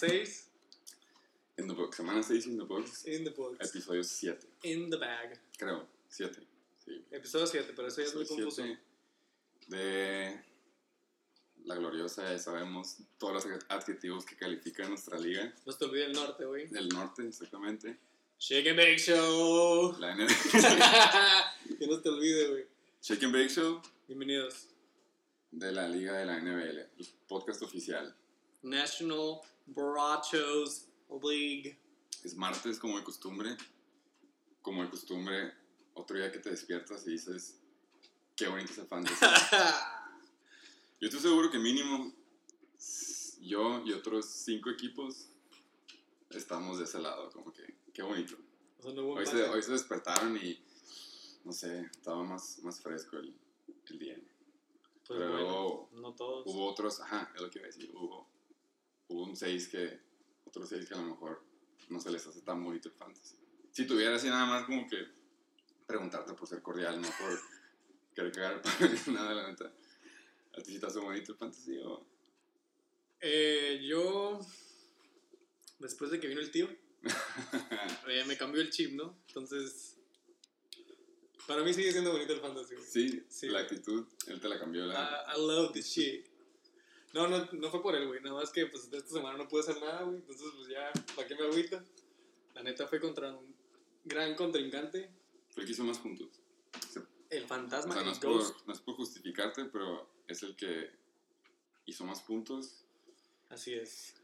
6. In the book. Semana 6 in the books. In the books. Episodio 7. In the bag. Creo. 7. Sí. Episodio 7, pero eso ya es muy confuso. De la gloriosa, sabemos todos los adjetivos que califica nuestra liga. No se te olvide el norte, güey. Del norte, exactamente. Shake and Bake Show. La N que no se te olvide, güey. Shake and Bake Show Bienvenidos. de la liga de la NBL. El podcast oficial. National Borrachos League. Es martes como de costumbre. Como de costumbre, otro día que te despiertas y dices, qué bonito ese fantasy. Yo estoy seguro que mínimo yo y otros cinco equipos estamos de ese lado, como que qué bonito. O sea, no Hoy se, hoy se despertaron y no sé, estaba más, más fresco el, el día. Pues pero bueno, no todos. Hubo otros, ajá, es lo que iba a decir, hubo, hubo un 6 que, otros 6 que a lo mejor no se les hace tan bonito el fantasy. Si tuviera así nada más como que preguntarte por ser cordial, no por querer cagar nada, la neta. ¿A ti sí te hace bonito el fantasy o...? Eh, yo, después de que vino el tío, eh, me cambió el chip, ¿no? Entonces, para mí sigue siendo bonito el fantasy. Sí, Sí. la actitud, él te la cambió. La... I, I love this shit. No, no, no fue por él, güey. Nada más que pues esta semana no pude hacer nada, güey. Entonces, pues ya, ¿para qué me agüita? La neta fue contra un gran contrincante, Fue el que hizo más puntos. El O fantasma, sea, no es, por, no es por justificarte, pero es el que hizo más puntos. Así es.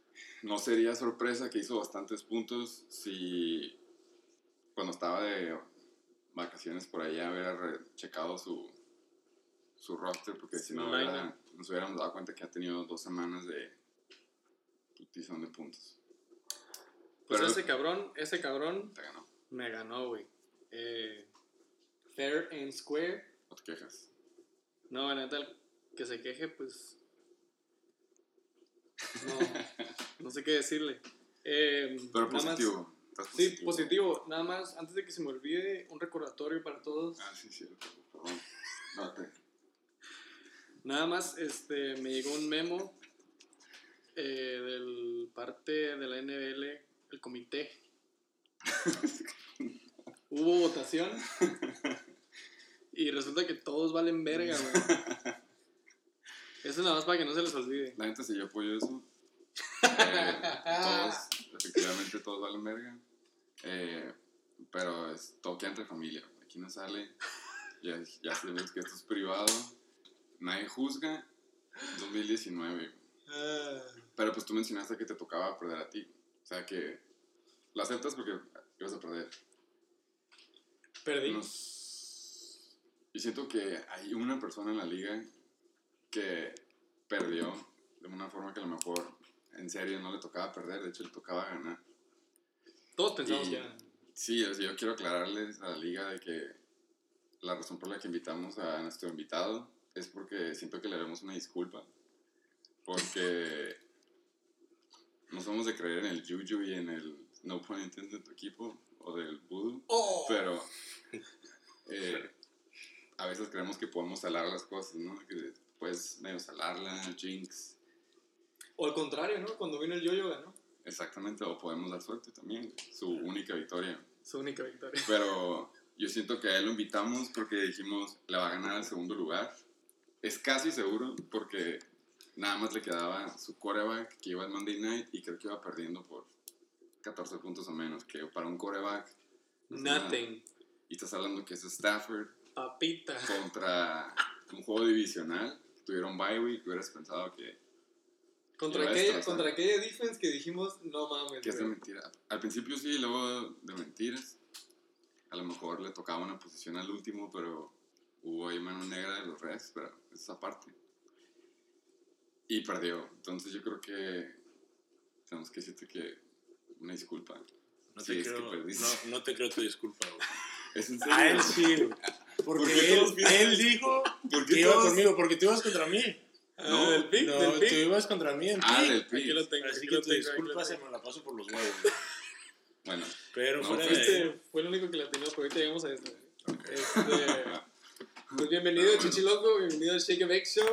No sería sorpresa que hizo bastantes puntos si cuando estaba de vacaciones por allá hubiera checado su, su roster, porque si no lineup. Nos hubiéramos dado cuenta que ha tenido dos semanas de putizón de puntos. Pues Pero ese cabrón, ese cabrón te ganó, me ganó, güey. Eh, fair and square. no te quejas. No, la neta, que se queje, pues. No, no sé qué decirle. Eh, Pero más- positivo. sí, positivo. Nada más, antes de que se me olvide, un recordatorio para todos. Ah, sí, sí, perdón. No, te- Nada más, este, me llegó un memo eh, del parte de la NBL, el comité. Hubo votación y resulta que todos valen verga, güey. Eso es nada más para que no se les olvide. La neta sí yo apoyo eso. Eh, todos, efectivamente todos valen verga. Eh, pero es todo queda entre familia. Aquí no sale. Ya, ya sabemos que esto es privado. Nadie juzga. 2019. Ah, Pero pues tú mencionaste que te tocaba perder a ti. O sea que lo aceptas porque ibas a perder. Perdí. Nos- Yo siento que hay una persona en la liga que perdió de una forma que a lo mejor en serio no le tocaba perder, de hecho le tocaba ganar. Todos pensamos Y- ya. Sí, yo quiero aclararles a la liga de que la razón por la que invitamos a nuestro invitado es porque siento que le debemos una disculpa. Porque no somos de creer en el juju y en el no pun intended de tu equipo o del voodoo. ¡Oh! Pero eh, a veces creemos que podemos salar las cosas, ¿no? Que puedes medio salarla, jinx, O al contrario, ¿no? Cuando vino el yo-yo ganó. exactamente, o podemos dar suerte también, su única victoria. Su única victoria. Pero yo siento que a él lo invitamos porque dijimos, le va a ganar al segundo lugar. Es casi seguro porque nada más le quedaba su coreback que iba al Monday Night y creo que iba perdiendo por 14 puntos o menos, que para un coreback... no es nada. Nothing. Y estás hablando que es Stafford, Papita. contra un juego divisional. Tuvieron bye week, hubieras pensado que, Contra aquella, contra aquella defense que dijimos, no mames. que es de mentira. Al principio sí, luego de mentiras. A lo mejor le tocaba una posición al último, pero hubo ahí mano negra de los Reds, pero esa parte. Y perdió. Entonces yo creo que tenemos que decirte que una disculpa. No Sí, te, es que creo, perdiste. no, no te creo tu disculpa, güey. ¿Es en serio? A él sí, güey. ¿Por Porque él, él dijo ¿Por que qué iba conmigo, porque tú ibas contra mí. Ah, No, del pick, no, del tú pick. ibas contra mí en Ah, pick. del Aquí pick. lo tengo. Así aquí que lo tu tengo, aquí lo disculpa se me la paso por los huevos. güey. Bueno, Pero No, fuera pues, de Este fue el único que la tenía, pero ahorita llegamos a esto. Ok. Este, pues bienvenido, Chichiloco, bienvenido al Shake and Bake Show.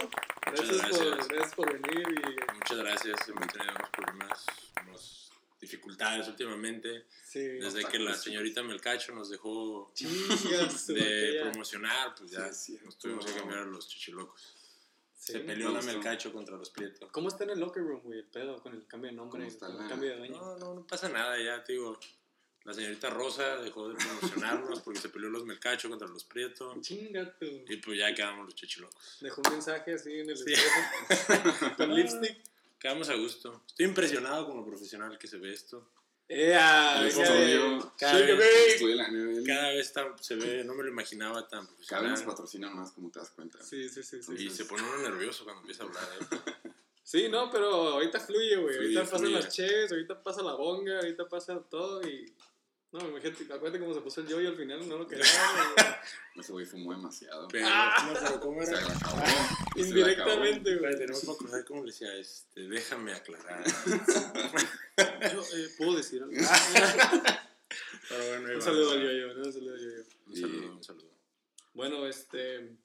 Gracias, Muchas Por, gracias. gracias por venir y Muchas gracias, me traen los problemas. Los dificultades últimamente. Sí. Desde que la señorita Melcacho nos dejó Chingas, su de promocionar, pues ya Sí, nos tuvimos que cambiar a los chichilocos. Sí. Se peleó la. Melcacho contra los Prieto. ¿Cómo está en el locker room, güey? El pedo con el cambio de nombre, ¿Cómo está con el cambio de dueño. No, no, no pasa nada, ya te digo. La señorita Rosa dejó de promocionarnos porque se peleó los Melcacho contra los Prieto. Chinga tú. Y pues ya quedamos los chichilocos. Dejó un mensaje así en el Sí. espejo. con lipstick. Quedamos a gusto. Estoy impresionado con lo profesional que se ve esto. ¡Ea! Cada vez-. Cada vez se ve, no me lo imaginaba tan Cada vez nos patrocinan más, como te das cuenta. Sí, sí, sí, sí. Y se pone uno nervioso cuando empieza a hablar. ¿eh? Sí, no, pero ahorita fluye, güey. Fluye, Ahorita pasan fluye. las ches, ahorita pasa la bonga, ahorita pasa todo y... No, imagínate, acuérdate cómo se puso el yoyo al final, no lo quería. Ese güey fumó demasiado. Pero, Ah. no, pero ¿cómo Se era? acabó. Indirectamente, güey. Me puedo acordar cómo le decía, este, déjame aclarar. Yo, eh, ¿Puedo decir algo? Pero bueno, un saludo al yoyo, ¿no? Un saludo al yoyo. Un saludo, un saludo. Bueno, este...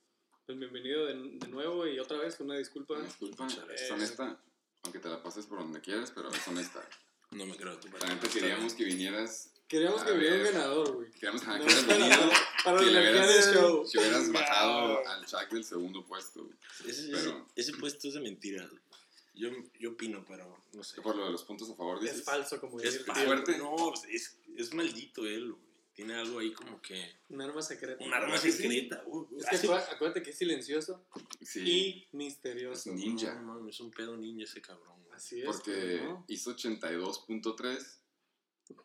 Pues bienvenido de, de nuevo y otra vez una disculpa. acabó. Disculpa, es honesta. Aunque te la pases por donde quieras, pero es honesta. No me creo tu La neta queríamos que vinieras. Queríamos que A viniera un ganador, güey. Queríamos No, que hubieras para, venido. para Que la le energía del hubieras, show. que hubieras No. bajado al Chuck del segundo puesto. güey. Ese, Pero- ese, ese puesto es de mentira. Yo, yo opino, pero no sé. Por lo de los puntos a favor, dices. Es falso, como Es dice el falso. tío. fuerte. No, pues, es, es maldito él, güey. Tiene algo ahí como que. Un arma secreta. Un arma secreta. güey. Es que Hace- acuérdate, acuérdate que es silencioso Sí. y misterioso. Es ninja. No, mames, es un pedo ninja ese cabrón. güey. Así es. Porque ¿no? hizo 82.3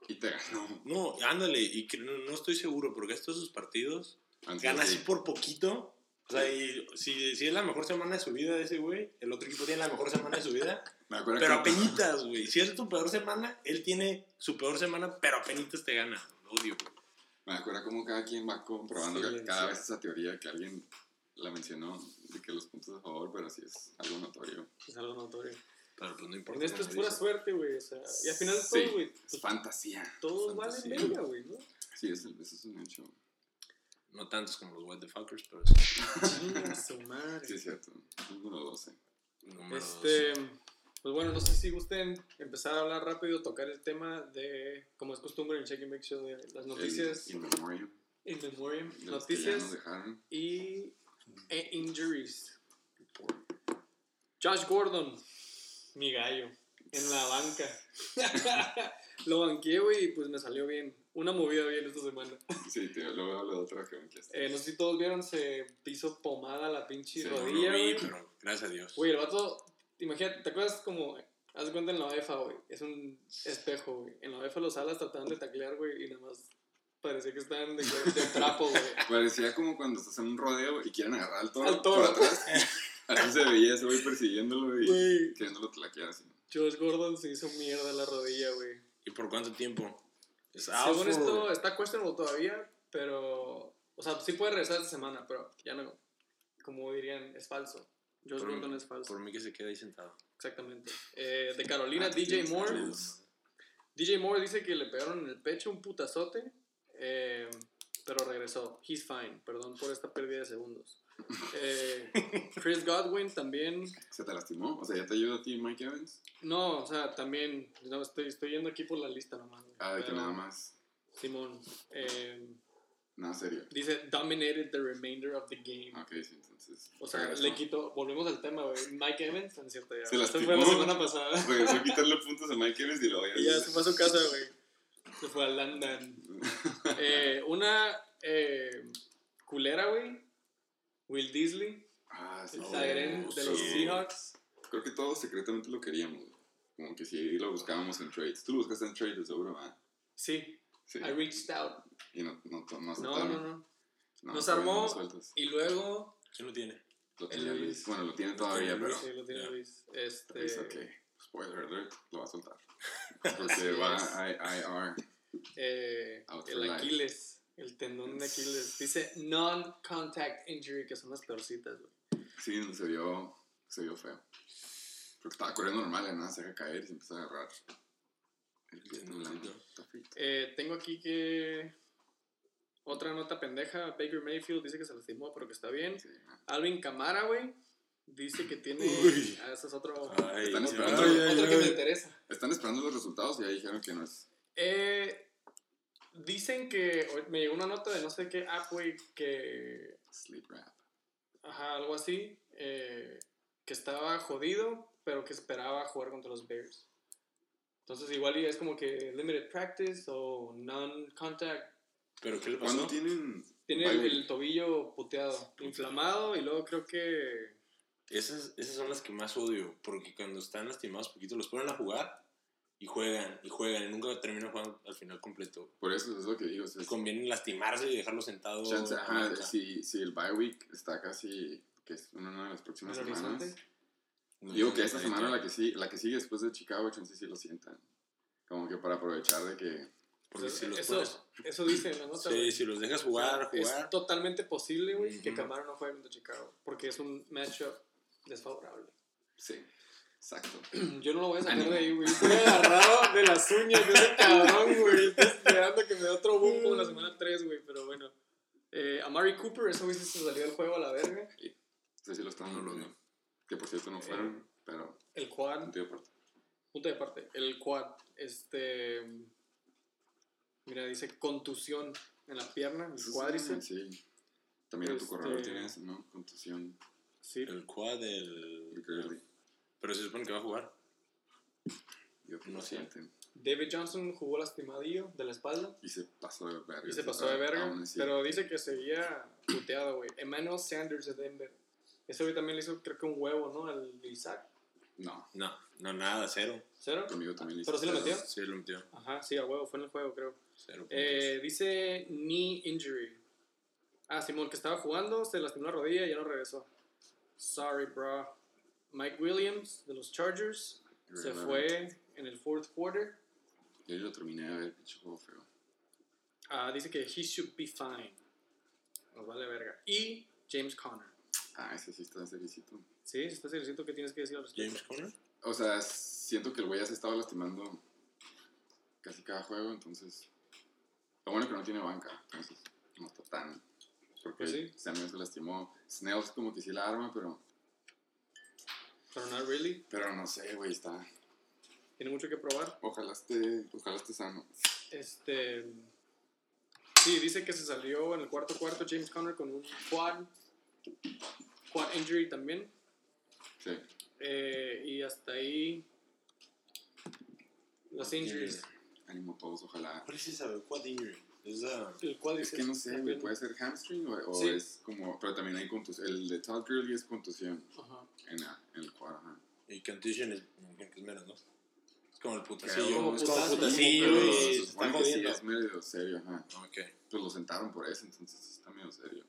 y te ganó. No, ándale, y que no, no estoy seguro, porque estos sus partidos gana así por poquito. O sea, y si, si es la mejor semana de su vida de ese güey, el otro equipo tiene la mejor semana de su vida, Me acuerdo pero que apenitas, güey. Si es tu peor semana, él tiene su peor semana, pero apenitas te gana. Lo odio, güey. me acuerdo como cada quien va comprobando Sí, cada sí. vez esa teoría que alguien la mencionó de que los puntos a favor, pero sí es algo notorio. Es algo notorio. Pero pues no importa. En esto es pura dice. suerte, güey. O sea, y al final de Sí, todo, güey, Es pues, fantasía. todos valen verga, güey, ¿no? Sí, es el- eso es un hecho. No tantos como los What the Fuckers, pero sí. Madre. Sí, es cierto. Número 12. Número Este, pues bueno, no sé si gusten empezar a hablar rápido, tocar el tema de, como es costumbre en Check and Make Show, de las noticias El in memoriam in memoriam, de noticias y e injuries. Josh Gordon, mi gallo, en la banca. Lo banqué, güey, y pues me salió bien. Una movida bien esta semana. Sí, tío, luego hablo de otra que me quedaste. Eh, no sé si todos vieron, se hizo pomada la pinche Sí, no lo No rodilla, güey. pero gracias a Dios. Güey, el vato, imagínate, ¿te acuerdas como, haz de cuenta en la OEFA, güey? Es un espejo, güey. En la OEFA los alas trataban de taclear, güey, y nada más parecía que estaban de, de trapo, güey. Parecía como cuando estás en un rodeo y quieren agarrar al toro, Al toro. por atrás. Así se veía ese güey persiguiéndolo y Güey, queriéndolo tlaquear así. Josh Gordon se hizo mierda la rodilla, güey. ¿Y por cuánto tiempo? Es Según for- esto, está questionable todavía, pero, o sea, sí puede regresar esta semana, pero ya no, como dirían, es falso. Josh por, Gordon es falso, por mí que se quede ahí sentado. exactamente. Eh, de Carolina, Ah, DJ Moore. DJ Moore dice que le pegaron en el pecho un putazote, eh, pero regresó. He's fine. Perdón por esta pérdida de segundos. Eh, Chris Godwin también. ¿Se te lastimó? O sea, ¿ya te ayuda a ti Mike Evans? No, o sea, también. No, estoy, estoy yendo aquí por la lista nomás. Ah, de que nada más. Simón. eh, Nada serio. dice, dominated the remainder of the game. Ok, sí, entonces. O sea, regresó. le quitó. Volvemos al tema, güey. Mike Evans, no es cierto ya. Se Esto lastimó. fue la semana pasada. Regresó a quitarle puntos a Mike Evans y luego ya. Y ya se fue a su casa, güey. Se fue a London. Eh, una eh, culera, güey. Will Disley, Ah, el Tyren de los sí. Seahawks. Creo que todos secretamente lo queríamos. Como que si lo buscábamos en trades. Tú lo buscaste en trades, de seguro, ¿ah? Sí, Sí. I reached out. Y no, no, no, No, no, no. No, Nos armó. Y luego. ¿Quién lo tiene? Lo el tenía Luis. Luis. Bueno, lo tiene Lo todavía, tiene pero. Sí, lo tiene. Luis. Este. Es ok. Spoiler alert, lo va a soltar. Porque va a IR. eh, el. Aquiles. El tendón de Aquiles. Dice non-contact injury, que son las peorcitas, güey. Sí, se vio, se vio feo. Porque estaba corriendo normal, y nada, se deja caer y se empieza a agarrar. El no. Frito. Eh, tengo aquí que. Otra nota pendeja. Baker Mayfield dice que se lastimó, pero que está bien. Sí. Alvin Camara, güey. dice que tiene. Uy. Ah, ese es otro. Ay, Están ay, esperando. otro, ay, otro que me interesa. Están esperando los resultados y ya dijeron que no es. Eh, dicen que. Me llegó una nota de no sé qué app, güey, que. Sleep rap. Ajá, algo así. eh, que estaba jodido, pero que esperaba jugar contra los Bears. Entonces, igual es como que limited practice o non-contact. ¿Pero qué le pasó? ¿Cuándo tienen? Tiene el tobillo puteado, inflamado y luego creo que. Esas, esas son las que más odio, porque cuando están lastimados poquito los ponen a jugar y juegan y juegan y nunca terminan jugando al final completo. Por eso es lo que digo. o sea, Conviene lastimarse y dejarlo sentado. chance, ajá, si, si el bye week está casi, que es una de las próximas ¿El semanas. No Digo que esta semana la que, sigue, la que sigue después de Chicago, chance sí lo sientan. Como que para aprovechar de que... Porque si los eso, eso dice en la nota. Sí, si los dejas O sea, jugar, Es jugar. totalmente posible, güey, que Ujú. Camaro no juegue contra Chicago. Porque es un matchup desfavorable. Sí, exacto. Yo no lo voy a sacar de ahí, güey. Estoy agarrado de las uñas de ese cabrón, güey. Estoy esperando que me dé otro boom como la semana 3, güey. Pero bueno. Eh, Amari Cooper, eso güey sí se salió del juego a la verga. Sí, sí lo están No lo viendo. Que por cierto no fueron, pero... El quad, punto y aparte. punto de parte. El quad, este. Mira, dice contusión en la pierna, el Eso sí, cuádriceps. Sí. También en tu Este- corredor tienes, ¿no? Contusión. Sí. El quad, el. Early. Pero se supone que va a jugar. Yo No sienten. David Johnson jugó lastimadillo de la espalda. Y se pasó de verga. Y se pasó de verga, pero dice que seguía puteado, güey. Emmanuel Sanders de Denver. Ese güey también le hizo, creo que un huevo, ¿no? Al Isaac. No, No, no, nada, cero. ¿Cero? conmigo también hizo ¿Pero sí lo metió? Sí, lo metió. Ajá, sí, a huevo, fue en el juego, creo. Cero. Eh, dice knee injury. Ah, Simón, que estaba jugando, se lastimó la rodilla y ya no regresó. Sorry, bro. Mike Williams, de los Chargers, se fue en el fourth quarter. Yo lo terminé de ver, pinche juego feo. Ah, dice que he should be fine. Nos vale verga. Y James Conner. Ah, ese sí está sericito. Sí, está seriosito que tienes que decir al respecto. James Conner. O sea, siento que el güey ya se estaba lastimando casi cada juego, entonces. Lo bueno que no tiene banca, entonces no está tan. Porque Pues sí. Samuel se lastimó. Snells como que sí la arma, pero. Pero not really. Pero no sé, güey, está. Tiene mucho que probar. Ojalá esté, ojalá esté sano. Este. Sí, dice que se salió en el cuarto cuarto James Conner con un quad. Quad injury también. Sí. Eh, y hasta ahí. Las injuries. Ánimo todos, ojalá. ¿Cuál es esa? Quad injury. Es ah, El Es cuádriceps. que no sé, la güey, pierna. puede ser hamstring o, o Sí. es como. Pero también hay contusión. El de Todd Gurley es contusión Ajá. en, la- en el cuadro. ajá. Y contusion es, es menos, ¿no? Es como el Creo, putacillo. Como es como putacillo Pero y se está jodiendo. es medio serio, ajá. Ok. Pues lo sentaron por eso, entonces está medio serio.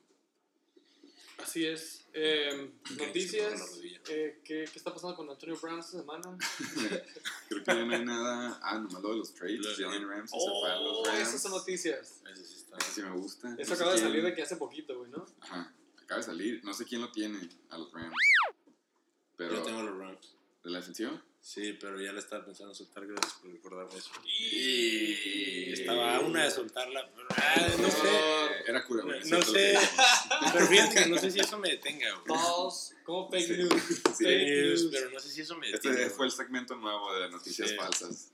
Así es. Eh, se noticias. eh, ¿qué, ¿Qué está pasando con Antonio Brown esta semana? Creo que ya no hay nada. Ah, nomás lo de los trades. Jalen Ramsey se fue a los Oh, Rams. esas son noticias. Ese sí está. Ese sí me gusta. Eso No acaba de quién- salir de que hace poquito, güey, ¿no? Ajá, acaba de salir. No sé quién lo tiene a los Rams. Pero. Yo tengo los Rams. ¿De la defensiva? Sí, pero ya le estaba pensando soltar. Gracias por recordarme eso. Y Estaba a una de soltarla. pero, ah, no sé. Era cura, No, güey. no sé. Pero fíjate que no sé si eso me detenga, güey. False. Como fake Sí. news. Sí. Fake news. Pero no sé si eso me detenga. Este güey. fue el segmento nuevo de noticias Sí. falsas.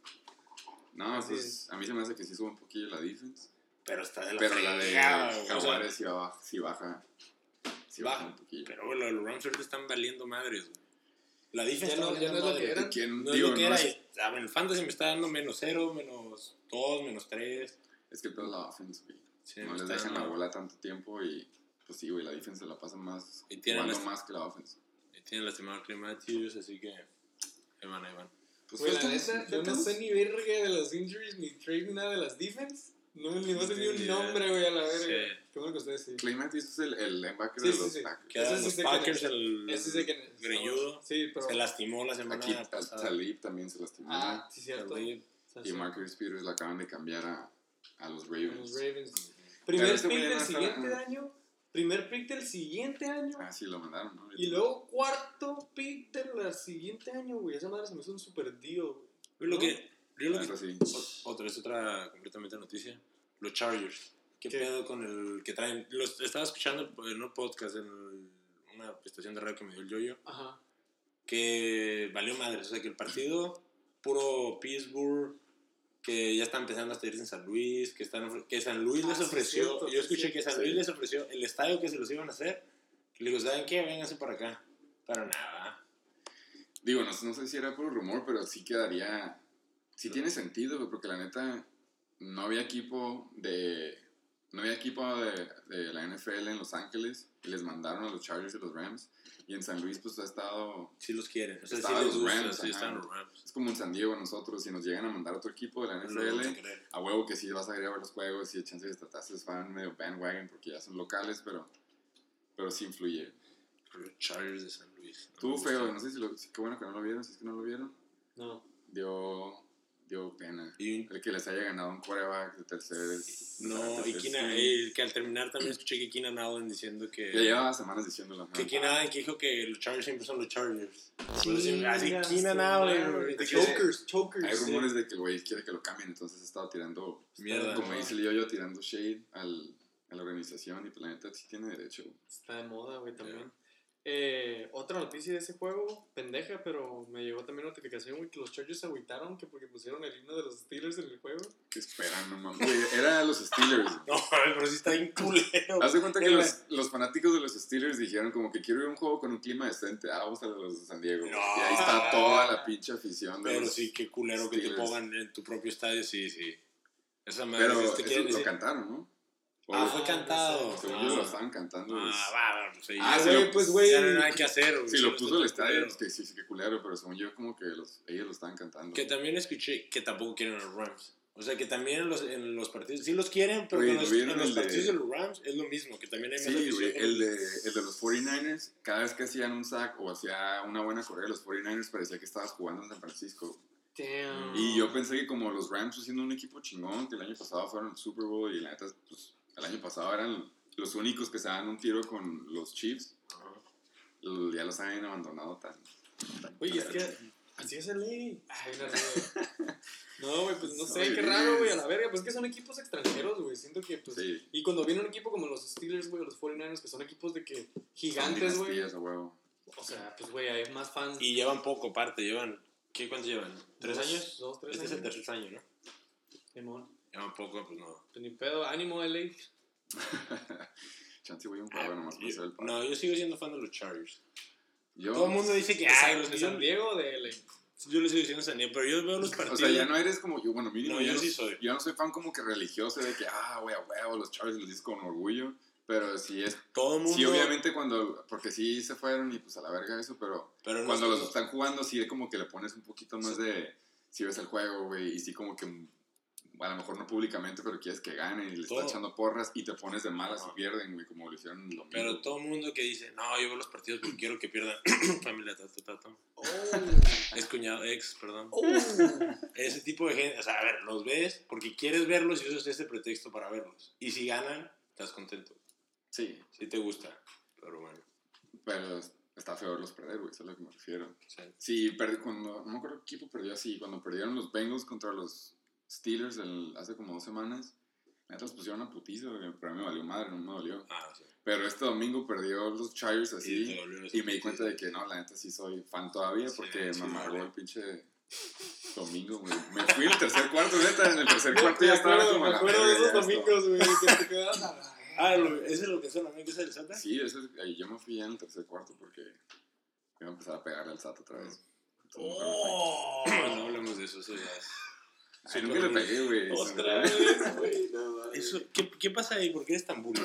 No, Así pues es. a mí se me hace que sí sube un poquillo la defense. Pero está de la Pero la de güey. O sea, Jaguares sí baja. Sí baja, sí baja un poquillo. Pero, güey, los Rams están valiendo madres, güey. La defensa Ya no- ya no es lo que eran. ¿Quién, No es digo, lo que no era. es- y, en el fantasy me está dando menos 0, menos 2, menos 3. Es que todo es la offense, güey. Sí, no les dejan la bola tanto tiempo y pues sí, güey, la defense la pasa más Y tienen jugando las- más que la offense. Y tienen lastimado a Clay Matthews, así que ahí van, ahí van. Pues Güey, la neta, yo no sé ni verga de los injuries, ni trade, ni nada de las defense. No, ni no ni un nombre, güey, a la verga. Sí. Qué bueno que ustedes sí. Matthews es el, el linebacker Sí, de sí, los sí. Packers. Sí los sé quién Packers, es. el greñudo. Sí, pero. Se lastimó la semana Aquí pasada. Talib también se lastimó. Ah, sí, cierto. Talib. y Marcus Peters la acaban de cambiar a, a los Ravens. Los Primer este pick del siguiente año. Primer pick del siguiente año. Ah, sí, lo mandaron, ¿no? Y luego cuarto pick del siguiente año, güey. Esa madre se me hizo un super deal, güey. Lo ¿No? que. Yo lo que sí. otra vez otra completamente noticia. Los Chargers. ¿Qué, ¿Qué? pedo con el que traen? Los estaba escuchando en un podcast, en el- una estación de radio que me dio el yoyo, Ajá. que valió madre. O sea, que el partido, puro Pittsburgh, que ya está empezando a estar en San Luis, que, están, que San Luis Ah, les sí, ofreció, cierto, yo sí, escuché cierto, que San sí. Luis les ofreció el estadio que se los iban a hacer. Le digo, ¿saben qué? Vénganse para acá. Pero nada. Digo, no, no sé si era puro rumor, pero sí quedaría. Sí tiene sentido, porque la neta no había equipo de. No había equipo de, de la NFL en Los Ángeles y les mandaron a los Chargers y los Rams. Y en San Luis, pues ha estado. Sí los quieren. O sea, sí los gusta, Rams, sí están los Rams. Es como en San Diego nosotros, si nos llegan a mandar otro equipo de la No NFL, creer. a huevo que sí vas a ir a ver los juegos y el chance de haces fan medio bandwagon porque ya son locales, pero, pero sí influye. Los Chargers de San Luis. No me feo, no sé si lo, qué bueno que no lo vieron, si es que no lo vieron, No. dio, dio pena. Y El que les haya ganado un quarterback de tercer. No, y Keenan- string. eh, que al terminar también escuché que Keenan Allen diciendo que... Ya llevaba semanas diciéndolo. ajá. Que Keenan Allen que dijo que los Chargers siempre son los Chargers. Sí, así Keenan Allen, Chokers, chokers. Hay sí. rumores de que el güey quiere que lo cambien, entonces ha estado tirando, Mierda. como dice el yo tirando shade al, a la organización y pues la neta sí tiene derecho. Está de moda, güey, también. Eh, otra noticia de ese juego, pendeja, pero me llegó también notificación, güey, que los Chargers se agüitaron que porque pusieron el himno de los Steelers en el juego. ¿Qué esperan, no mames? Güey, era los Steelers. No, pero sí está bien culero. Haz de cuenta que los, los fanáticos de los Steelers dijeron como que quiero ir a un juego con un clima decente. Ah, vamos a los de San Diego. No. Y ahí está toda la pinche afición. De Pero los- sí, qué culero que te pongan en tu propio estadio, sí, sí. Esa madre, Pero te lo decir- cantaron, ¿no? O- Ah, fue cantado. Según Ah. yo lo estaban cantando. Ah, va, va, pues ahí Ah, sí, güey, pues, güey. Ya no hay nada que hacer. Si Sí, lo puso el estadio, pues que sí, sí, que culero, pero según yo como que los, ellos lo estaban cantando. Que también escuché que tampoco quieren a los Rams. O sea, que también en los, en los partidos, sí los quieren, pero en los, ¿lo vieron en los el de- partidos de los Rams es lo mismo, que también hay más Sí, güey, de, el de los 49ers, cada vez que hacían un sack o hacía una buena corrida, los 49ers parecía que estabas jugando en San Francisco. Damn. Y yo pensé que como los Rams siendo un equipo chingón, que el año pasado fueron al Super Bowl y la neta, pues el año pasado eran los únicos que se daban un tiro con los Chiefs, ya los habían abandonado tan... tan Oye, es que así es el ley. Ay. No, güey, pues no sé, qué raro, güey, a la verga. Pues que son equipos extranjeros, güey. Siento que, pues. Sí. Y cuando viene un equipo como los Steelers, güey, o los 49ers, que son equipos de que gigantes, güey. O sea, pues, güey, hay más fans. Y llevan poco aparte, llevan... ¿Qué, ¿Cuántos llevan? ¿Tres Dos- años? Dos, tres Este es el años. tercer año, ¿no? Simón. Llevan poco, pues no. Pues ni pedo, ánimo, LA. Chance voy un juego nomás para hacer el paro. No, yo sigo siendo fan de los Chargers. Yo, Todo el mundo dice que... Ay, los de yo, San Diego o de LA. yo le sigo diciendo San Diego, pero yo veo los O partidos... sea, ya no eres como yo, bueno, mínimo No, yo no- sí soy. Yo no soy fan como que religioso de que, ah, güey, a huevo, los Chargers los dices con orgullo. Pero sí es. Todo el mundo... Sí, obviamente cuando. Porque sí se fueron y pues a la verga eso, pero. Pero no cuando es- los están jugando, sí como que le pones un poquito más de. Si ves el juego, güey, y sí como que. A lo mejor no públicamente, pero quieres que ganen y le Todo. estás echando porras y te pones de malas Ajá. y pierden, güey, como lo hicieron el domingo. Pero todo el mundo que dice, no, yo veo los partidos porque quiero que pierdan. Familia Tato Tato. Oh. Es cuñado, ex, perdón. Oh. Ese tipo de gente, o sea, a ver, los ves porque quieres verlos y usas ese pretexto para verlos. Y si ganan, estás contento. Sí, Si te gusta. Pero bueno, pero está feo verlos perder, güey, eso es a lo que me refiero. sea, Sí, perdí cuando, no me acuerdo qué equipo perdió así, cuando perdieron los Bengals contra los Steelers el- hace como dos semanas, neta los pusieron a putiza, pero a mí me valió madre, no me dolió. ah, sea, Pero este domingo perdió los Chargers y así, eso. y me di cuenta de que no, la neta sí soy fan todavía, Sí, porque sí, me amargó el pinche domingo, güey. Me fui en el tercer cuarto, neta, en el tercer cuarto Me ya estaba como me acuerdo de esos domingos, güey, que te quedas a la Ah, lo- ¿ese es lo que son amigos del Santa? Sí, eso es, ahí yo me fui ya en el tercer cuarto porque iba a empezar a pegarle al SAT otra vez. Entonces, me fui. Oh, no hablemos de eso, eso ya es- Ay, nunca le pegué, güey. Otra vez, güey, no. Eso, ¿qué, ¿Qué pasa ahí? ¿Por qué eres tan bully?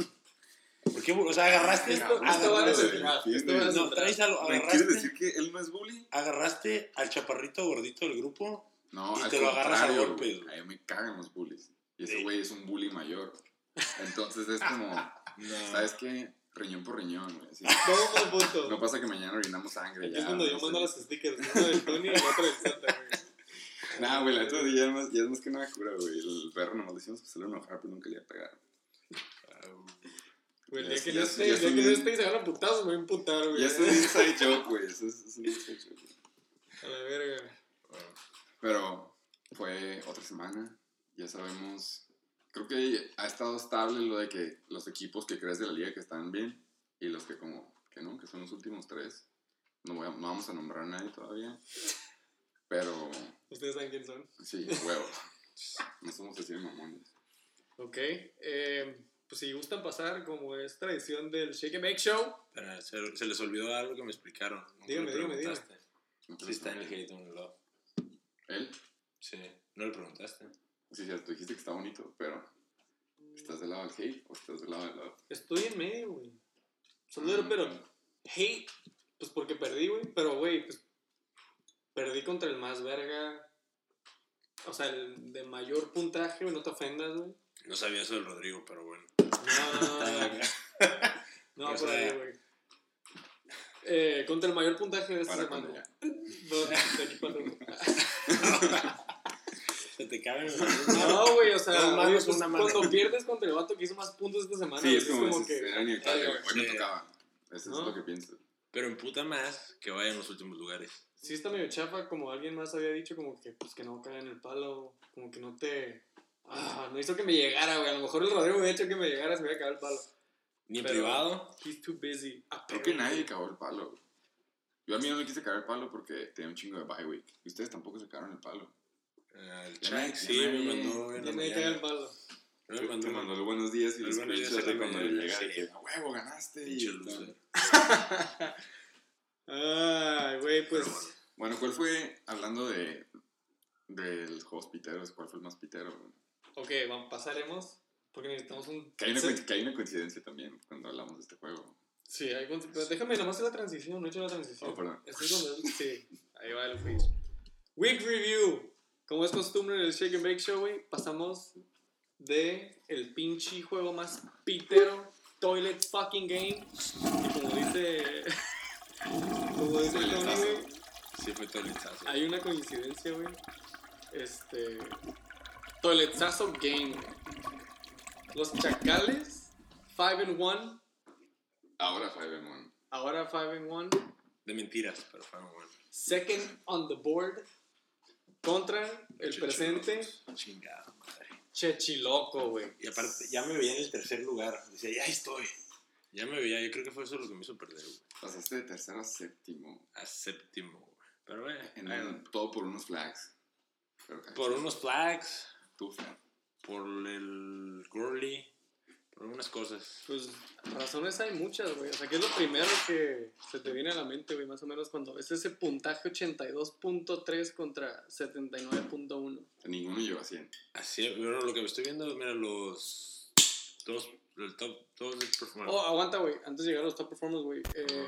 ¿Por qué, o sea, agarraste Esto, esto, esto va agarraste- desde el draft, esto va desde no, el traes algo, ¿Me quieres agarraste, decir que él no es bully? agarraste al chaparrito gordito del grupo No, Y al te lo agarras a golpes. A mí me cagan los bullies. Y ese Sí. güey es un bully mayor. Entonces es como, No. ¿sabes qué? Riñón por riñón, güey. por punto. No pasa que mañana orinamos sangre. Aquí ya, es cuando yo no sé. mando los stickers, uno del Tony y el otro del Santa, güey. Nah, güey, la neta ya es más, ya es más que nada cura, güey. El perro nomás le decimos que se le enojar, pero nunca le iba a pegar. Güey, Ya que no es- esté, ya que no esté y se agarra putazos, me voy a emputar, güey. Ya es un inside joke, güey. Eso es, es un inside joke. A la verga. Pero fue otra semana. Ya sabemos. Creo que ha estado estable lo de que los equipos que crees de la liga que están bien y los que como que no, que son los últimos tres. No, voy a- no vamos a nombrar a nadie todavía. Pero Ustedes saben quién son. sí, huevo. No somos así de mamones. Ok. eh, pues si gustan pasar, como es tradición del Shake and Bake Show. Pero se, se les olvidó algo que me explicaron. Nunca Dígame, me dígame, preguntaste. ¿No Si crees? está en el hate on love. Él, Sí, no le preguntaste. sí, cierto, dijiste que está bonito, pero ¿estás del lado del hate o estás del lado del love? Estoy en medio, güey. Solo pero hate, pues porque perdí, güey. Pero, güey, pues perdí contra el más verga. O sea, el de mayor puntaje, no te ofendas, güey. No sabía eso del Rodrigo, pero bueno. No, no, no, no. No, por sea- ahí, güey. Eh, contra el mayor puntaje de esta Para semana. cuando No, de aquí para atrás. Se te caben los No, güey, o sea, güey, pues, una mano. cuando pierdes contra el vato que hizo más puntos esta semana, Sí, es como, es, que. era. Hoy me Sí. tocaba. Eso ¿No? es lo que pienso. Pero emputa más que vaya en los últimos lugares. Sí está medio chafa, como alguien más había dicho, como que, pues, que no caiga en el palo, como que no te... Ah, no hizo que me llegara, güey. A lo mejor el Rodrigo me había hecho que me llegara, se me había cagado el palo. Ni en Pero- privado. He's too busy. Creo que nadie cagó el palo. güey. Yo a mí no le quise cagar el palo porque tenía un chingo de bye week. Y ustedes tampoco se cagaron el palo. Eh, el Ya sí ya me mandó en Ya la caga el mañana. palo. Mandó mandó los buenos días y los buenos días cuando le mañana, llega de sí. que, a huevo, ganaste. Y. Ay, güey, pues... Bueno. Bueno, ¿cuál fue, hablando de, de los juegos piteros, cuál fue el más pitero? güey? Ok, vamos, pasaremos, porque necesitamos un... Que hay, una, que hay una coincidencia también cuando hablamos de este juego. Sí, hay pero déjame nomás hacer la transición, no he hecho la transición. Oh, perdón. Estoy con Sí, ahí va el freeze. Week Review. Como es costumbre en el Shake and Bake Show, güey, pasamos de el pinche juego más pitero, Toilet Fucking Game. Y como dice... como dice Tony, Toiletazo. güey, Sí, fue listazo. hay una coincidencia, güey. Este... Toiletazo Game, güey. Los Chacales, 5 and 1. Ahora Five and One. Ahora 5 and 1. De mentiras, pero fue muy bueno. second on the board contra el presente Chingada madre. Chechiloco, güey. Y aparte, ya me veía en el tercer lugar. Decía, ya estoy. Ya me veía, yo creo que fue eso lo que me hizo perder, güey. Pasaste de tercero a séptimo. A séptimo, güey. Pero, güey, En todo por unos flags. Pero por unos flags, Tu flag. por el Gurley, por algunas cosas. Pues razones hay muchas, güey. O sea, ¿qué es lo primero que se te viene a la mente, güey? Más o menos cuando ves ese puntaje 82.3 contra 79.1. Ninguno llegó a 100. Así, pero lo que me estoy viendo, mira, los dos, el top, todos de performance. Oh, aguanta, güey. Antes de llegar a los top performers, güey. Eh,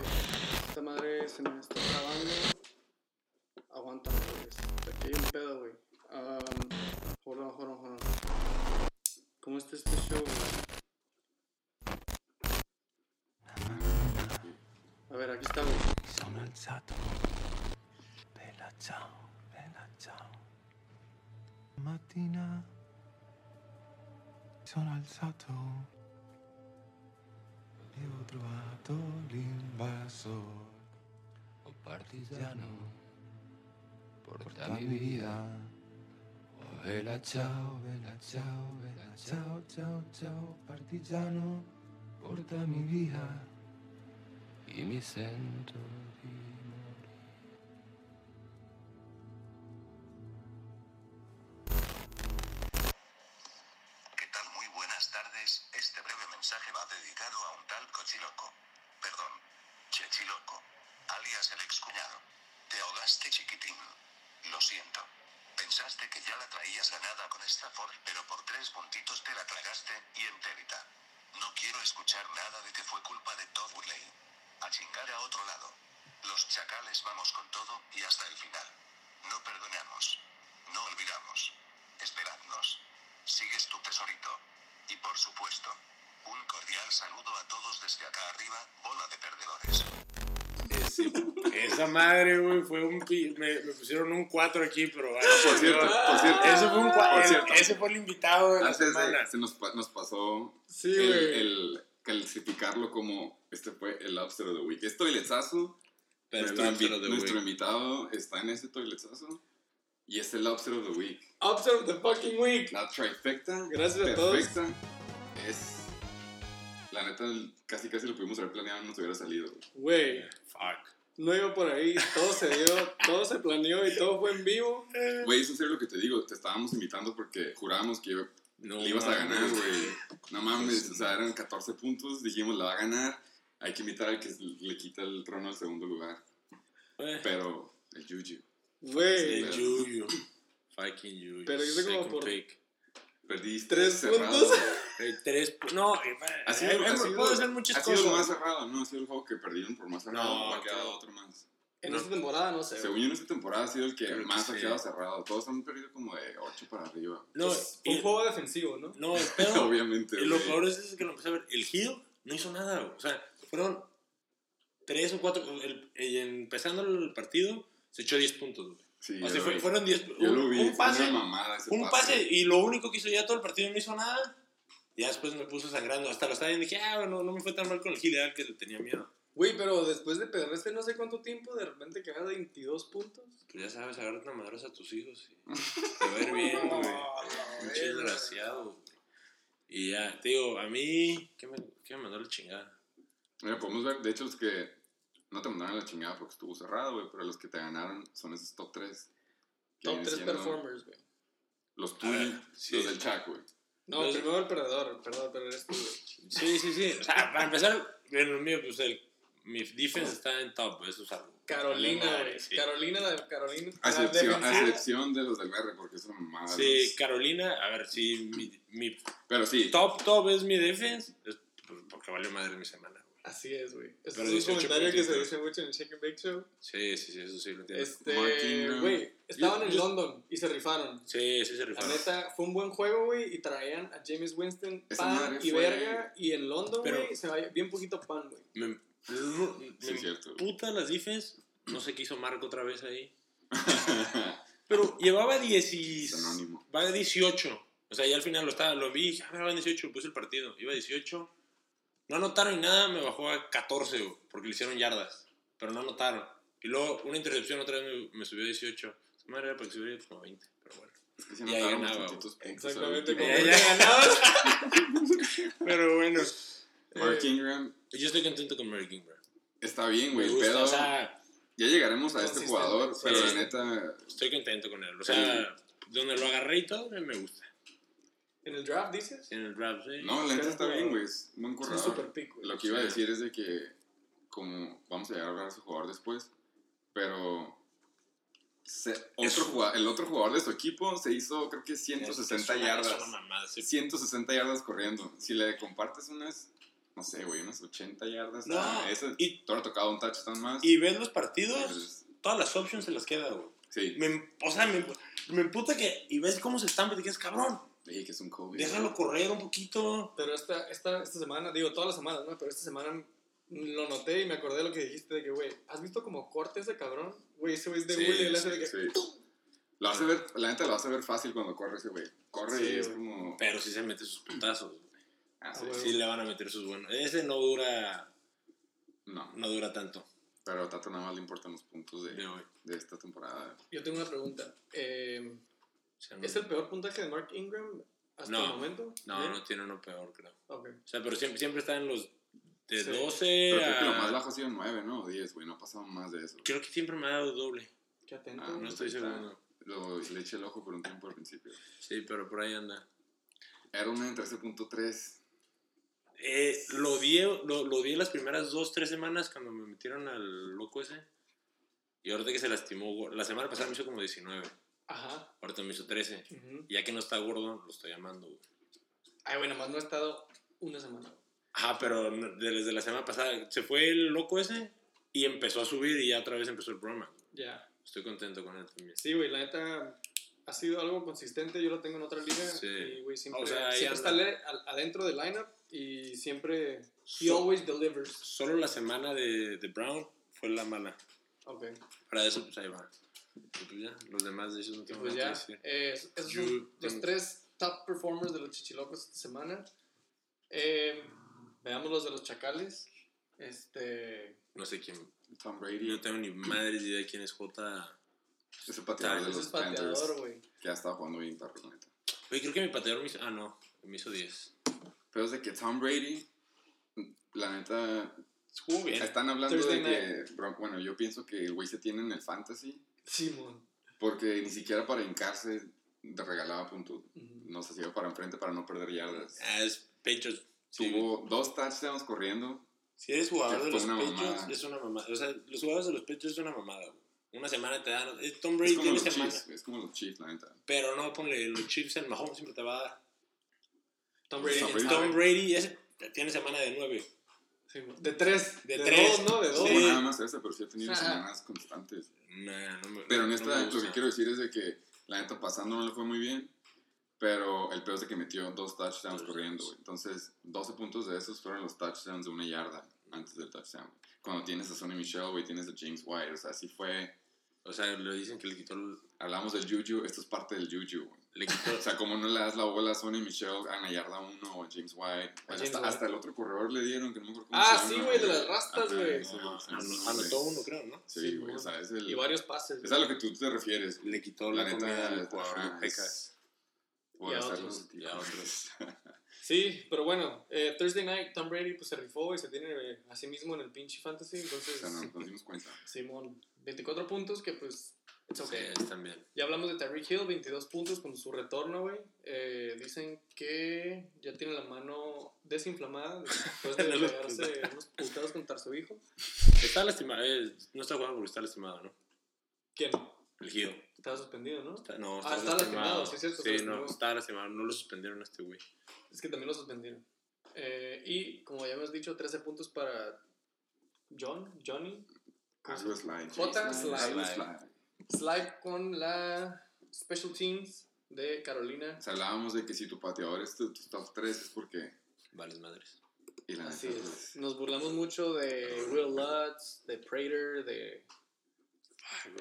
esta madre se me está trabando. Aguanta, güey. Aquí hay un pedo, güey. Um, hold on, hold on, hold on. ¿Cómo está este show, güey? A ver, aquí güey. Sono alzato. Bella ciao, bella ciao. Mattina sono alzato e ho trovato l'invasor. Oh partigiano, portami via. Oh bella ciao, bella ciao, bella ciao, ciao, ciao, partigiano, portami via. Y mi sento di madre, güey, fue un... Me, me pusieron un 4 aquí, pero... ay, Por cierto, por cierto. Ese fue, un cua- Por el- cierto. ese fue el invitado de la Antes semana. de, se nos, nos pasó Sí, el, el clasificarlo como este fue el Lobster of the Week. Es toiletazo. Pero nuestro, invi- nuestro invitado está en ese toiletazo. Y es el Lobster of the Week. Observe the fucking week. La trifecta Gracias a todos. perfecta es La neta, casi casi lo pudimos haber planeado, no nos hubiera salido. Güey, Fuck. No iba por ahí, todo se dio, todo se planeó y todo fue en vivo. Güey, es en serio lo que te digo. Te estábamos invitando porque jurábamos que No, le ibas a ganar, güey. No mames, o sea, eran 14 puntos. Dijimos, la va a ganar. Hay que invitar al que le quita el trono al segundo lugar. Eh, Pero, el Yuji. Güey, El Yuyu. Fucking Yuyu. Pero yo como por- pick. Perdiste. Tres cerrado, puntos. tres. pu- No, eh, Ha sido, eh, ha sido- puede ser muchas ha sido cosas. más cerrado, ¿no? Ha sido el juego que perdieron por más cerrado. No, ha quedado claro. otro más. en No. esta temporada no sé. Según yo, en esta temporada ha sido el que Creo que más ha sí. quedado cerrado. Todos han perdido como de 8 para arriba. No, Es un y- juego defensivo, ¿no? no, el pedo. Obviamente. y lo peor es que lo empecé a ver. El Hill no hizo nada. O sea, fueron tres o cuatro. El, el- empezando el partido, se echó 10 puntos, güey. Sí, O sea, fue- fueron 10. Yo un, lo vi. un pase. una mamada ese Un pase y lo único que hizo ya todo el partido no hizo nada. Y ya después me puso sangrando. Hasta lo estaba viendo y dije, ah, no, no me fue tan mal con el el que le tenía miedo. Güey, pero después de perderse no sé cuánto tiempo, de repente quedas 22 puntos. Pues ya sabes, agarrarte a madrazos a tus hijos y te ver bien, güey. Pinche desgraciado, güey. Y ya, te digo, a mí, ¿qué me, qué me mandó la chingada? Mira, podemos ver, de hecho, los que no te mandaron a la chingada porque estuvo cerrado, güey, pero los que te ganaron son esos top 3. Top 3 performers, güey. Los A tuyos, ver, sí. los del chat, güey. No, Pues- primero el perdedor, el perdedor, pero eres tú, güey. Sí, sí, sí. O sea, para empezar, en lo mío, pues el, mi defense está en top, eso es algo. Carolina, sí. Carolina, la de Carolina. A la excepción, a defensiva. excepción de los del BR, porque es una mamada. Sí, los- Carolina, a ver, sí, mi, mi Pero sí, top, top es mi defense, es pues, porque valió madre mi semana. Así es, güey. Este es un 18 comentario que se dice mucho en el Shake and Bake Show. Sí, sí, sí, eso sí lo entiendo. Este, güey, estaban Yo- en yo- London y se rifaron. Sí, sí se La rifaron. neta, fue un buen juego, güey, y traían a James Winston Esa pan y fue- verga, y en London, güey, se vaya bien poquito pan, güey. Me, me, Sí, es cierto. puta las defense. No sé qué hizo Marco otra vez ahí. Pero llevaba 10 y... Es anónimo. Va de 18. O sea, ya al final lo, estaba, lo vi, dije, ah, va en 18, puse el partido. Iba a 18. No anotaron ni nada, me bajó a 14, güey, porque le hicieron yardas. Pero no anotaron. Y luego una intercepción otra vez me, me subió a 18. Esa madre era para que subiera como a 20, pero bueno. Es que si Y ahí ganaba, puntos Exactamente como Ya, ya. ganabas. Pero bueno. Mark Eh, Ingram Yo estoy contento con Mary King, bro. está bien, Me güey, gusta, pero o sea, ya llegaremos a este jugador, sí. pero la neta, estoy contento con él. O sea, donde lo agarré y todo, me gusta. En el draft, dices. En el draft, sí. no, la neta está jugador. bien, güey, es un buen Es un corredor. super pick, güey. Lo que iba a Sí. decir es de que, como vamos a llegar a hablar de ese jugador después, pero se- otro jugua- el otro jugador de su equipo se hizo, creo que 160 Es yardas. Es una mamada. ese 160 yardas corriendo. Si le compartes unas, no sé, güey, unas 80 yardas, No, ese, y- te ha tocado un touchdown más. Y ves los partidos, pues, todas las options se las queda, güey. sí, Me, o sea, me, me emputa que. Y ves cómo se estampa y te quedas, cabrón. Sí, que es un Kobe. Déjalo correr un poquito. Pero esta, esta, esta semana, digo, todas las semanas, ¿no? Pero esta semana lo noté y me acordé de lo que dijiste de que, güey, ¿has visto como cortes de cabrón? Güey, ese güey es de Sí, bully, hace sí, de que... sí. Lo hace ver, la neta lo hace ver fácil cuando corre ese güey. Corre Sí, y es como. Pero sí se mete sus putazos. güey. Ah, sí, Ah. Sí le van a meter sus buenos. Ese no dura. No, No dura tanto. pero a Tato nada más le importan los puntos de, De hoy. de esta temporada. Yo tengo una pregunta. Eh, sea, no, ¿Es el peor puntaje de Mark Ingram hasta No. el momento? no, no tiene uno peor, creo. Ok. O sea, pero siempre, siempre está en los de Sí. 12 Pero creo que lo más bajo ha sido 9, ¿no? O 10, güey. No ha pasado más de eso. Creo que siempre me ha dado doble. Qué atento. Ah, No estoy Está- seguro. Lo, le eché el ojo por un tiempo al principio. Sí, pero por ahí anda. Edelman 13.3. Eh, lo, odié, lo, lo las primeras dos, tres semanas cuando me metieron al loco ese. Y ahorita que se lastimó, la semana pasada me hizo como 19. Ajá. Ahorita me hizo 13. Ujú. Y ya que no está gordo, lo estoy llamando. güey. Ay, bueno, más no ha estado una semana. Ajá, pero desde la semana pasada se fue el loco ese y empezó a subir y ya otra vez empezó el programa. Ya. Estoy contento con él también. Sí, güey, la neta ha sido algo consistente. Yo lo tengo en otra liga. Sí. Y, güey, siempre, O sea, siempre está adentro del lineup y siempre. He So- always delivers. Solo la semana de, de Brown fue la mala. Ok. Para eso, pues ahí va. Pues ya, los demás de ellos no tengo pues nada ya, que decir. eh, esos son los tres top performers de los chichilocos esta semana. Eh, veamos los de los chacales. Este. No sé quién. Tom Yo Brady. no tengo ni madre idea de quién es J. Ese pateador de Ese los es pateador, güey. Que ha estado jugando bien neta. Oye, creo que mi pateador me hizo. Ah, no. Me hizo 10. Pero es de que Tom Brady la neta, Jugó bien. están hablando Thursday de que, bro, bueno, yo pienso que el güey se tiene en el fantasy Simón. porque ni siquiera para hincarse te regalaba puntos. Ujú. No se iba para enfrente para no perder yardas. Ah, es Patriots. Sí, Tuvo dos touchdowns corriendo. Si eres jugador de los Patriots, mamada. es una mamada. O sea, los jugadores de los Patriots es una mamada, güey. Una semana te dan. Tom Es Brady como, tiene los semana. Chiefs, es como los Chiefs, la neta. Pero no, ponle los Chiefs, el Mahomes siempre te va a dar. Tom Brady. Tom Brady. Tom Brady ese tiene semana de 9. Simón. De tres. De De, tres. dos, ¿no? De dos. Sí. nada más esa, pero sí ha tenido semanas constantes. Nah, no me, Pero en no esta, me lo que quiero decir es de que la neta pasando no le fue muy bien. Pero el peor es de que metió dos touchdowns Dos corriendo, güey. Entonces, 12 puntos de esos fueron los touchdowns de una yarda antes del touchdown. Cuando tienes a Sonny Michel, güey, tienes a James White. O sea, así fue. O sea, le dicen que le quitó. el- Hablamos del Juju, esto es parte del Juju, güey. Le quitó O sea, como no le das la bola a Sonny Michel, a la yarda 1 o a James White. James hasta, White. hasta el otro corredor le dieron, que no me acuerdo cómo Ah, se sí, güey, de las rastas, güey. anotó, uno, creo, ¿no? Sí, güey, o sea, es el... Y varios pases. Es a lo que tú te refieres. Le quitó La la, neta, al jugador Pecas. Y a otros, tipo- y a otros. Sí, pero bueno, eh, Thursday night, Tom Brady pues se rifó y se tiene eh, a sí mismo en el pinche fantasy. O Entonces, sea, no, nos dimos cuenta. Simón, 24 puntos que pues, it's Sí, okay. están bien. Ya hablamos de Tyreek Hill, 22 puntos con su retorno, güey. Eh, dicen que ya tiene la mano desinflamada después de pegarse unos putados contra su hijo. Está lastimado. eh, no está jugando porque está lastimado, ¿no? ¿Quién? El Gio. Estaba suspendido, ¿no? Está- no, Ah, está lastimado, sí, es cierto, Sí, no, está lastimado. No lo suspendieron a este güey. Es que también lo suspendieron. Eh, y como ya hemos dicho, 13 puntos para John, Johnny. Slide. J. sí, Slide. con la Special Teams de Carolina. O sea, hablábamos de que si tu pateador es tu, tu top 3 es porque... Vales madres. Y la Así neta, es. pues, Nos burlamos mucho de Will Lutz, de Prater, de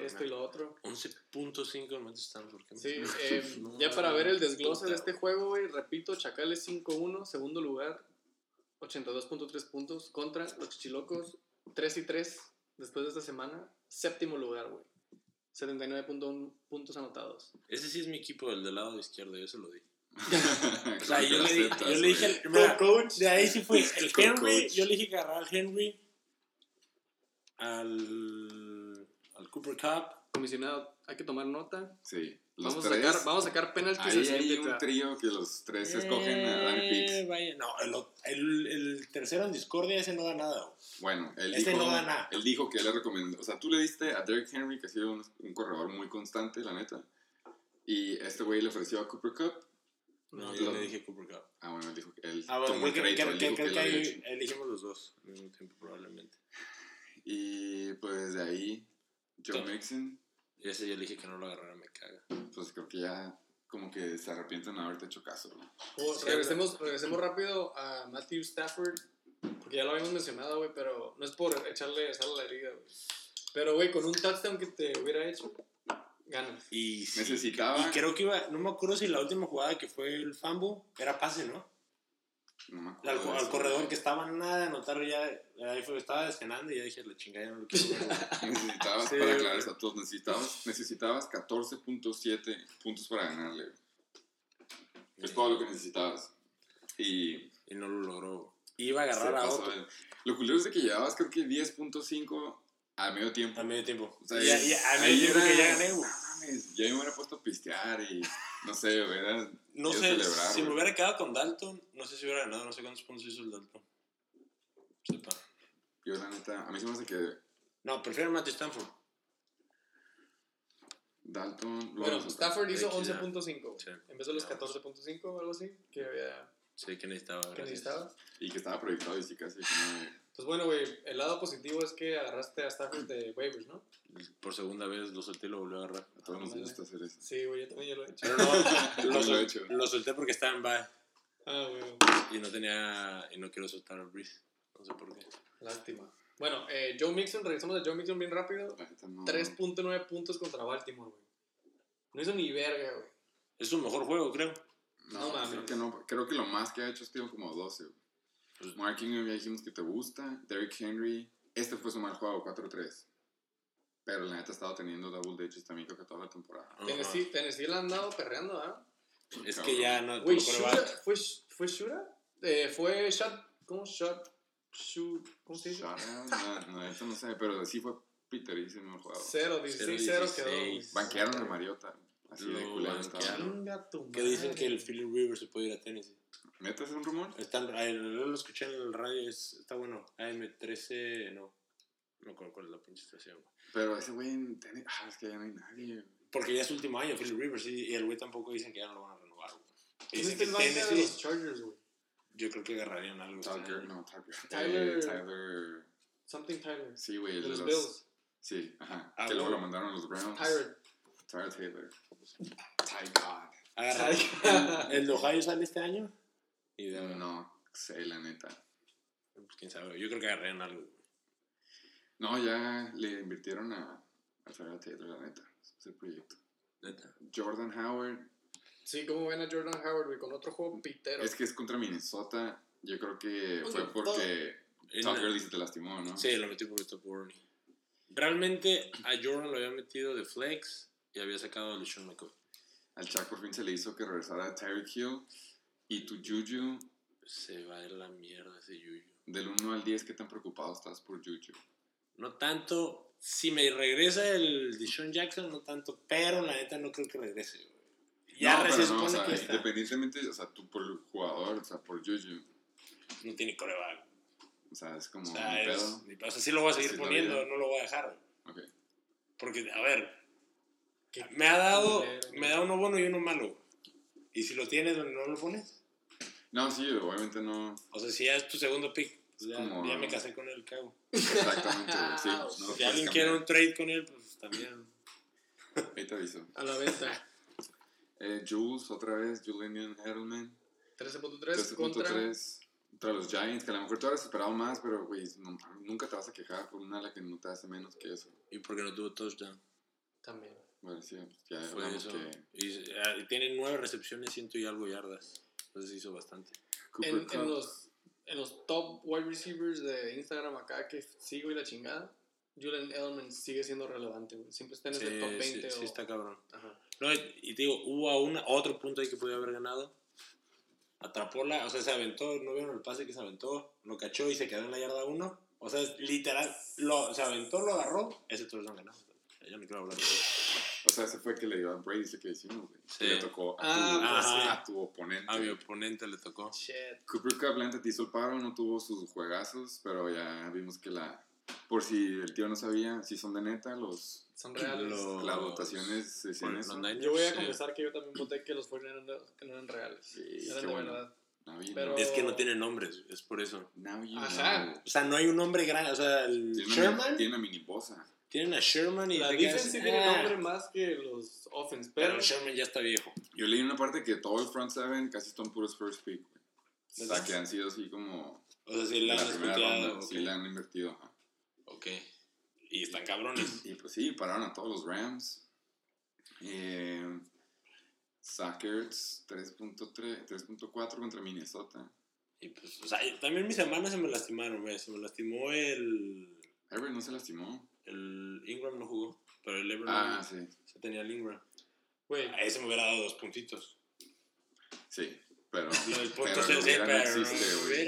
esto y lo otro. 11.5 en Stanford. ¿qué Sí, eh, No, ya para ver el desglose de este juego, güey, repito, Chacales 5-1, segundo lugar, 82.3 puntos, contra los Chichilocos 3 y 3 después de esta semana, séptimo lugar, güey. 79.1 puntos anotados. Ese sí es mi equipo, el del lado izquierdo, yo se lo di. O sea, yo le, di- yo le dije, al- mira, coach. de ahí sí fue el Henry, coach. yo le dije que agarrar al Henry, al, al Cooper Cup, Comisionado, hay que tomar nota. Sí. Los Vamos a, sacar, vamos a sacar penaltis ahí hay un trío que los tres escogen a Danny Eh, Pitts. vaya, No, el, el, el tercero en discordia ese no da nada. Bueno, él Este dijo, no da nada. él dijo que él le recomendó, o sea, tú le diste a Derrick Henry, que ha sido un, un corredor muy constante, la neta, y este güey le ofreció a Cooper Cup. No, yo lo- le dije Cooper Cup. Ah, bueno, él dijo que él Ah, bueno, tomó el creo que, creo dijo creo que ahí elegimos los dos al mismo tiempo, probablemente. Y pues de ahí, Joe. Mixon, Y ese yo le dije que no lo agarrara, me caga. pues creo que ya como que se arrepienten de haberte hecho caso. ¿no? Oh, Sí, regresemos, regresemos rápido a Matthew Stafford, porque ya lo habíamos mencionado, güey, pero no es por echarle sal a la herida, güey. Pero, güey, con un touchdown que te hubiera hecho, ganas. Y sí, Necesitaba- Y creo que iba, no me acuerdo si la última jugada que fue el fumble era pase, ¿no? No me Al, acuerdo. al corredor que estaba nada de anotar ya, ahí fue, estaba descenando y ya dije, la chingada ya no lo quiero ver. güey". Necesitabas, Sí, para aclarar a todos, necesitabas, necesitabas 14.7 puntos para ganarle. Es todo lo que necesitabas. Y Y no lo logró. Iba a agarrar a otro Lo culero es de que llevabas creo que 10.5 a medio tiempo. a medio tiempo. O sea, Ya- ya- a medio tiempo era- que ya gané, güey. No mames, ya me hubiera puesto a pistear y no sé, hubiera No sé, celebrar, si me güey. hubiera quedado con Dalton, no sé si hubiera ganado, no sé cuántos puntos hizo el Dalton. Sepa. Yo la neta, a mí se me hace que No, prefiero a Matthew Stanford. Dalton... Bueno, Stafford hizo X, ya. 11.5, Sí. en vez de los Ya. 14.5 o algo así, que, había, Sí, que necesitaba. que necesitaba. Y que estaba proyectado y sí casi como... Pues bueno, güey, el lado positivo es que agarraste a Stafford de waivers, ¿no? Por segunda vez lo solté y lo volvió a agarrar. A todos nos gusta hacer eso. Sí, güey, yo también ya lo he hecho. Pero no, Yo lo, lo he hecho. lo solté porque estaba en bye Ah, güey, y no tenía. y no quiero soltar al Breeze. No sé por qué. lástima. Bueno, eh, Joe Mixon, regresamos a Joe Mixon bien rápido. No... 3.9 puntos contra Baltimore, güey. No hizo ni verga, güey. Es su mejor juego, creo. No, No mames. creo que no. Creo que lo más que ha hecho es tío como 12. güey. Pues- Mark Ingram ya dijimos que te gusta. Derrick Henry. Este fue su mal juego, 4-3. Pero la neta ha estado teniendo double digits también creo que toda la temporada. Ajá. Tennessee, Tennessee la han dado perreando, ¿ah? Es Cabrón. que ya no. Shura, quarterback- ¿fue, ¿fue Shura? Eh, fue Shot, ¿cómo Shot? shoot, ¿cómo se dice? Shutout, no, no, esto no sé, pero sí fue piterísimo el jugador. 0, 16, 0 quedó. güey. 16. Banquearon a Mariota. Así de Lo culero estaba. Que dicen que el Philip Rivers se puede ir a Tennessee. ¿Neta es un rumor? Yo lo escuché en el radio, es, está bueno. AM13, no. No cuál es la pinche estación. güey. Pero ese güey ah, es que ya no hay nadie. Porque ya es su último año, Philip Rivers, y, y el güey tampoco dicen que ya no lo van a renovar. güey. ¿Quién Dicen es que el banca de Tennessee, los Chargers, güey? yo creo que agarrarían algo. Tucker, no, Tucker. Tyler- Eh, Tyler. Something Tyler. Sí, güey, De los los Bills. Sí, ajá. Ah, que luego lo mandaron a los Browns. Tyler. Tyler Taylor. Ty God. Agarra- ¿El de Ohio sale este año? Y de, No sé, la neta. pues quién sabe, yo creo que agarrarían algo. No, ya le invirtieron a, a Tyler Taylor, la neta. Es el proyecto. Neta. Jordan Howard. Sí, como ven a Jordan Howard, con otro juego pitero. Es que es contra Minnesota. Yo creo que Pues fue porque Tucker dice te lastimó, ¿no? Sí, lo metí porque está Burney. Realmente a Jordan lo había metido de flex y había sacado a LeSean McCoy. Al Chuck por fin se le hizo que regresara Tyreek Hill. Y tu Juju, Se va de la mierda ese Yuyu. del 1 al 10, ¿qué tan preocupado estás por Juju? No tanto. Si me regresa el Deshaun Jackson, no tanto. Pero la neta no creo que regrese. güey. Ya no, no, o sea, que está. independientemente, o sea, tú por el jugador, o sea, por Juju. No tiene coreback. O sea, es como O sea, es, pedo. o sea, sí lo voy a seguir poniendo, no lo voy a dejar. güey. Ok. Porque, a ver, me ha dado, me da uno bueno y uno malo. Y si lo tienes, no lo pones. No, sí, obviamente no. O sea, si ya es tu segundo pick, pues ya, como- ya me casé con él, cago. Exactamente, sí. No lo Si alguien cambiar. quiere un trade con él, pues también. Ahí te aviso. A la venta. Eh, Jules, otra vez, Julian Edelman. 13.3 contra. 13.3 contra los Giants, que a lo mejor tú hubieras esperado más, pero, güey, no- nunca te vas a quejar por un ala que no te hace menos que eso. Y porque no tuvo touchdown. También. Bueno, sí, ya Fue eso. que Y, y tiene nueve recepciones, ciento y algo yardas. Entonces hizo bastante. En, en, los, en los top wide receivers de Instagram acá que sigo y la chingada, Julian Edelman sigue siendo relevante, güey. Siempre está en ese Sí, top sí, 20 sí o... está cabrón. Ajá. No, y te digo, hubo a una, otro punto ahí que podía haber ganado. Atrapó la, o sea, se aventó, no vieron el pase que se aventó, lo cachó y se quedó en la yarda 1. O sea, literal, lo, se aventó, lo agarró, ese touchdown ganó. Ya no quiero hablar de eso. O sea, ese fue que le dio a Brady, ese que hicimos, güey. Sí. Que le tocó a, Ah, tu, sí. a tu oponente. A mi oponente le tocó. Shit. Cooper Cup, la te hizo el paro, no tuvo sus juegazos, pero ya vimos que la... Por si el tío no sabía, si son de neta, los, Son reales. Los- las votaciones decían los eso. Niners, Yo voy a sí. confesar que yo también voté que los 49ers que no eran reales. Sí, eran de bueno. verdad. Now you Pero- know. Es que no tiene nombres, es por eso. Ajá. know. O sea, no hay un nombre grande. O sea, el Tiene una, Sherman. tiene una mini bosa. Tienen a Sherman y La defense sí tiene "Ah". nombre más que los offense, Pero pero... Sherman ya está viejo. Yo leí una parte que todo el front seven casi son puros first pick, güey. O sea, que han sido así como... O sea, si de la la han escuteado. ronda, sí le han invertido, ajá. Ok. Y están cabrones. Y pues sí, pararon a todos los Rams. Eh, Sackers 3.3 3.4 contra Minnesota. Y pues, o sea, también mis hermanos se me lastimaron, güey. Se me lastimó el. Everett no se lastimó. El Ingram no jugó. Pero el Everett Ah, sí. se tenía el Ingram. Güey, A ese me hubiera dado dos puntitos. Sí, pero... Lo del punto pero sí, pero no existe, güey.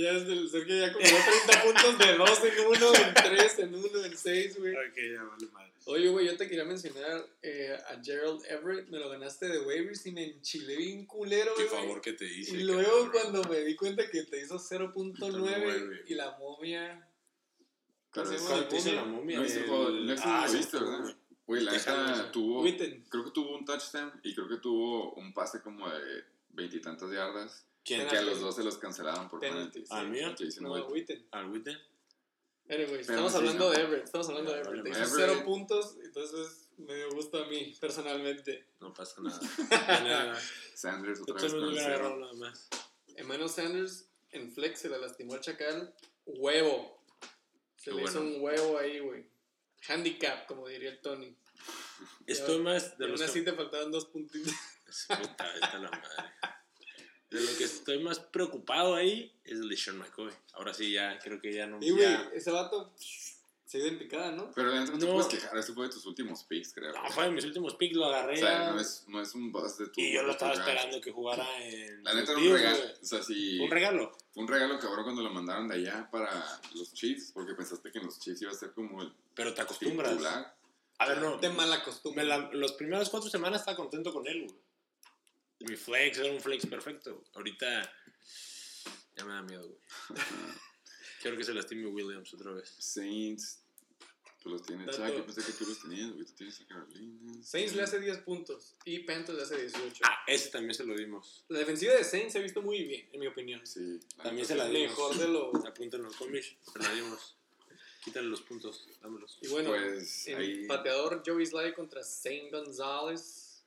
ya es del Sergio ya acumuló 30 puntos de 2 en 1, en 3, en 1, en 6, güey. Ok, ya vale madre. Oye, güey, yo te quería mencionar eh, a Gerald Everett, me lo ganaste de waivers y me enchilé bien culero, Qué güey. favor que te hice. Y luego cabrón. cuando me di cuenta que te hizo 0.9 0.9. y la momia... Pero ¿Cómo es- te hice la momia? No, El- no, ese Ah, lo sí, viste, estuvo, ¿verdad? güey. Güey, la neta tuvo... Witten. Creo que tuvo un touchdown y creo que tuvo un pase como de veintitantas yardas. ¿Quién? Que a los dos se los cancelaron por sí. ¿Al mío? No, Witten. ¿Al Witten? Pero estamos sí, hablando de Everett, estamos hablando de Everett. Hizo. 0 puntos, entonces me gusta a mí, personalmente. No pasa nada. Nada. Sanders otra vez con el cero. Emmanuel Sanders en flex se la lastimó al chacal. Huevo. Se Qué le hizo bueno. un huevo ahí, güey. Handicap, como diría el Tony. Estoy más De de los aún así que... te faltaban dos puntitos. Puta, esta la madre. De lo que estoy más preocupado ahí es el de Sean McCoy. Ahora sí, ya creo que ya no. Y, güey, ya- ese vato Se dio en picada, ¿no? Pero la neta no te No. puedes quejar, eso fue de tus últimos picks, creo. No, fue de mis últimos picks, lo agarré. o sea, no es, no es un buzz de tu. y yo lo estaba esperando que jugara en. La neta era un regalo. O sea, sí. Un regalo. Fue un regalo cabrón cuando lo mandaron de allá para los Chiefs, porque pensaste que en los Chiefs iba a ser como el Pero te acostumbras. titular. A ver, no. De mala costumbre. La, los primeros cuatro semanas estaba contento con él, güey. Mi flex era un flex perfecto. Ahorita ya me da miedo, güey. Quiero que se lastime Williams otra vez. Saints. Tú los tienes. Dato. Ah, yo pensé que tú los tenías, güey. Tú tienes a Carolina. Saints le hace 10 puntos y Panthers le hace 18. Ah, ese también se lo dimos. La defensiva de Saints se ha visto muy bien, en mi opinión. Sí. También se la dimos. Mejor de lo... Apúntenlo al comish. Se la dimos. Quítale los puntos. Dámelos. Y bueno, Pues el ahí. pateador Joey Sly contra Saint González.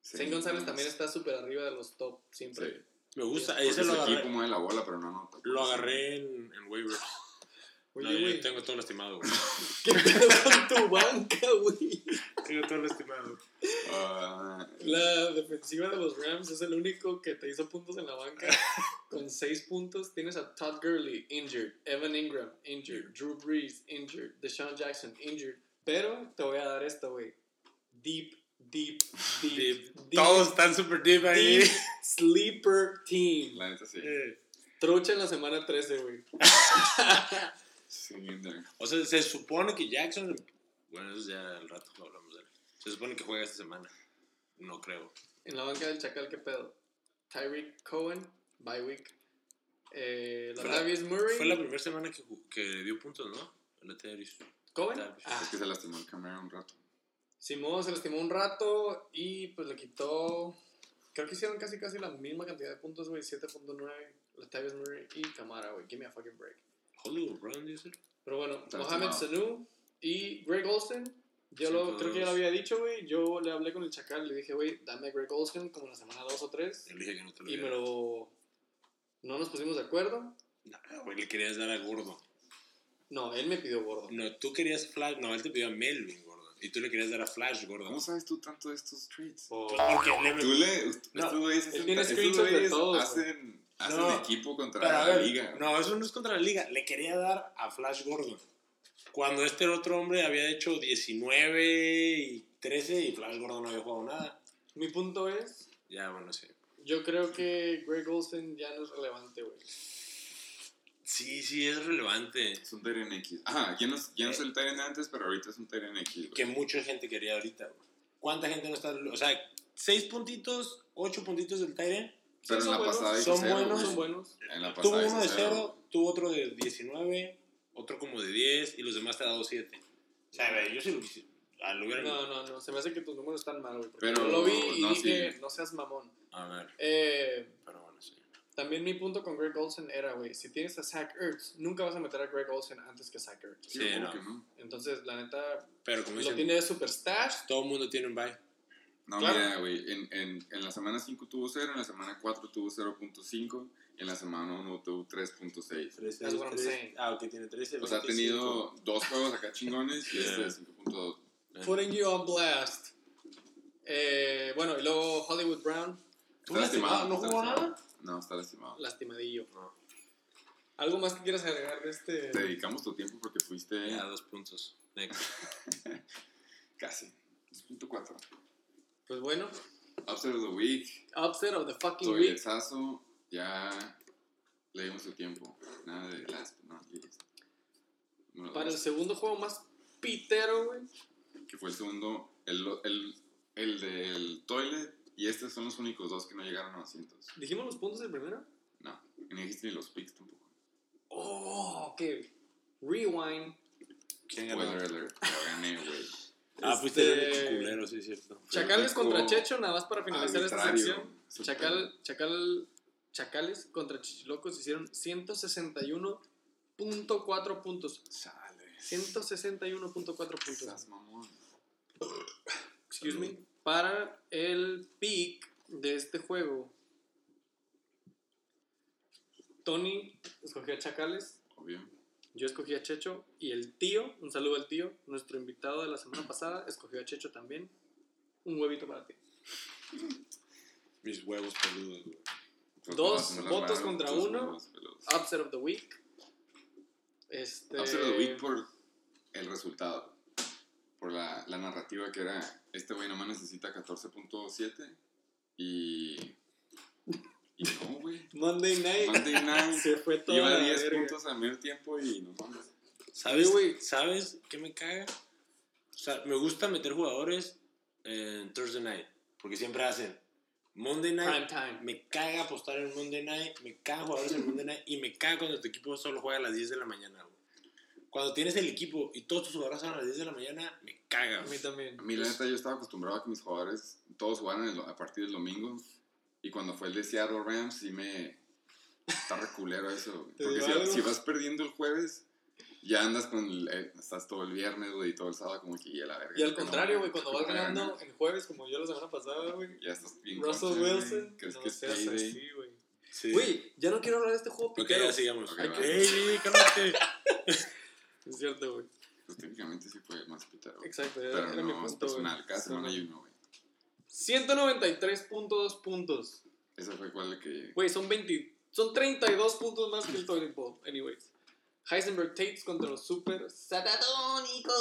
Saint González también está súper arriba de los top, siempre. Sí. Me gusta. Porque Ese lo su equipo agarré, mueve la bola, pero no anota. lo agarré en, en waivers. Oye, No, yo güey, tengo todo lastimado, güey. ¿qué pedo con tu banca, güey? tengo todo lastimado. Ah, La defensiva de los Rams es el único que te hizo puntos en la banca. Con 6 puntos tienes a Todd Gurley, injured. Evan Ingram, injured. Drew Brees, injured. Deshaun Jackson, injured. Pero te voy a dar esto, güey. Deep, deep, deep, Deep. deep, Todos están super deep ahí. deep sleeper team. la neta sí. Eh. Trucha en la semana 13, güey. Sí, O sea, se supone que Jackson. Bueno, eso ya al rato lo hablamos de él. Se supone que juega esta semana. No creo. En la banca del Chacal, ¿qué pedo? Tyreek Cohen, bye week. Eh, Latavius Murray. Fue la primera semana que, que dio puntos, ¿no? Latavius. ¿Cohen? Ah, Es que se lastimó el un rato. Simón se lastimó un rato y pues le quitó. Creo que hicieron casi casi la misma cantidad de puntos, güey. 7.9. Latavius Murray y Camara, güey. Give me a fucking break. Hollywood Brown, dice. Pero bueno, Mohamed. Sanu y Greg Olsen. Yo lo, creo que ya lo había dicho, güey. Yo le hablé con el Chacal y le dije, güey, dame a Greg Olsen como la semana 2 o 3. Le dije que no te lo Y me lo. No nos pusimos de acuerdo. No, güey, le querías dar a Gordo. No, él me pidió gordo. No, tú querías Flash. No, él te pidió a Melvin Gordo. Y tú le querías dar a Flash Gordo. ¿Cómo sabes tú tanto de estos trades? Por- Pues porque le Tú le. No, estos güeyes él hacen- tiene estos screenshots de todos, Hacen, hacen No, equipo contra la ver, liga. no, eso no es contra la liga. Le quería dar a Flash Gordon. Cuando este otro hombre había hecho 19 y 13 y Flash Gordon no había jugado nada. Mi punto es. Ya, bueno, sí. Yo creo que Greg Olsen ya no es relevante, güey. Sí, sí, es relevante. Es un Tyrion X. Ajá, ya no, ya no es el Tyrion de antes, pero ahorita es un Tyrion X. güey. Que mucha gente quería ahorita, güey. ¿Cuánta gente no está? O sea, 6 puntitos, 8 puntitos del Tyren. Pero en son la buenos, pasada hizo son cero, buenos. Son buenos. En la Tuvo uno de hizo 0, tuvo otro de 19, otro como de 10 y los demás te ha dado 7. O sea, a ver, yo sí lo quise. ah, lo hubiera- No, no, no. Se me hace que tus números están mal, güey. Pero, lo vi y no, dije, sí. no seas mamón. A ver, Eh, pero bueno, sí. también mi punto con Greg Olsen era, güey, si tienes a Zach Ertz, nunca vas a meter a Greg Olsen antes que Zach Ertz. Sí, Sí, ¿cómo no. que no? Entonces, la neta, Pero como lo dicen, tiene de super stash. todo el mundo tiene un bye. No, Claro. mira, güey, en, en, en la semana 5 tuvo 0, en la semana 4 tuvo 0.5 y en la semana 1 tuvo 3.6. That's what I'm saying. Ah, ok, tiene 13. O sea, ha tenido dos juegos acá chingones y este de 5.2. Putting you on blast. Eh, bueno, y luego Hollywood Brown, ¿Tú lastimado? ¿No está jugó nada? No, está lastimado. lastimadillo. No. ¿Algo más que quieras agregar de este? Te dedicamos tu tiempo porque fuiste Ya, dos puntos. Next. casi. 2.4. Pues bueno, Upset of the Week. upset of the fucking week. Toiletazo. Ya le dimos su tiempo. Nada de last but not least. Número Para el dos, segundo juego más pitero, güey. que fue el segundo, el, el, el del toilet. Y estos son los únicos dos que no llegaron a 200. ¿Dijimos los puntos del primero? No, no dijiste ni los picks tampoco. Oh, ok. Rewind. ¿Quién Spoiler ganó? alert, lo gané, güey. Ah, fuiste el Este- único culero, sí, es cierto. Chacales contra Checho, nada más para finalizar esta sección. Chacal, Chacal, Chacales contra Chichilocos hicieron 161.4 puntos. Chale. 161.4 puntos. Estás mamón. Excuse me. Para el pick de este juego, Tony escogió a Chacales, Obvio. Yo escogí a Checho y el tío, un saludo al tío, nuestro invitado de la semana pasada, escogió a Checho también. Un huevito para ti. Mis huevos peludos, güey. Dos votos contra dos uno. Upset of the week. Este, Upset of the week por el resultado. Por la, la narrativa que era, este güey nomás necesita 14.7 y... Y no, güey. Monday Night. Monday Night Se fue todo. Lleva 10 puntos al medio tiempo y no mames. ¿Sabes, güey. ¿Sabes qué me caga? O sea, me gusta meter jugadores en Thursday Night. Porque siempre hacen Monday Night. Prime time. Me caga apostar en Monday Night. Me caga jugadores en Monday Night. Y me caga cuando tu equipo solo juega a las 10 de la mañana, güey. Cuando tienes el equipo y todos tus jugadores son a las 10 de la mañana, me caga, A mí también. A mí, la neta, yo estaba acostumbrado a que mis jugadores todos jugaran el- a partir del domingo. Y cuando fue el de Seattle Rams, sí me. Está reculero eso. güey. ¿Te Porque si, si vas perdiendo el jueves, ya andas con. el- eh, estás todo el viernes, güey, y todo el sábado, como que ya la verga. Y al contrario, güey, cuando vas no voy a ganando el jueves, como yo la semana pasada, güey. Ya estás bien. Russell concha, güey. Wilson. ¿Crees no que es así, güey. Sí. Güey, ya no quiero hablar de este juego Ok, pitero. ya sigamos. Ok, Hay va. que- ¡Ey, cálmate! Es cierto, güey. Pues técnicamente sí fue más pitero. Exacto, era, Pero era mi no, es punto, güey. personal. Cada semana hay uno, güey. 193.2 puntos. Ese fue cual el que. Güey, son 20. Son 32 puntos más que el Toilet Bowl. Anyways. Heisenberg Tates contra los Super Satadónicos.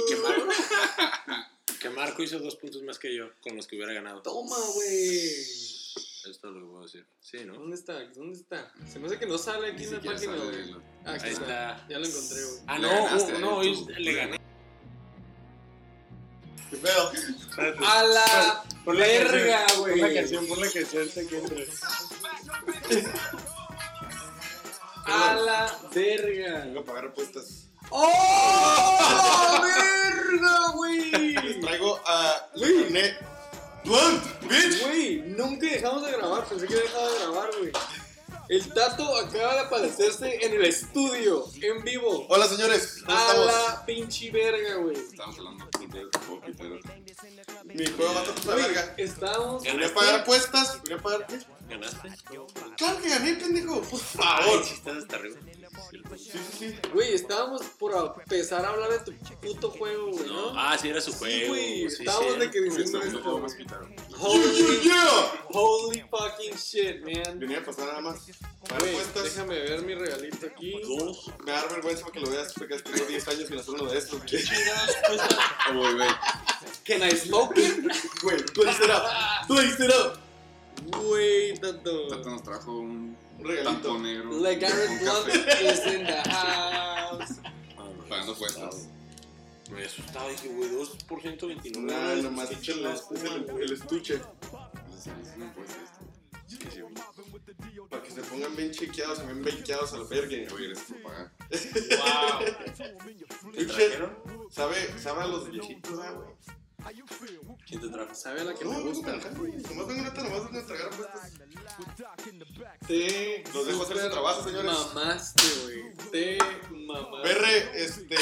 Y que Marco, que Marco hizo dos puntos más que yo con los que hubiera ganado. Toma, güey. Esto es lo que puedo decir. Sí, ¿no? ¿Dónde está? ¿Dónde está? Se me hace que no sale aquí Ni en la página, sale Ah, aquí Ahí está. está. Ya lo encontré, güey. Ah, no, ganaste a no, hoy tú. le gané. ¿Qué pedo? A la verga, güey. Pon la canción, pon la canción que entre. A la verga. Vengo a pagar apuestas. ¡Oh! ¡Verga, güey! Les traigo a Güey. Blunt, bitch. Güey, nunca dejamos de grabar. Pensé que dejado de grabar, güey. El Tato acaba de aparecerse en el estudio, en vivo. Hola, señores. ¿Cómo A estamos? la pinche verga, güey. Estamos hablando de. Mi juego va a Güey, verga. Estábamos. Voy a pagar apuestas. Voy a pagar. ¿qué? ¿Ganaste? Claro que gané, pendejo. Por favor. si estás hasta arriba. Sí, sí, sí. Güey, estábamos por empezar a hablar de tu puto juego, güey, No, ¿no? ah, sí era su Sí, juego. güey. sí, estábamos sí. de que diciendo esto. Yeah, Holy, yeah. holy fucking shit, man. Venía a pasar nada más. Güey, apuestas. déjame ver mi regalito aquí. Dos. Me da vergüenza porque lo veas porque tengo 10 años sin hacer uno de estos. Oh, güey, güey. Can I smoke it? Güey, tú ahí será. Tú ahí será. Güey, Tato. Tato nos trajo un Un regalito. negro. Le Garrett un Blunt is in the house. Pagando puestos. Me asustado, dije, güey, 2 por 129. Nah, nomás el, el, estuche. No sé si no puede ser esto. Sí, sí, güey. Para que se pongan bien chequeados y bien bakeados a la verga. Oye, gracias por pagar. Wow. Sabe, sabe a los viejitos, ah, güey. ¿Quién te trajo? Sabe a la que No, me no, gusta. Nomás vengo neta, nomás vengo a entregar. Te Los dejo hacer su trabajo, señores. Mamaste, güey. Te mamaste. Berre, este,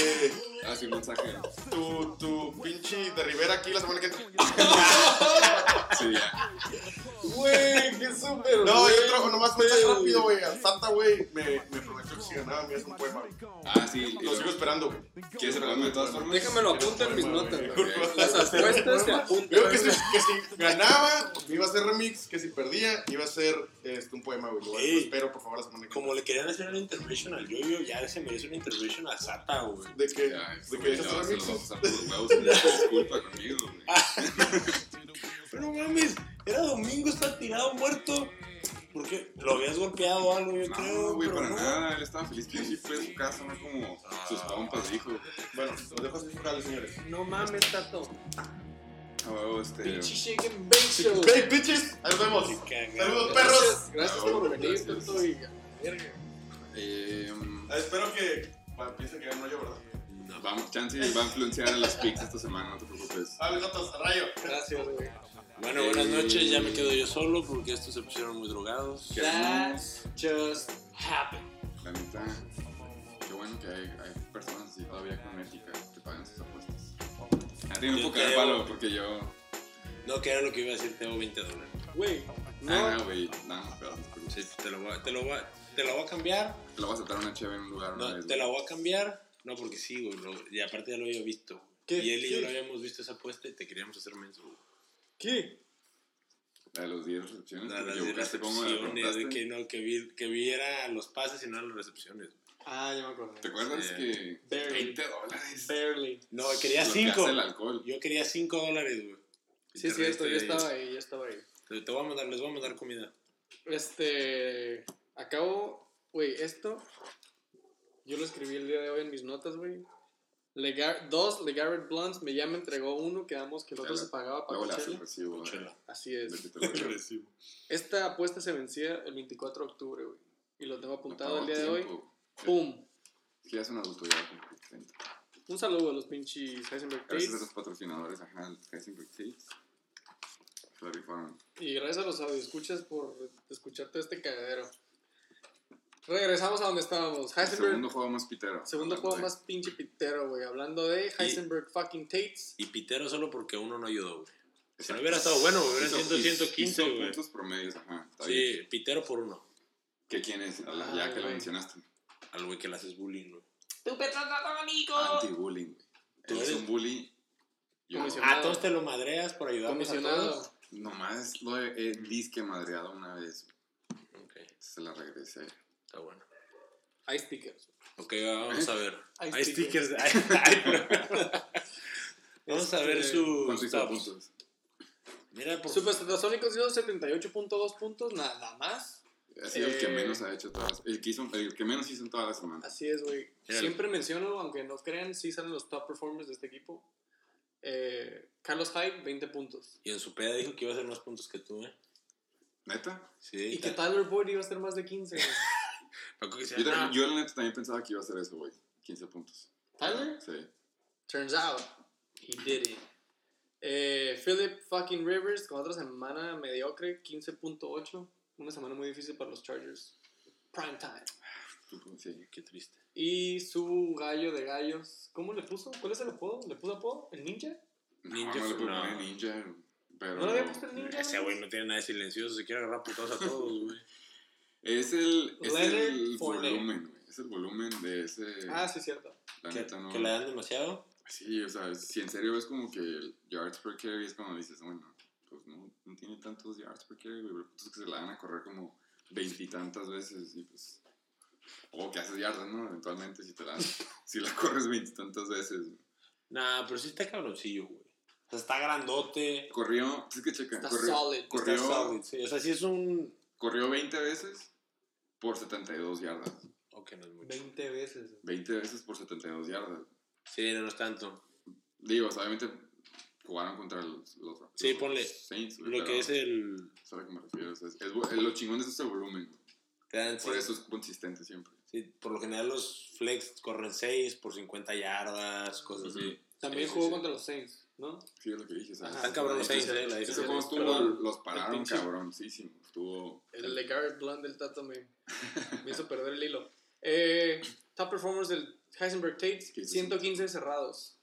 Ah, sí, un mensaje. tu, tu pinche de Rivera aquí la semana que entra. Sí, ya. Güey, qué súper. No, yo trajo nomás mensaje rápido, güey. Al Santa, güey, me, me prometió que si ganaba me hace un poema. Ah, sí. Lo sigo esperando, güey. ¿Quieres regalarme de todas formas? Déjamelo apunto en mis notas, güey. Las apuestas se apuntan. Creo que si, que si ganaba, iba a ser remix. Que si perdía, iba a ser este, un poema, güey. Lo Ey. espero, por favor, la semana que Como le querían hacer una intervention al Yoyo, ya se merece una intervention a Sata, güey. De que, Ya, de que güey echas ya se lo va a pasar por los huevos y ya se disculpa conmigo, güey. Pero no mames, era domingo, está tirado muerto. ¿Por qué? ¿Lo habías golpeado o algo, yo creo? No, güey, para no. nada. Él estaba feliz que yo sí fue a su casa, no como sus compas, dijo. Bueno, los dejo así focales, señores. No mames, Tato. Huevo, este. Pinche shake and bake show. Hey, bitches, ahí nos vemos. Saludos, perros. Gracias, por venir, Gracias. Tato. Y verga. Eh, Ah, Espero que bueno, piense que no yo, ¿verdad? No. vamos, Chance va a influenciar en las picks esta semana, no te preocupes. Dale, Jotas, a rayo. Gracias, güey. Bueno, buenas noches, ya me quedo yo solo porque estos se pusieron muy drogados. ¿Qué That just happened. La neta, qué bueno que hay, hay personas así todavía con ética que pagan sus apuestas. A ti no puedo caer palo porque yo. No, que era lo que iba a decir, tengo 20 dólares. Güey, Ah, no. güey, nada, pero no te preocupes. Sí, te lo voy a, te lo voy a, te lo voy a cambiar. Te lo vas a aceptar una cheve en un lugar No, vez. te la voy a cambiar. No, porque sí, güey. lo- y aparte ya lo había visto. ¿Qué? Y él y yo ¿Qué? lo habíamos visto esa apuesta y te queríamos hacer menso. güey. ¿Qué? La de los 10 recepciones. La- Las de equivocaste, ¿cómo la recepciones, de que, no, que, vi, que viera los pases y no las recepciones. Ah, ya me acordé. ¿Te acuerdas Sí. que Barely. 20 dólares? Barely. No, quería Lo que 5. hace el alcohol. Yo quería 5 dólares, güey. Sí, es cierto, yo estaba ahí, yo estaba ahí. Te, te voy a mandar, les voy a mandar comida. Este. Acabo. Güey, esto. Yo lo escribí el día de hoy en mis notas, güey. Legar- dos LeGarrette Blunts, me ya me entregó uno, quedamos que el otro se pagaba para Coachella. recibo. ¿eh? Chela. Así es. Recibo. Esta apuesta se vencía el 24 de octubre, güey. Y lo tengo apuntado el día de hoy. ¡Pum! Es que ya es un adulto ya. como que 30. Un saludo a los pinches Heisenberg Gracias a Tates. los patrocinadores, ajá, Heisenberg Tates. Y gracias a los audioscuchas por escuchar todo este cagadero. Regresamos a donde estábamos. Heisenberg. segundo juego más pitero. Segundo Hablando juego de- más pinche pitero, güey. Hablando de Heisenberg fucking Tates. Y pitero solo porque uno no ayudó, güey. Si no hubiera estado bueno, güey, hubieran Hizo- sido hizo- 115, hizo güey. puntos promedios, ajá. Está bien. Sí, pitero por uno. ¿Que quién es? A la- Ay, ya que lo güey. mencionaste. Al güey que le haces bullying, güey. ¡Tu petratado, amigo! Anti-bullying. Tú Eres- un bully. Yo. Ah, todos te lo madreas por ayudarnos a todos. nomás lo he, he disque madreado una vez. Ok, Se la regresé. Está bueno. Hay stickers. Ok, vamos a ver. Hay Hay, stickers. vamos a ver Este, su ¿Cuánto hizo de stops. puntos? Mira, por Supersonics dio 78.2 puntos, nada más. Ha sido el que Eh, menos ha hecho todas. El que, hizo, el que menos hizo en toda la semana. Así es, güey. Siempre menciono, aunque no crean, sí salen los top performers de este equipo. Eh, Carlos Hyde, 20 puntos. Y en su peda dijo que iba a hacer más puntos que tú, ¿eh? ¿Neta? Sí. Y que Tyler Boyd iba a ser más de 15. Que decía, Yo, también- "No". yo la neta también pensaba que iba a hacer eso, güey. 15 puntos. ¿Tyler? Sí. Turns out, he did it. Eh, Philip fucking Rivers con otra semana mediocre, 15.8. Una semana muy difícil para los Chargers. Prime time. Sí. Qué triste. Y su gallo de gallos, ¿cómo le puso? ¿Cuál es el apodo? ¿Le puso apodo? ¿El ninja? No, Ninja no le puedo no. ninja. Pero. ¿No le había puesto el ninja? Ese güey no tiene nada de silencioso, se quiere agarrar putados a todos, güey. Es el, es el volumen, güey. Es el volumen de ese. Ah, sí, cierto. la ¿Que, neta no. que le dan demasiado? Sí, o sea, si en serio es como que el yards per carry es como dices, bueno, pues no, no tiene tantos yards per carry, güey, pero es que se la van a correr como veintitantas veces y pues. O que haces yardas, ¿no? Eventualmente, si te la, si la corres veintitantas veces. Nah, pero sí está cabroncillo, güey. O sea, está grandote. Corrió, es que checa, Está corrió, solid. corrió, Está solid, sí. O sea, sí es un... corrió 20 veces por 72 yardas. Ok, no es mucho. 20 veces. 20 veces por 72 yardas. Sí, no, no es tanto. Digo, o sea, obviamente jugaron contra los, los, Sí, los ponle Saints, Lo que es el... ¿Sabes a qué me refiero? O sea, es, es lo chingón es ese volumen. dan Por sí, eso es consistente siempre. sí, por lo general los flex corren 6 por 50 yardas, cosas así. También Sí, sí, jugó sí. contra los Saints, ¿no? Sí, es lo que dije. o sea, Ajá. Están cabrones los Sí, Saints, sí, eh, la sí, Ese sí, juego sí, estuvo, los pararon El pinche- cabroncísimo. Estuvo. El LeGarrette Blunt del Tato me, me hizo perder el hilo. Eh, top performers del Heisenberg Tates, ¿Qué hizo? 115 cerrados.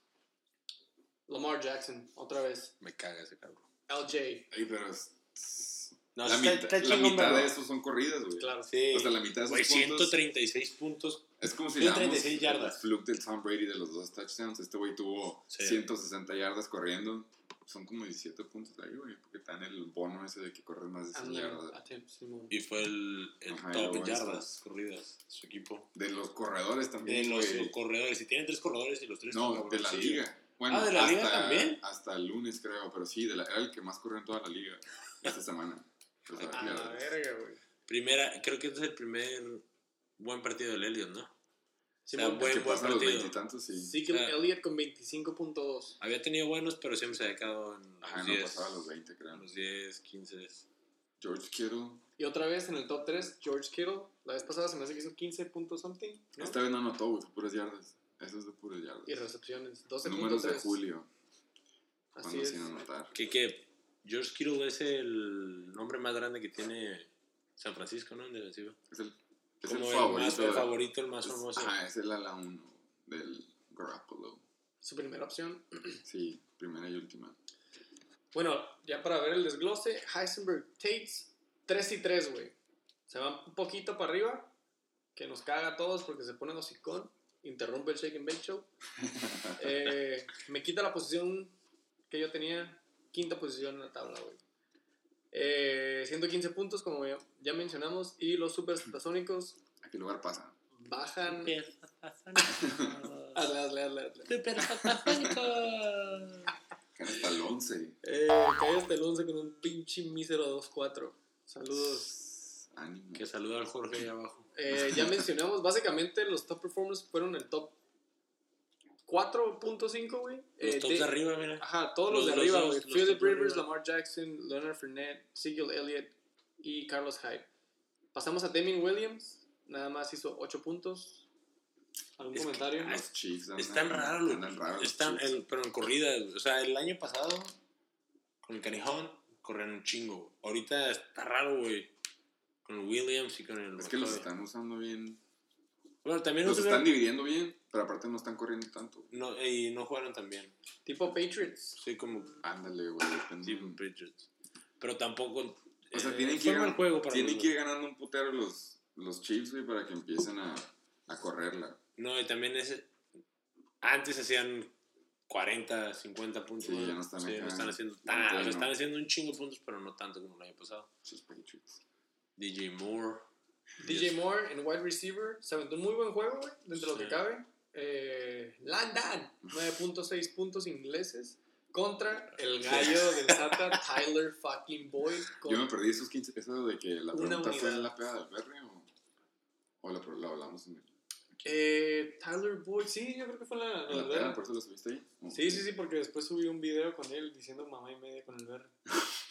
Lamar Jackson, otra vez. Me caga ese cabrón. LJ, Ay, pero es- No, la, está- mitad, está la chingón mitad verlo. de esos son corridas, güey. claro. Sí. O sea, la mitad de esos Güey, puntos 136 puntos. es como si le damos 36 yardas. el fluke del Tom Brady de los dos touchdowns. Este güey tuvo Sí. 160 yardas corriendo. Son como 17 puntos ahí, güey. Porque están el bono ese de que corres más de 100 Under yardas. Simón. Y fue el, el Ajá, y top en yardas corridas, su equipo. De los corredores De también, los güey. corredores. Si tienen tres corredores y los tres No, de la liga. Bueno, Ah, ¿de la hasta, liga también? Hasta el lunes, creo. Pero sí, de la, era el que más corrió en toda la liga esta semana. A la verga, güey. Primera, creo que este es el primer buen partido del Elliot, ¿no? Simón, sea, buen- que pasa los partido. veintitantos, sí. Ezekiel Ah. Elliott con 25.2. Había tenido buenos, pero siempre se había quedado en Ajá, los no 10. pasaba los 20, en creo. los 10, 15. George Kittle. Y otra vez en el top 3, George Kittle. La vez pasada se me hace que hizo 15 puntos something. ¿no? Esta vez no anotó, güey, puras yardas. Eso es de puras yardas. Y recepciones. Números de 12.3. Julio, Así cuando es. sin anotar. Que, que George Kittle es el nombre más grande que tiene San Francisco, ¿no? En defensiva. Es el, es Como el, favorito. más, el favorito, el más famoso. Ajá, es el ala 1 del Garoppolo. Su primera opción. Sí, primera y última. Bueno, ya para ver el desglose, Heisenberg Tates 3 y 3, güey. Se van un poquito para arriba, que nos caga a todos porque se pone hocicón, interrumpe el Shake and Bake Show. Eh, me quita la posición que yo tenía, quinta posición en la tabla, güey. Eh, 115 puntos, como ya, ya mencionamos. Y los supersónicos ¿A qué lugar pasa? bajan. Hazle, hazle, hazle, hazle. Caen hasta el 11. Eh, cae hasta el 11 con un pinche mísero 2-4. Saludos. Ánimo. Que saluda al Jorge ahí abajo. Eh, ya mencionamos, básicamente los top performers fueron el top 4.5, güey. Los Eh, tops de- de arriba, mira. Ajá, todos los, Los- de los arriba, güey. Philip Rivers. Lamar Jackson, Leonard Fournette, Ezekiel Elliott y Carlos Hyde. Pasamos a Damien Williams, nada más hizo 8 puntos. ¿Algún Es que- comentario? ah, Los Chiefs andan- Están raros, están Chiefs. en- pero en corrida. O sea, el año pasado, con el Canijón, corrían un chingo. Ahorita está raro, güey. Con el Williams y con el. Es que los están usando bien. Bueno, también no Los tuvieron- están dividiendo bien, pero aparte no están corriendo tanto. no, y no jugaron tan bien. Tipo Patriots. Soy como Ándale, güey. Steven Patriots. Pero tampoco. O sea, eh, tienen, que ir, mal gan- juego para tienen que ir ganando un putero los, los Chiefs, güey, para que empiecen a, a correrla. No, y también ese. Antes hacían 40, 50 puntos. Sí, ya no están Sí, acá. no están haciendo tan- o sea, no. están haciendo un chingo de puntos, pero no tanto como el año pasado. Esos Patriots. DJ Moore. DJ Moore en wide receiver. Se aventó un muy buen juego, güey, dentro de lo Sí. que cabe. Eh, Landan, 9.6 puntos ingleses. Contra el gallo del Santa, Tyler fucking Boyd. Yo me perdí esos 15. Eso de que la pregunta fue en la peda del berre o, o la, la hablamos en el. Eh, Tyler Boyd, sí, yo creo que fue la, la la- por eso lo subiste ahí. Sí, sí, sí, porque después subí un video con él diciendo mamá y media con el verde.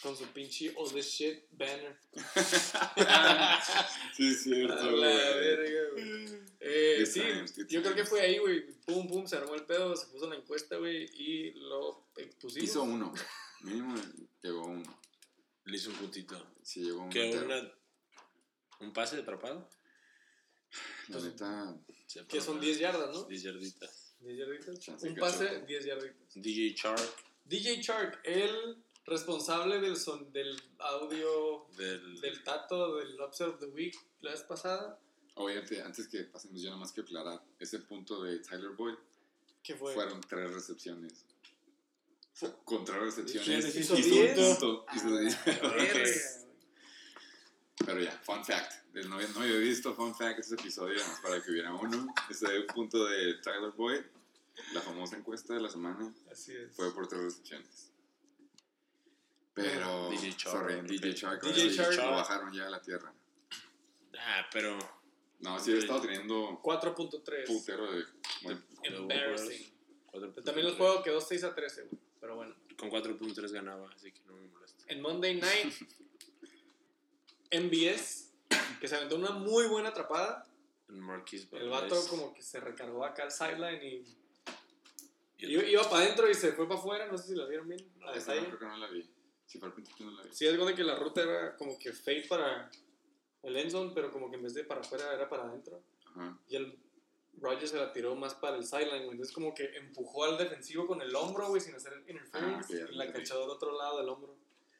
Con su pinche all this shit banner. Sí, es cierto. Güey. Eh, sí, times, yo creo que fue ahí, güey. Pum, pum, se armó el pedo, se puso la encuesta, güey, y lo pusimos. Hizo uno. Mínimo llegó uno. Le hizo un puntito. Sí, llegó uno. Que entero. una, un pase atrapado. La neta. Se Que son atrapa. 10 yardas, ¿no? 10 yarditas. 10 yarditas. Un pase, choco. 10 yarditas. DJ Shark DJ Shark, el responsable del, son, del audio del. del tato del Upset of the Week la vez pasada. Oye, antes que pasemos, yo nada más que aclarar. Ese punto de Tyler Boyd que fue? fueron tres recepciones. O sea, con tres recepciones. Hizo hizo 10. un punto. Hizo diez. Pero ya, fun fact. No, no había visto fun fact ese episodio, más para que hubiera uno. Ese punto de Tyler Boyd, la famosa encuesta de la semana, Así es. fue por tres recepciones. Pero, DJ Chark. sorry, DJ Shark, DJ Chark. lo bajaron ya a la tierra. Ah, pero. No, sí, he estado teniendo 4.3. putero de. Bueno, Embarrassing. También el juego quedó 6 a 13, güey. Pero bueno. Con 4.3 ganaba, así que no me molesta. En Monday Night, MBS, que se aventó una muy buena atrapada. El vato como que se recargó acá al sideline y iba, para adentro y se fue para afuera. No sé si lo vieron bien. No, a esa detalle. no, creo que no la vi. Al principio no la vi. Sí, es de que la ruta era como que fade para el end zone, pero como que en vez de para afuera era para adentro. Ajá. Y el Rogers se la tiró más para el sideline. Entonces como que empujó al defensivo con el hombro, güey, sin hacer interference. Ah, y la cachó del otro lado del hombro.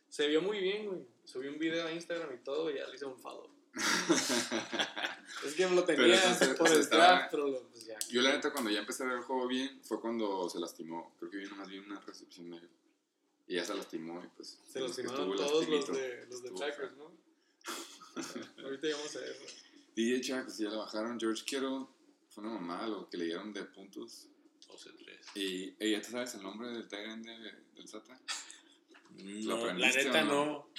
Se vio muy bien, güey. Subí un video a Instagram y todo y ya le hice un follow. Es que lo Pero tenía entonces, por se el estaba- draft, pero lo- pues ya. Yo la neta cuando ya empecé a ver el juego bien fue cuando se lastimó. Creo que vino más bien una recepción de él. Y ya se lastimó y pues... Se los que timaron estuvo todos los de, los de Packers. ¿no? Ahorita llegamos a eso. DJ Chuck, pues ya la bajaron. George Kittle fue una mamada lo que le dieron de puntos. 12-3. Y ey, ¿ya te sabes el nombre del Tyrant de, del SATA? No, la neta no.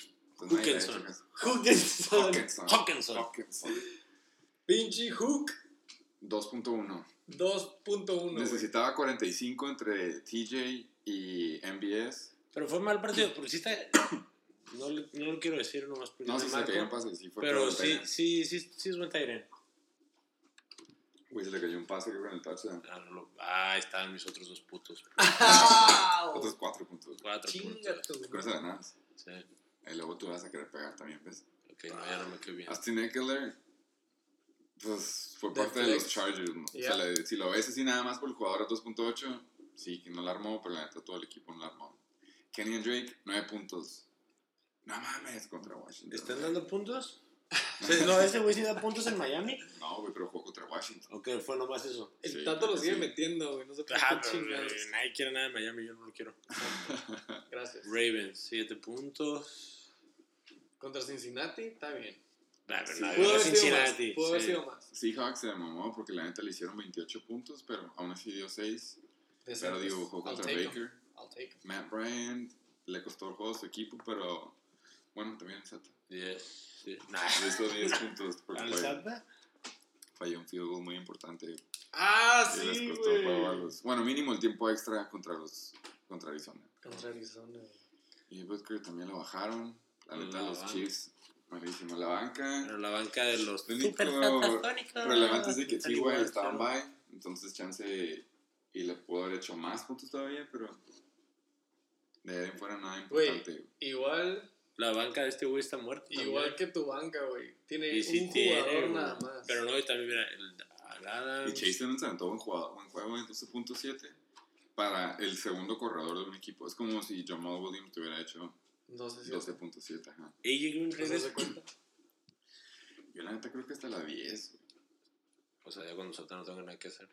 Pues Hawkinson. Hawkinson. Hawkinson. Hawkinson. Pinche Hook 2.1. 2.1. güey. Necesitaba 45 entre TJ y MBS. Pero fue mal partido, porque sí está. No, le- no lo quiero decir nomás porque No, si se le cayeron pases, sí fue Pero sí, sí, sí, sí es buen Tyren. Güey, se le cayó un pase creo que en el touchdown. Ah, no lo- ah, estaban mis otros dos putos. Otros 4 puntos. Cuatro Chinga puntos. Con eso ganas. Sí. Y luego tú vas a querer pegar también, ¿ves? Ok, no, ya no me quedo bien. Austin Eckler, pues fue De parte de los flex. Chargers. ¿no? O Yeah. sea, le- si lo ves así nada más por el jugador a 2.8, sí, que no la armó, pero la neta todo el equipo no la armó. Kenny Drake, 9 puntos. No mames, contra Washington. ¿Están dando puntos? O no, ese güey sí da puntos en Miami. No, güey, pero jugó contra Washington. Ok, fue nomás eso. El Sí, Tato lo sigue sí. metiendo, güey. No sé Ah, qué chingados. eh, nadie quiere nada en Miami, yo no lo quiero. Gracias. Ravens, 7 puntos. Contra Cincinnati, está bien. Pero Sí. Pudo haber sido más. Pudo haber sí. sido más. Seahawks se mamó porque la neta le hicieron 28 puntos, pero aún así dio 6. Pero Decentes. digo, jugó I'll contra take 'em. Baker. I'll take 'em. Matt Bryant le costó el juego a su equipo, pero bueno, también el Santa. Yes, sí. Nah. Le hizo 10 puntos porque ¿Al falló, Santa? falló un field goal muy importante. Ah, y les sí, costó el juego a los. Bueno, mínimo el tiempo extra contra los contra Arizona. Contra Arizona. Y Butker también lo bajaron. La neta, La los banca. Chiefs, malísimo. La banca. Pero la banca de los Lo único relevante es de que T.Y. igual, estaba en bye, entonces chance y le pudo haber hecho más puntos todavía, pero de ahí fuera nada Güey. importante. Igual, La banca de este güey está muerta. igual que tu banca, güey. Tiene Y sí un tiene, jugador güey. nada más. Pero no, y también mira, el Adams. Y Chase Edmonds se aventó buen jugador, buen juego en 12.7 para el segundo corredor de un equipo. Es como si Jamal Williams te hubiera hecho No sé si 12.7, ajá. AJ Green ¿Te das regresa. cuenta? Yo la neta creo que hasta la 10. güey. O sea, ya cuando salta no tengo nada que hacer.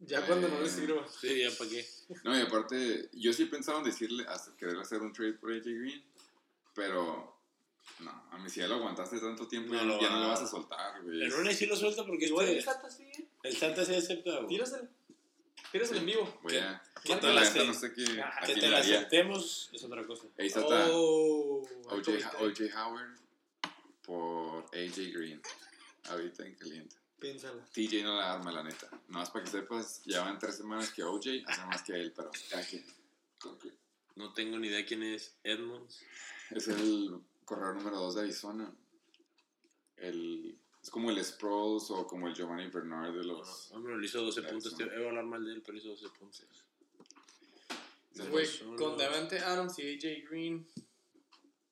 Ya cuando no le Eh, sirva. Sí, ya para qué. No, y aparte, yo sí pensaba en decirle, hasta querer hacer un trade por AJ Green, pero no, a mí si ya lo aguantaste tanto tiempo, No ya, lo ya no lo vas a soltar, güey. El lunes sí lo suelta porque Igual el este, Santa sí. el Santa sí acepta. güey. Tíraselo. Tíraselo en vivo. Voy a... ¿Qué la este? no sé qué, Que quién te la haría. aceptemos es otra cosa. Ahí está Oh, OJ, Howard por AJ Green. Ahorita en caliente. Piénsala. TJ no la arma, la neta. No más para que sepas, llevan tres semanas que OJ hace más que él, pero No tengo ni idea quién es Edmonds. Es el corredor número 2 de Arizona. El, es como el Sproles o como el Giovanni Bernard de los. Hombre, le hizo 12 Claro, puntos. Te voy a hablar mal de él, pero hizo 12 puntos. Güey, con Davante Adams y AJ Green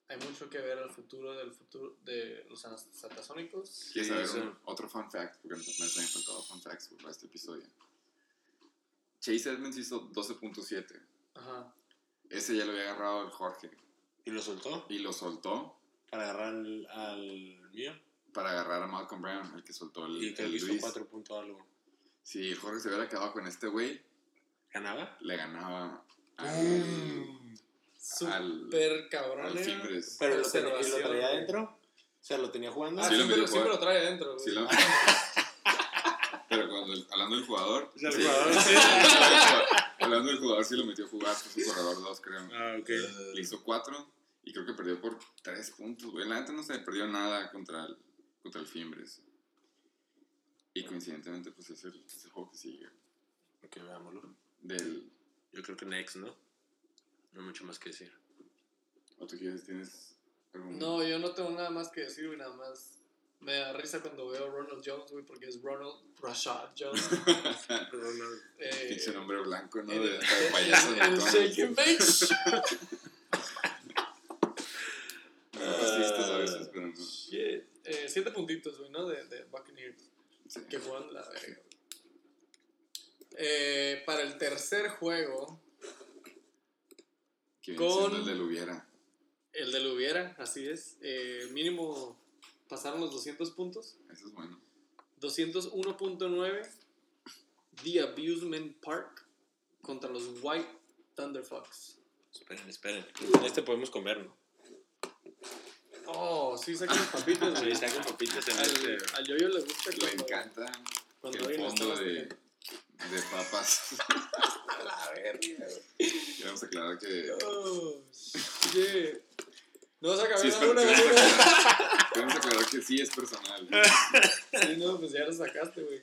hay mucho que ver al futuro del futuro de los satasónicos. ¿Quieres saber un- otro fun fact? Porque me me han faltado fun facts para este episodio. Chase Edmonds hizo 12.7. Ajá. Ese ya lo había agarrado el Jorge ¿Y lo soltó? y lo soltó Para agarrar al, al mío. para agarrar a Malcolm Brown, el que soltó el, Y que el hizo Luis. 4 puntos algo. Si el Jorge se hubiera quedado con este güey, ¿Ganaba? le ganaba al, Mm. Super cabrón. eh. Pero lo, tenía, y lo traía adentro. O sea, lo tenía jugando. Ah, Sí siempre, lo, siempre jugar. lo trae adentro, güey. Sí, lo- Pero cuando el- hablando del jugador, O sea, el sí. jugador, sí. hablando del jugador, sí lo metió a jugar, fue su corredor 2, creo. Ah, ok. Le hizo 4 y creo que perdió por 3 puntos, güey. La neta no se perdió nada contra el, contra el Fimbres. Y coincidentemente, pues es el, es el juego que sigue. Ok, veámoslo. Del. Yo creo que next, ¿no? No hay mucho más que decir. ¿O tú quieres, tienes algún. No, yo no tengo nada más que decir, güey, nada más. Me da risa cuando veo Ronald Jones, güey, porque es Ronald Rashad Jones. Eh, Pinche nombre blanco, ¿no? el- De, de payaso de el. Shake a veces, pero no. Shit. Eh, siete puntitos, güey, ¿no? De, de Buccaneers. Sí. Que juegan la verga. Eh, para el tercer juego, Que Con- el del hubiera. el del hubiera, así es. Eh, mínimo pasaron los 200 puntos. Eso es bueno. 201.9 The Abusement Park contra los White Thunder Fox. Esperen, esperen. En este podemos comer, ¿no? Oh, sí, sacan papitas, Sí, sacan papitas en Al, este. al yoyo le gusta Le cuando- encanta cuando el fondo de. De papas. A la verga, güey. Queremos aclarar que. Oh. No vas a Sí, acabar es la per- una, queremos, güey. aclarar, que sí es personal. Sí, no, pues ya lo sacaste, güey.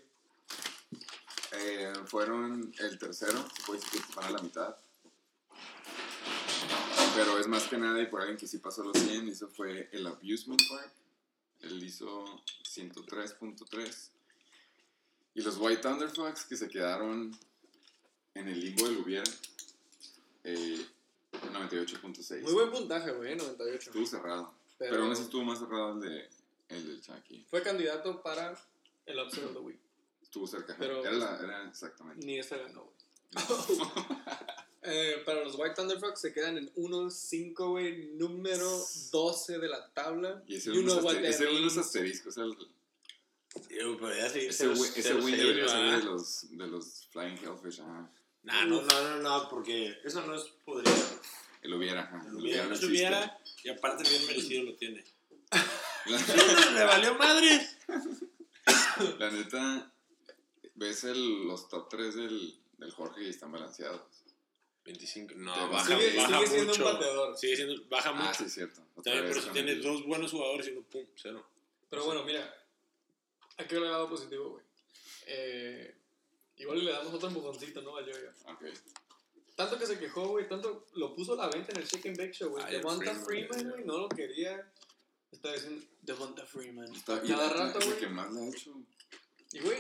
Eh, fueron el tercero, se puede decir que van a la mitad. Pero es más que nada, y por alguien que sí pasó los 100, eso fue el Abusement Park. Él hizo 103.3. Y los White Thunder Fox, que se quedaron en el limbo del hubiera, eh, 98.6. Muy buen puntaje, güey, 98. Estuvo cerrado. Pero, Pero, aún así estuvo más cerrado el, de, el del Chucky. fue candidato para el Upset of the Week. Estuvo cerca. Pero- era, la- era exactamente. Ni esa ganó, güey. Eh, para los White Thunder Fox se quedan en 1-5, güey, número 12 de la tabla. Y ese uno, es es asterisco. sea, el- podría seguir ese, win- ese win debería ser de ¿no? los, de los Flying Hellfish. Ajá. Nah, no, no, no, no, porque eso no es podría. El hubiera. Ajá. El hubiera, no hubiera, y aparte bien merecido lo tiene. La, Le valió madre. la neta, ves el, los top 3 del, del Jorge y están balanceados. 25. No, Te baja, Sigue, baja sigue siendo mucho. un bateador. Sigue siendo, baja Ah, mucho. sí, es cierto. Otra También vez por eso con tiene el- dos buenos jugadores y uno pum, cero. Pero bueno, mira, hay que ver el lado positivo, güey. Eh, igual le damos otro empujoncito, ¿no? A Joya. Ok. Tanto que se quejó, güey, tanto lo puso a la venta en el Chicken Bake Show, güey. Devonta Freeman, güey. no lo quería. Está diciendo Devonta Freeman. Está, y Cada la- rato, güey. que más le ha hecho Y, güey,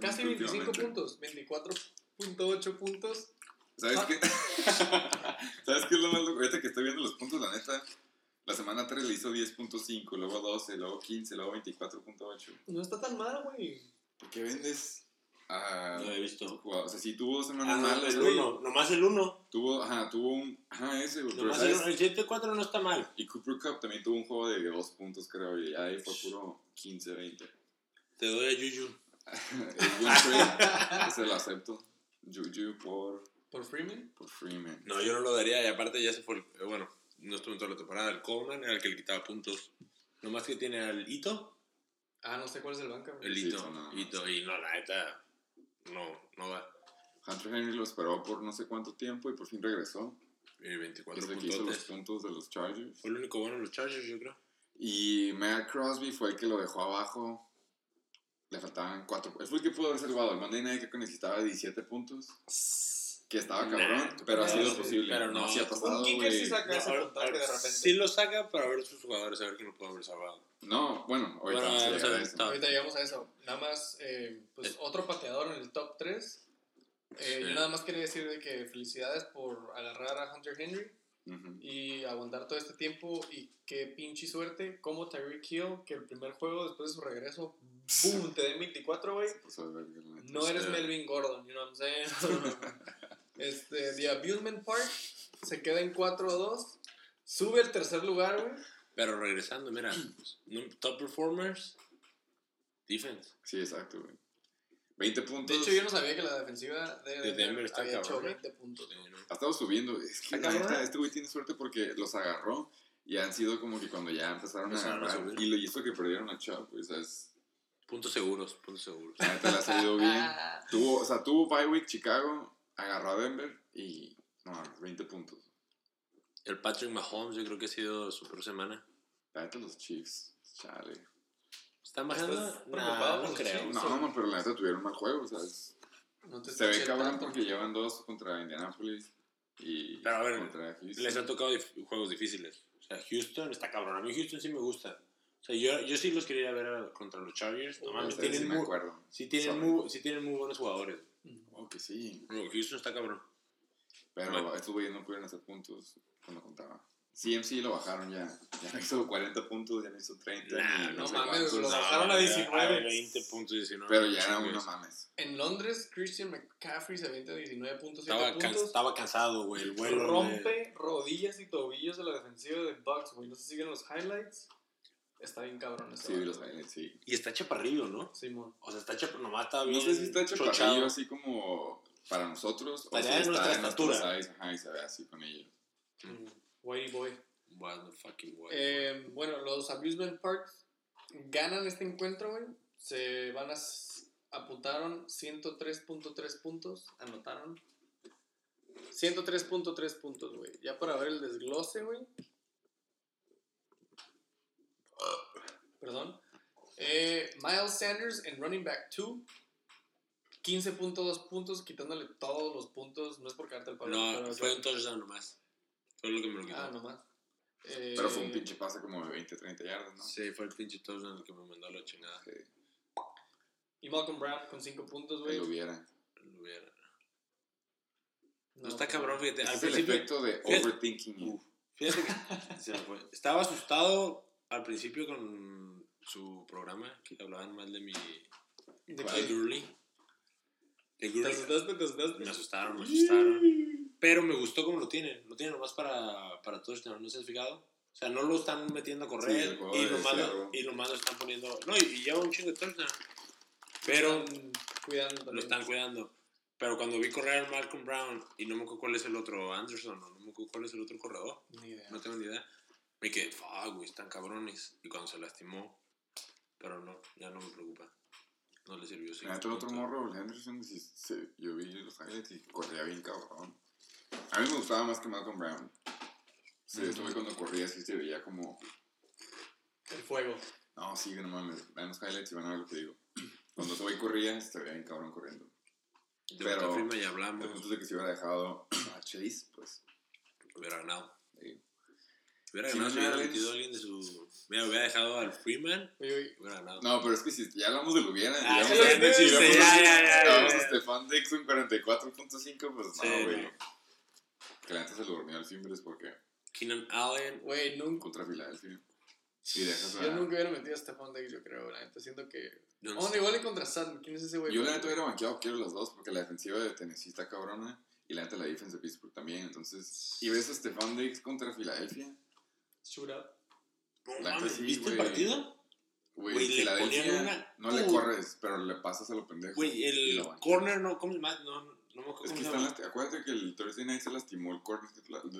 casi 25 últimamente. puntos. 24.8 puntos. ¿Sabes Ah. qué? ¿Sabes qué es lo más loco? Ahorita que estoy viendo los puntos, la neta, la semana 3 le hizo 10.5, luego 12, luego 15, luego 24.8. No está tan mal, güey. ¿Por qué vendes a No he visto. O sea, sí tuvo dos Ah, semanas no, malas, el güey. 1. Nomás el 1. Tuvo, ajá, tuvo un, ajá, ese, güey. Nomás el ¿sabes? 1. El 7-4 no está mal. Y Cooper Cup también tuvo un juego de dos puntos, creo, y ahí fue puro 15, 20. Te doy a Juju. El win trade, ese lo acepto. Juju por, ¿Por Freeman? por Freeman. No, yo no lo daría y aparte ya se fue. eh, bueno, no estuvo en toda la temporada. El Coleman era el que le quitaba puntos. Nomás que tiene al Ito. Ah, no sé cuál es el banca. El Sí, Ito. eso no, no Ito. Y no, la neta. No, no va. Hunter Henry lo esperó por no sé cuánto tiempo y por fin regresó. Y 24 Desde que hizo los puntos. puntos de los Chargers. Fue el único bueno en los Chargers, yo creo. Y Matt Crosby fue el que lo dejó abajo. Le faltaban cuatro. Él fue el que pudo haber salvado. El Monday Night creo que necesitaba 17 puntos. Que estaba Nah, cabrón, pero ha no, sido sí, posible. pero no, no. sí ha pasado, Un kicker sí saca ese ahora- puntaje de repente. Sí lo saca para ver sus jugadores, a ver quién lo puede haber salvado. No, bueno, ahorita Bueno, vamos a a a eso. Ahorita llegamos a eso. Nada más, eh, pues Eh. otro pateador en el top 3. Eh, Sí. Yo nada más quería decir de que felicidades por agarrar a Hunter Henry Ujú. y aguantar todo este tiempo. Y qué pinche suerte. Como Tyreek Hill, que el primer juego después de su regreso, ¡boom! Te den 24, güey. No eres. Melvin Gordon, you know what I'm saying? este, The Abusement Park se queda en 4-2. Sube al tercer lugar, güey. Pero regresando, mira, top performers, defense. Sí, exacto, güey. 20 puntos. De hecho, yo no sabía que la defensiva de, De Denver Denver está había hecho cabrón, ¿eh? 20 puntos. Sí, ¿no? Ha estado subiendo. Es que la este güey tiene suerte porque los agarró y han sido como que cuando ya empezaron, Empezaron a a agarrar. subir. y lo hizo que perdieron a Chubb, pues, es- Puntos seguros, puntos seguros. la neta le ha salido bien. Tuvo, o sea, tuvo bye week Chicago, agarró a Denver y, no mames, 20 puntos. El Patrick Mahomes, yo creo que ha sido su peor semana. La neta los Chiefs, chale. ¿Están bajando? ¿Estás Nah, no creo. No, no, pero la neta tuvieron mal juego, o sea, es- No te se ve cabrón tanto. porque llevan dos contra Indianapolis y Pero a ver, contra Houston. Les ha tocado dif- juegos difíciles. O sea, Houston está cabrón. A mí Houston sí me gusta. O sea, yo, yo sí los quería ver a- contra los Chargers. No mames, sí tienen, muy, acuerdo. sí, tienen muy, sí tienen muy buenos jugadores. Oh, que sí. No, Houston está cabrón. Pero Bueno. estos güeyes no pudieron hacer puntos cuando contaba. CMC lo bajaron ya. Ya no hizo 40 puntos, ya no hizo 30. Nah, ni no mames, lo No, bajaron a era- 19. a 20 puntos, 19. Pero ya era uno mames. En Londres, Christian McCaffrey se avienta 19 puntos, 7 Estaba, can- estaba cansado, güey. El vuelo. rompe rodillas y tobillos de la defensiva de Bucks, güey. No sé si siguen los highlights. Está bien cabrón ese Sí, los highlights, sí. Y está chaparrillo, ¿no? Simón. O sea, está chaparrillo. Nomás está bien. No sé si está hecho chochado. chaparrillo así como para nosotros. O de está nuestra en estatura. size, ajá, y se ve así con ellos. Mm, Whitey boy. What the fucking what? Eh, bueno, los Amusement Parks ganan este encuentro, güey. Se van a. Apuntaron 103.3 puntos. Anotaron. 103.3 puntos, güey. Ya para ver el desglose, güey. Perdón. Eh, Miles Sanders en running back 2. 15.2 puntos, quitándole todos los puntos. No es por quedarte el palo. no, fue un touchdown nomás. Fue lo que me lo quitó. Ah, nomás. Eh, Pero fue un pinche pase como de 20, 30 yardas, ¿no? Sí, fue el pinche touchdown el que me mandó a la chingada. Sí, Y Malcolm Brown con 5 puntos, güey. lo hubiera. Lo hubiera. No, No, está cabrón, fíjate. Al es el principio, efecto de fíjate- overthinking. Uf, fíjate que se me fue. Estaba asustado al principio con su programa, que hablaban mal de mi. ¿De? Gurley. De ¿Te asustaste? ¿Te asustaste? Me asustaron, me asustaron. Pero me gustó como lo tienen. Lo tienen nomás para, para touchdown, ¿no se han fijado? O sea, no lo están metiendo a Sí, correr juego y, nomás lo, y nomás lo están poniendo. No, y, y lleva un chingo de touchdown. Pero Están cuidando lo están cuidando. Pero cuando vi correr a Malcolm Brown y no me acuerdo cuál es el otro Anderson, o no me acuerdo cuál es el otro corredor, Ni idea. no tengo ni idea. Me quedé, fuck, güey, están cabrones. Y cuando se lastimó, pero no, ya no me preocupa. No le sirvió. Neta, el otro morro, sí, sí, yo vi los highlights y corría bien cabrón. A mí me gustaba más que Malcolm Brown. Sí, fue cuando corría, sí se veía como... El fuego. No, sí, no mames, vean los highlights y van a ver lo que digo. Cuando ese güey corría, se veía bien cabrón corriendo. De pero- firma hablamos. es de que si hubiera dejado a Chase, pues... Hubiera ganado. Sí. Hubiera ganado no si hubiera metido a alguien de su. Mira, hubiera dejado al Freeman. Hubiera ganado. No, pero es que si ya hablamos de lo hubiera, Ah, digamos, sí, sí, si sí, ya, ya, ya, ya. a Stefan Dix en 44.5, pues Sí, no, güey. no. Que la neta se lo durmió al Fimbres porque Keenan Allen. güey, nunca. contra Filadelfia. Y dejas. Yo nunca hubiera metido a Stephon Diggs, yo creo, la neta. Siento que. no Oh, igual y contra Sutton. ¿Quién es ese güey? Yo la neta hubiera banqueado, quiero las dos, porque la defensiva de Tennessee está cabrona y la neta la defensa de Pittsburgh también. Entonces, y ves a Stefan Diggs contra Filadelfia. Shootout. No la mames, sí, ¿Viste el güey. partido? Güey, Güey, le ponían una- no le corres, pero le pasas a lo pendejo. Güey, el corner no. ¿Cómo se llama? No, no me acuerdo Es que están lasti- acuérdate que el Thursday Night se lastimó el corner,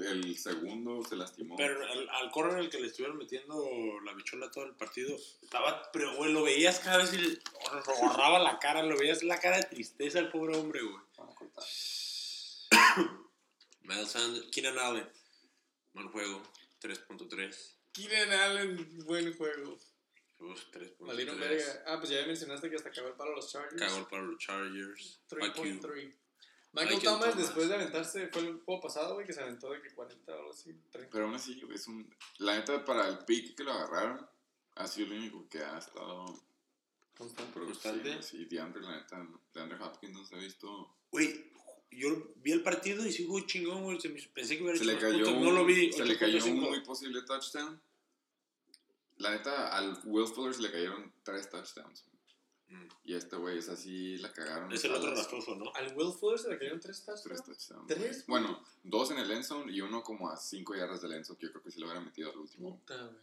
el segundo se lastimó. Pero al, al corner al que le estuvieron metiendo la bichola todo el partido, estaba, pero güey, lo veías cada vez y le agarraba la cara, lo veías la cara de tristeza al pobre hombre, güey. Miles Sanders, Keenan Allen, mal juego, 3.3. Keenan Allen, buen juego. Uf, 3.3. Valieron verga. Ah, pues ya mencionaste que hasta acabó el palo los Chargers. Cagó para los Chargers. Fuck you. 3.3. Michael Thomas, Thomas. después de aventarse, fue el juego pasado, güey, que se aventó de que 40 o algo así. 30. Pero aún así, es un. La neta, para el pick que lo agarraron, ha sido el único que ha estado. Constante. Sí, DeAndre, la neta, DeAndre Hopkins no se ha visto. Güey, yo vi el partido y sí jugó chingón, güey. se Pensé que hubiera Se hecho le cayó. puntos, No lo vi. Se le cayó un 8.5. muy posible touchdown. La neta, al Will Fuller se le cayeron tres touchdowns. Mm. Y este güey es así, la cagaron. Es el otro rastroso, ¿no? Al Will Fuller se le cayeron tres Tres touchdowns. touchdowns. ¿Tres? Bueno, dos en el end zone y uno como a cinco yardas del end zone, que yo creo que sí lo hubiera metido al último. Puta, güey.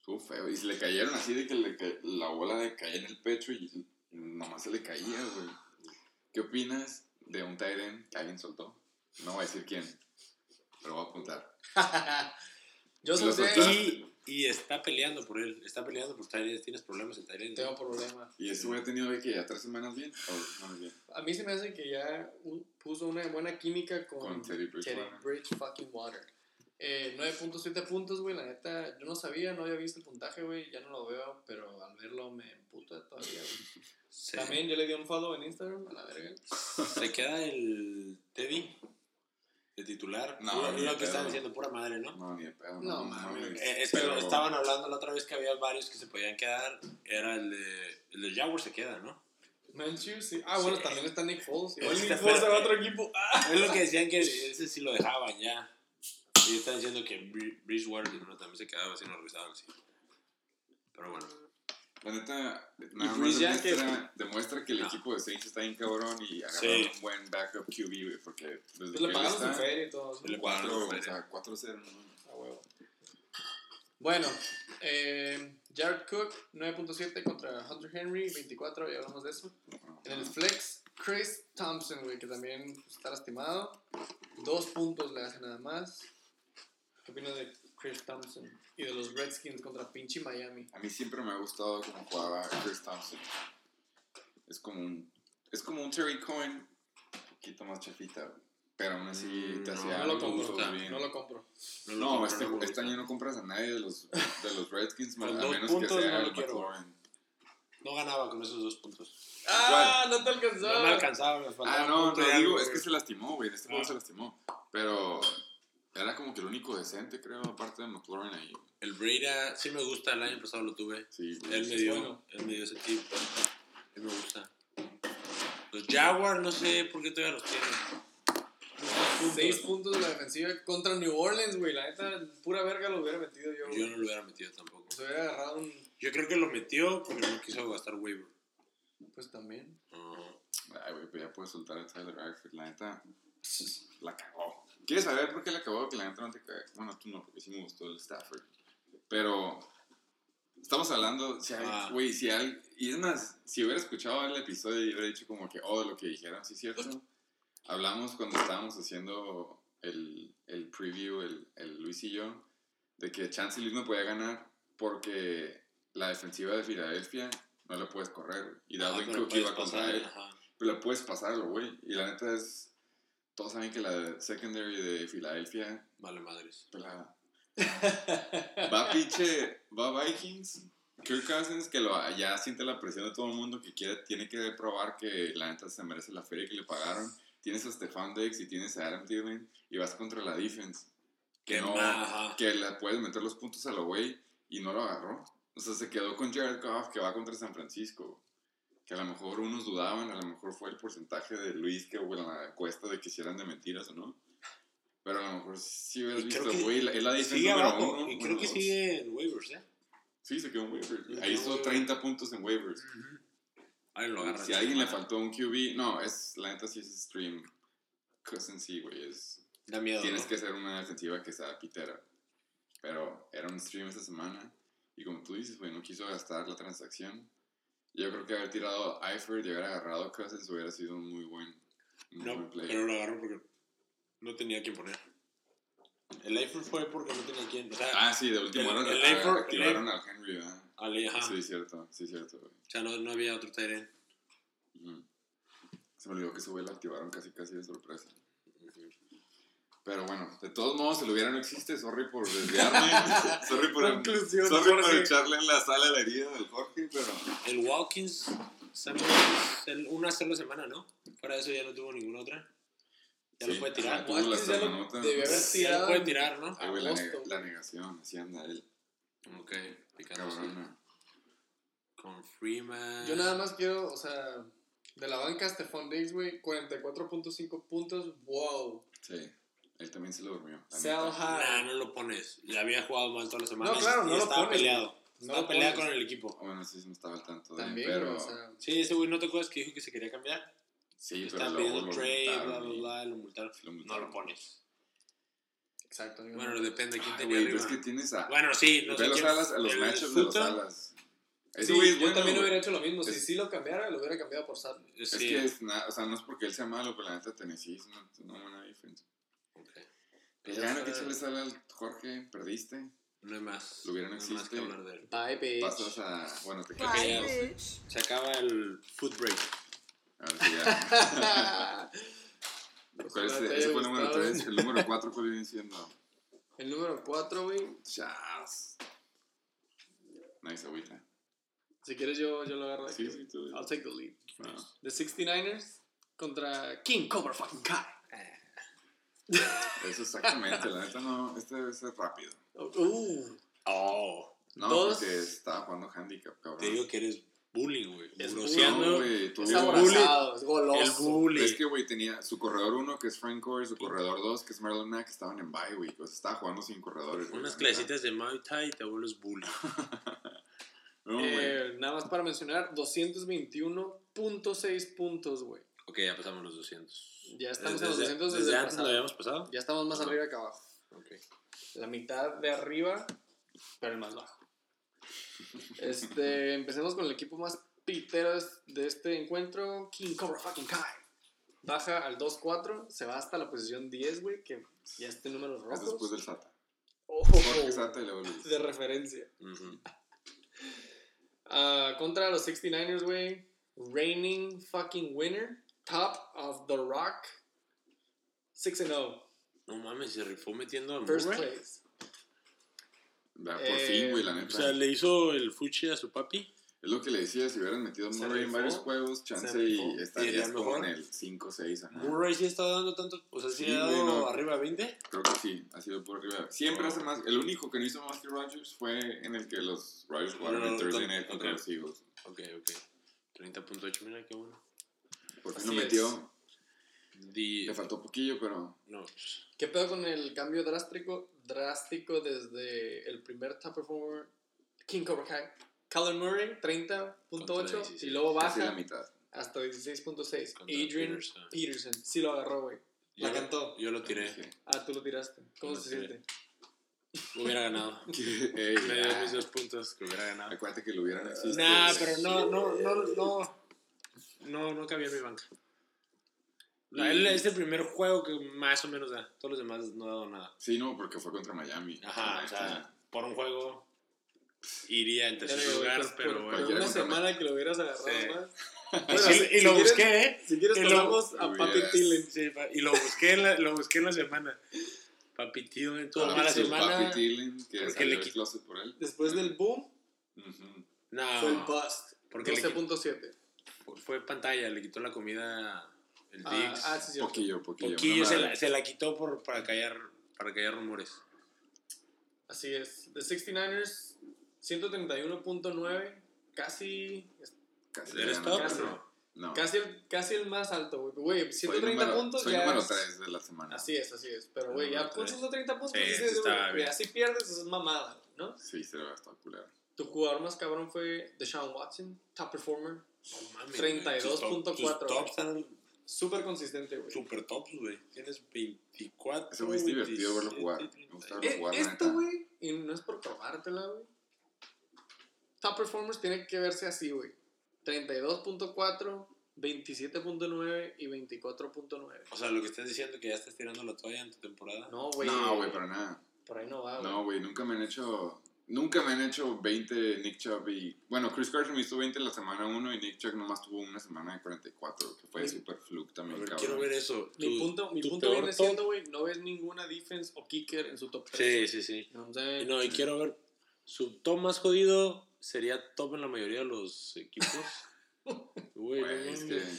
Estuvo feo. Y se le cayeron así de que le la bola le caía en el pecho y nomás se le caía, güey. ¿Qué opinas de un tight end que alguien soltó? No voy a decir quién, pero voy a apuntar. Yo solté. Y, y está peleando por él. Está peleando por Tyrese. Tienes problemas en Tyrese. Tengo problema. ¿Y ese güey ha tenido que ya tres semanas bien? ¿O no bien? A mí se me hace que ya puso una buena química con, Con Teddy Bridgewater. Bridge fucking Water. Eh, 9.7 puntos, güey. La neta, yo no sabía, no había visto el puntaje, güey. Ya no lo veo, pero al verlo me emputa todavía, güey. También yo le di un follow en Instagram, a la verga. se queda el Teddy de titular. No, No, ni lo de que pedo. diciendo, pura madre, ¿no? No, ni de pedo. No, mames. Eh, es que Pero- estaban hablando la otra vez que había varios que se podían quedar. Era el de, el de Jaguars se queda, ¿no? Minshew, sí. Ah, bueno, Sí. también está Nick Foles. Igual Este, Nick Foles se va a otro equipo. Ah. Es lo que decían que ese sí lo dejaban ya. Y están diciendo que Bri- Bridgewater ¿no? también se quedaba así, no revisaban así. Pero bueno. La neta, nada más Breeze ya que- demuestra, demuestra que el No. equipo de Saints está bien cabrón y agarraron Sí. un buen backup QB, güey, porque desde Pues le pagaron su feria y todo. Le pagaron o sea, 4-0, ¿no? A huevo. Bueno, eh, Jared Cook, 9.7 contra Hunter Henry, 24, ya hablamos de eso. En el flex, Chris Thompson, güey, que también está lastimado. Dos puntos le hace nada más. ¿Qué opinas de Chris Thompson? Y de los Redskins contra pinche Miami. A mí siempre me ha gustado cómo jugaba Chris Thompson. Es como un, es como un Terry Cohen, un poquito más chafita, pero aún así Mm, te hacía No lo puntos compro, bien. no lo compro. No, lo No, compro, este, no este año no compras a nadie de los, de los Redskins, a menos que sea no. McLaurin. No ganaba con esos dos puntos. ¡Ah! No te alcanzó. No me alcanzaba, me faltaba Ah, no, y digo, algo, es que se lastimó, güey, en este juego Ah. se lastimó. Pero era como que el único decente, creo, aparte de McLaurin ahí. El Breda sí me gusta, el año pasado lo tuve. Sí, güey. Él me dio, bueno. él me dio ese tip. Él me gusta. Los Jaguars, no sé por qué todavía los tienen. Seis puntos de la defensiva contra New Orleans, güey. La neta, pura verga lo hubiera metido yo. Yo no lo hubiera metido tampoco. Se hubiera agarrado un. Yo creo que lo metió porque no quiso gastar waiver. Pues también. Ajá. Ay, güey, pues ya puedes soltar a Tyler Eifert. La neta, la cagó. ¿Quieres saber por qué la cagó? Que la neta no te cae. Bueno, tú no, porque sí me gustó el Stafford. Pero estamos hablando, si hay, Ah. güey, si hay, y es más, si hubiera escuchado el episodio y hubiera dicho como que, oh, lo que dijeron, sí es cierto. Hablamos cuando estábamos haciendo el, el preview, el, el Luis y yo, de que Chance Lee no podía ganar porque la defensiva de Filadelfia no la puedes correr. güey. Y Ah, Dalvin Cook iba contra pasar, él. ajá. Pero la puedes pasarlo, güey. Y la neta es. Todos saben que la secondary de Filadelfia. Vale, madres. pelada. Va pinche. Va Vikings. Kirk Cousins, que lo, ya siente la presión de todo el mundo, que quiere, tiene que probar que la neta se merece la feria que le pagaron. Tienes a Stefan Diggs y tienes a Adam Thielen y vas contra la defense. Que Qué no, que le puedes meter los puntos a lo güey y no lo agarró. O sea, se quedó con Jared Goff que va contra San Francisco. Que a lo mejor unos dudaban, a lo mejor fue el porcentaje de Luis que hubo en la encuesta de que si eran de mentiras o no. Pero a lo mejor sí hubieras visto, güey, es la Sigue número abajo. uno. y bueno, creo que dos. sigue en waivers, ¿eh? Sí, se quedó en waivers. Ahí hizo en 30 puntos en waivers. Ahí lo agarran. Si a alguien le faltó un QB, no, es, la neta sí es stream. Cousins sí, güey, es... Da miedo. Tienes ¿no? que hacer una defensiva que sea pitera. Pero era un stream esta semana. Y como tú dices, güey, no quiso gastar la transacción. Yo creo que haber tirado a Eifert y haber agarrado a Cousins hubiera sido un muy buen, muy No, buen play. pero lo agarró porque no tenía quien poner. El iPhone fue porque no tenía quien. O sea, Ah, sí, de último El- el ah, Eifert- activaron al Henry, ¿verdad? Ajá. Sí, cierto, sí, cierto, güey. O sea, no, no había otro Tyrant. Se me olvidó que ese güey lo activaron casi casi de sorpresa. Pero bueno, de todos modos, el hubiera no existe. Sorry por desviarme. sorry por, Conclusión, sorry por echarle en la sala la herida del Jorge, pero. El el- una sola semana, ¿no? Fuera de eso ya no tuvo ninguna otra. Ya Sí, lo puede tirar. ajá, tuvo la Watkins ya lo debió haber Ya lo tirado. puede tirar, ¿no? Güey, la, neg- la negación, así anda él. Ok, picando. Con Freeman. Yo nada más quiero, o sea, de la banca Stephon Diggs, güey, 44.5 puntos. Wow. Sí, él también se lo durmió. la high. Nah, no lo pones. Ya había jugado mal todas las semanas. No, claro, y no lo estaba pones, peleado. No estaba lo peleado pones. con el equipo. Bueno, sí, me estaba al tanto de él, También, pero. o sea, Sí, ese güey, ¿no te acuerdas que dijo que se quería cambiar? sí, pero Estaba luego pidiendo lo trade, bla, multaron bla, y- bla, lo multaron. lo No multaron. lo pones. exacto. yo Bueno, no- depende de quién Ay, tenía güey, pero arriba. es que tienes a. Bueno, sí, no ve sé los quién- alas, a los el matchups de los alas. Ese Sí, güey es yo bueno, también güey. hubiera hecho lo mismo. Si Es- sí lo cambiara, lo hubiera cambiado por Sadler. Es sí. que es na- o sea, no es porque él sea malo, pero la neta Tennessee es una, una buena defensa. Ok. Pues Ya ya no está. que echarle sal al Jorge, perdiste. No hay más. Lo hubiera no no hay más que hablar de él. Bye, bitch. Pasas a. Bueno, te quedas. que ya se acaba el food break. A ver si ya. ¿Cuál es ese fue el número gustado. 3. El número 4, ¿cuál viene siendo? El número 4, güey. Chas. Nice agüita. Si quieres, yo, yo lo agarro de Sí, aquí. sí, tú. I'll take the lead. No. The 69ers contra King Cobra fucking Kai. Eso exactamente, la neta no. Este debe ser rápido. Uh, Oh. No, Dos. porque estaba jugando handicap, cabrón. Te digo que eres bullying, güey. Es güey, es abrazado, es el goloso. bully. Es que, güey, tenía su corredor 1, que es Frank Gore, su corredor 2, que es Marlon Mack, estaban en bye, güey. O sea, estaba jugando sin corredores. güey, Unas clasecitas de Muay Thai y te vuelves bully. No, güey. Eh, nada más para mencionar, 221.6 puntos, güey. Ok, ya pasamos los 200. Ya estamos Desde- en los 200 desde, desde el antes lo pasado. habíamos pasado. Ya estamos más Ajá. arriba que abajo. Ok. La mitad de arriba, pero el más bajo. Este, empecemos con el equipo más pitero de este encuentro, King Cobra fucking Kai. Baja al 2-4, se va hasta la posición 10, güey, que ya esté números Es rojos. después del SATA. Oh, Jorge SATA y Luis. de referencia. Ujú. Ah, contra los 69ers, güey. Reigning fucking winner. Top of the rock. 6 0. No mames, se rifó metiendo a First Murray. place. Va, por Eh, fin, güey, la O neta. sea, le hizo el fuchi a su papi. Es lo que le decía, si hubieran metido a Murray en varios juegos, chance y estarías como en el 5-6, ajá. Murray sí estado dando tanto. O sea, sí, Sí, ha dado no. arriba de 20. Creo que sí, ha sido por arriba. Siempre Oh. hace más. El único que no hizo más que Rodgers fue en el que los Rodgers jugaron No, en no, Thursday Night contra ok. los Eagles. Ok, ok. 30.8, mira qué bueno. Por fin lo metió. Di- Le faltó poquillo, pero No, ¿Qué pedo con el cambio drástico, drástico desde el primer top performer, King Cobra Kai? Kyler Murray, 30.8, Contra 16. y luego casi la baja mitad. hasta 16.6. Contra Adrian Peterson. Peterson. sí lo agarró, güey. La cantó. Yo lo tiré. Ah, tú lo tiraste. ¿Cómo Lo se tiré. siente? Hubiera ganado. Me dio mis dos puntos que hubiera ganado. Acuérdate que lo hubieran existe. Nah, pero no, no, no, no. No, no cabía en mi banca. La- él es el primer juego que más o menos da. Todos los demás no ha dado nada. Sí, no, porque fue contra Miami. Ajá, o sea, por un juego iría en tercer lugar, pues, pero por, bueno. por una semana que lo hubieras agarrado Sí. más. Y, Bueno, sí- si- y si lo quieres- busqué, ¿eh? Si quieres Y a Papi Tillen. Sí, y lo busqué en la, lo busqué en la semana. Papi Tillen tuvo mala semana. Papi Tillen, que porque salió le qui- closet por él. Después del boom, Ujú. No, fue el bust. porque le qui- 12.7. fue- pantalla, le quitó la comida el Ah, Diggs. ah, sí, cierto. Poquillo, poquillo. Poquillo se la, se la quitó por, para, callar, para callar rumores. Así es. The 69ers, 131.9. Casi. Casi ¿Eres top casi. no? No. Casi el, casi el más alto, güey. Güey, Soy 130 número- puntos Soy ya número es- 3 de la semana. Así es, así es. Pero, güey, ya con tres. 130 puntos, Sí, dices, sí güey, así pierdes, es mamada, ¿no? Sí, se lo gastó culero. Tu jugador más cabrón fue Deshaun Watson, top performer. No mames, 32.4, güey. Tus top- tus tops están Súper consistente, güey. super tops, güey. Tienes 24. Ese güey es divertido verlo jugar. 27, Me gusta verlo jugar, esto, güey, y no es por probártela, güey. Top performers tiene que verse así, güey. 32.4, 27.9 y 24.9. O sea, lo que estás diciendo que ya estás tirando la toalla en tu temporada. No, güey. No, güey, para nada. Por ahí no va, güey. No, güey, nunca me han hecho. Nunca me han hecho 20 Nick Chubb y. Bueno, Chris Carson me hizo 20 la semana 1 y Nick Chubb nomás tuvo una semana de 44, que fue Mi- super fluke también, ver, cabrón. quiero ver eso. Mi punto, mi punto viene top. siendo, güey, no ves ninguna defense o kicker en su top 3. Sí, sí, sí. No, y quiero ver. Su top más jodido sería top en la mayoría de los equipos. Güey, es que el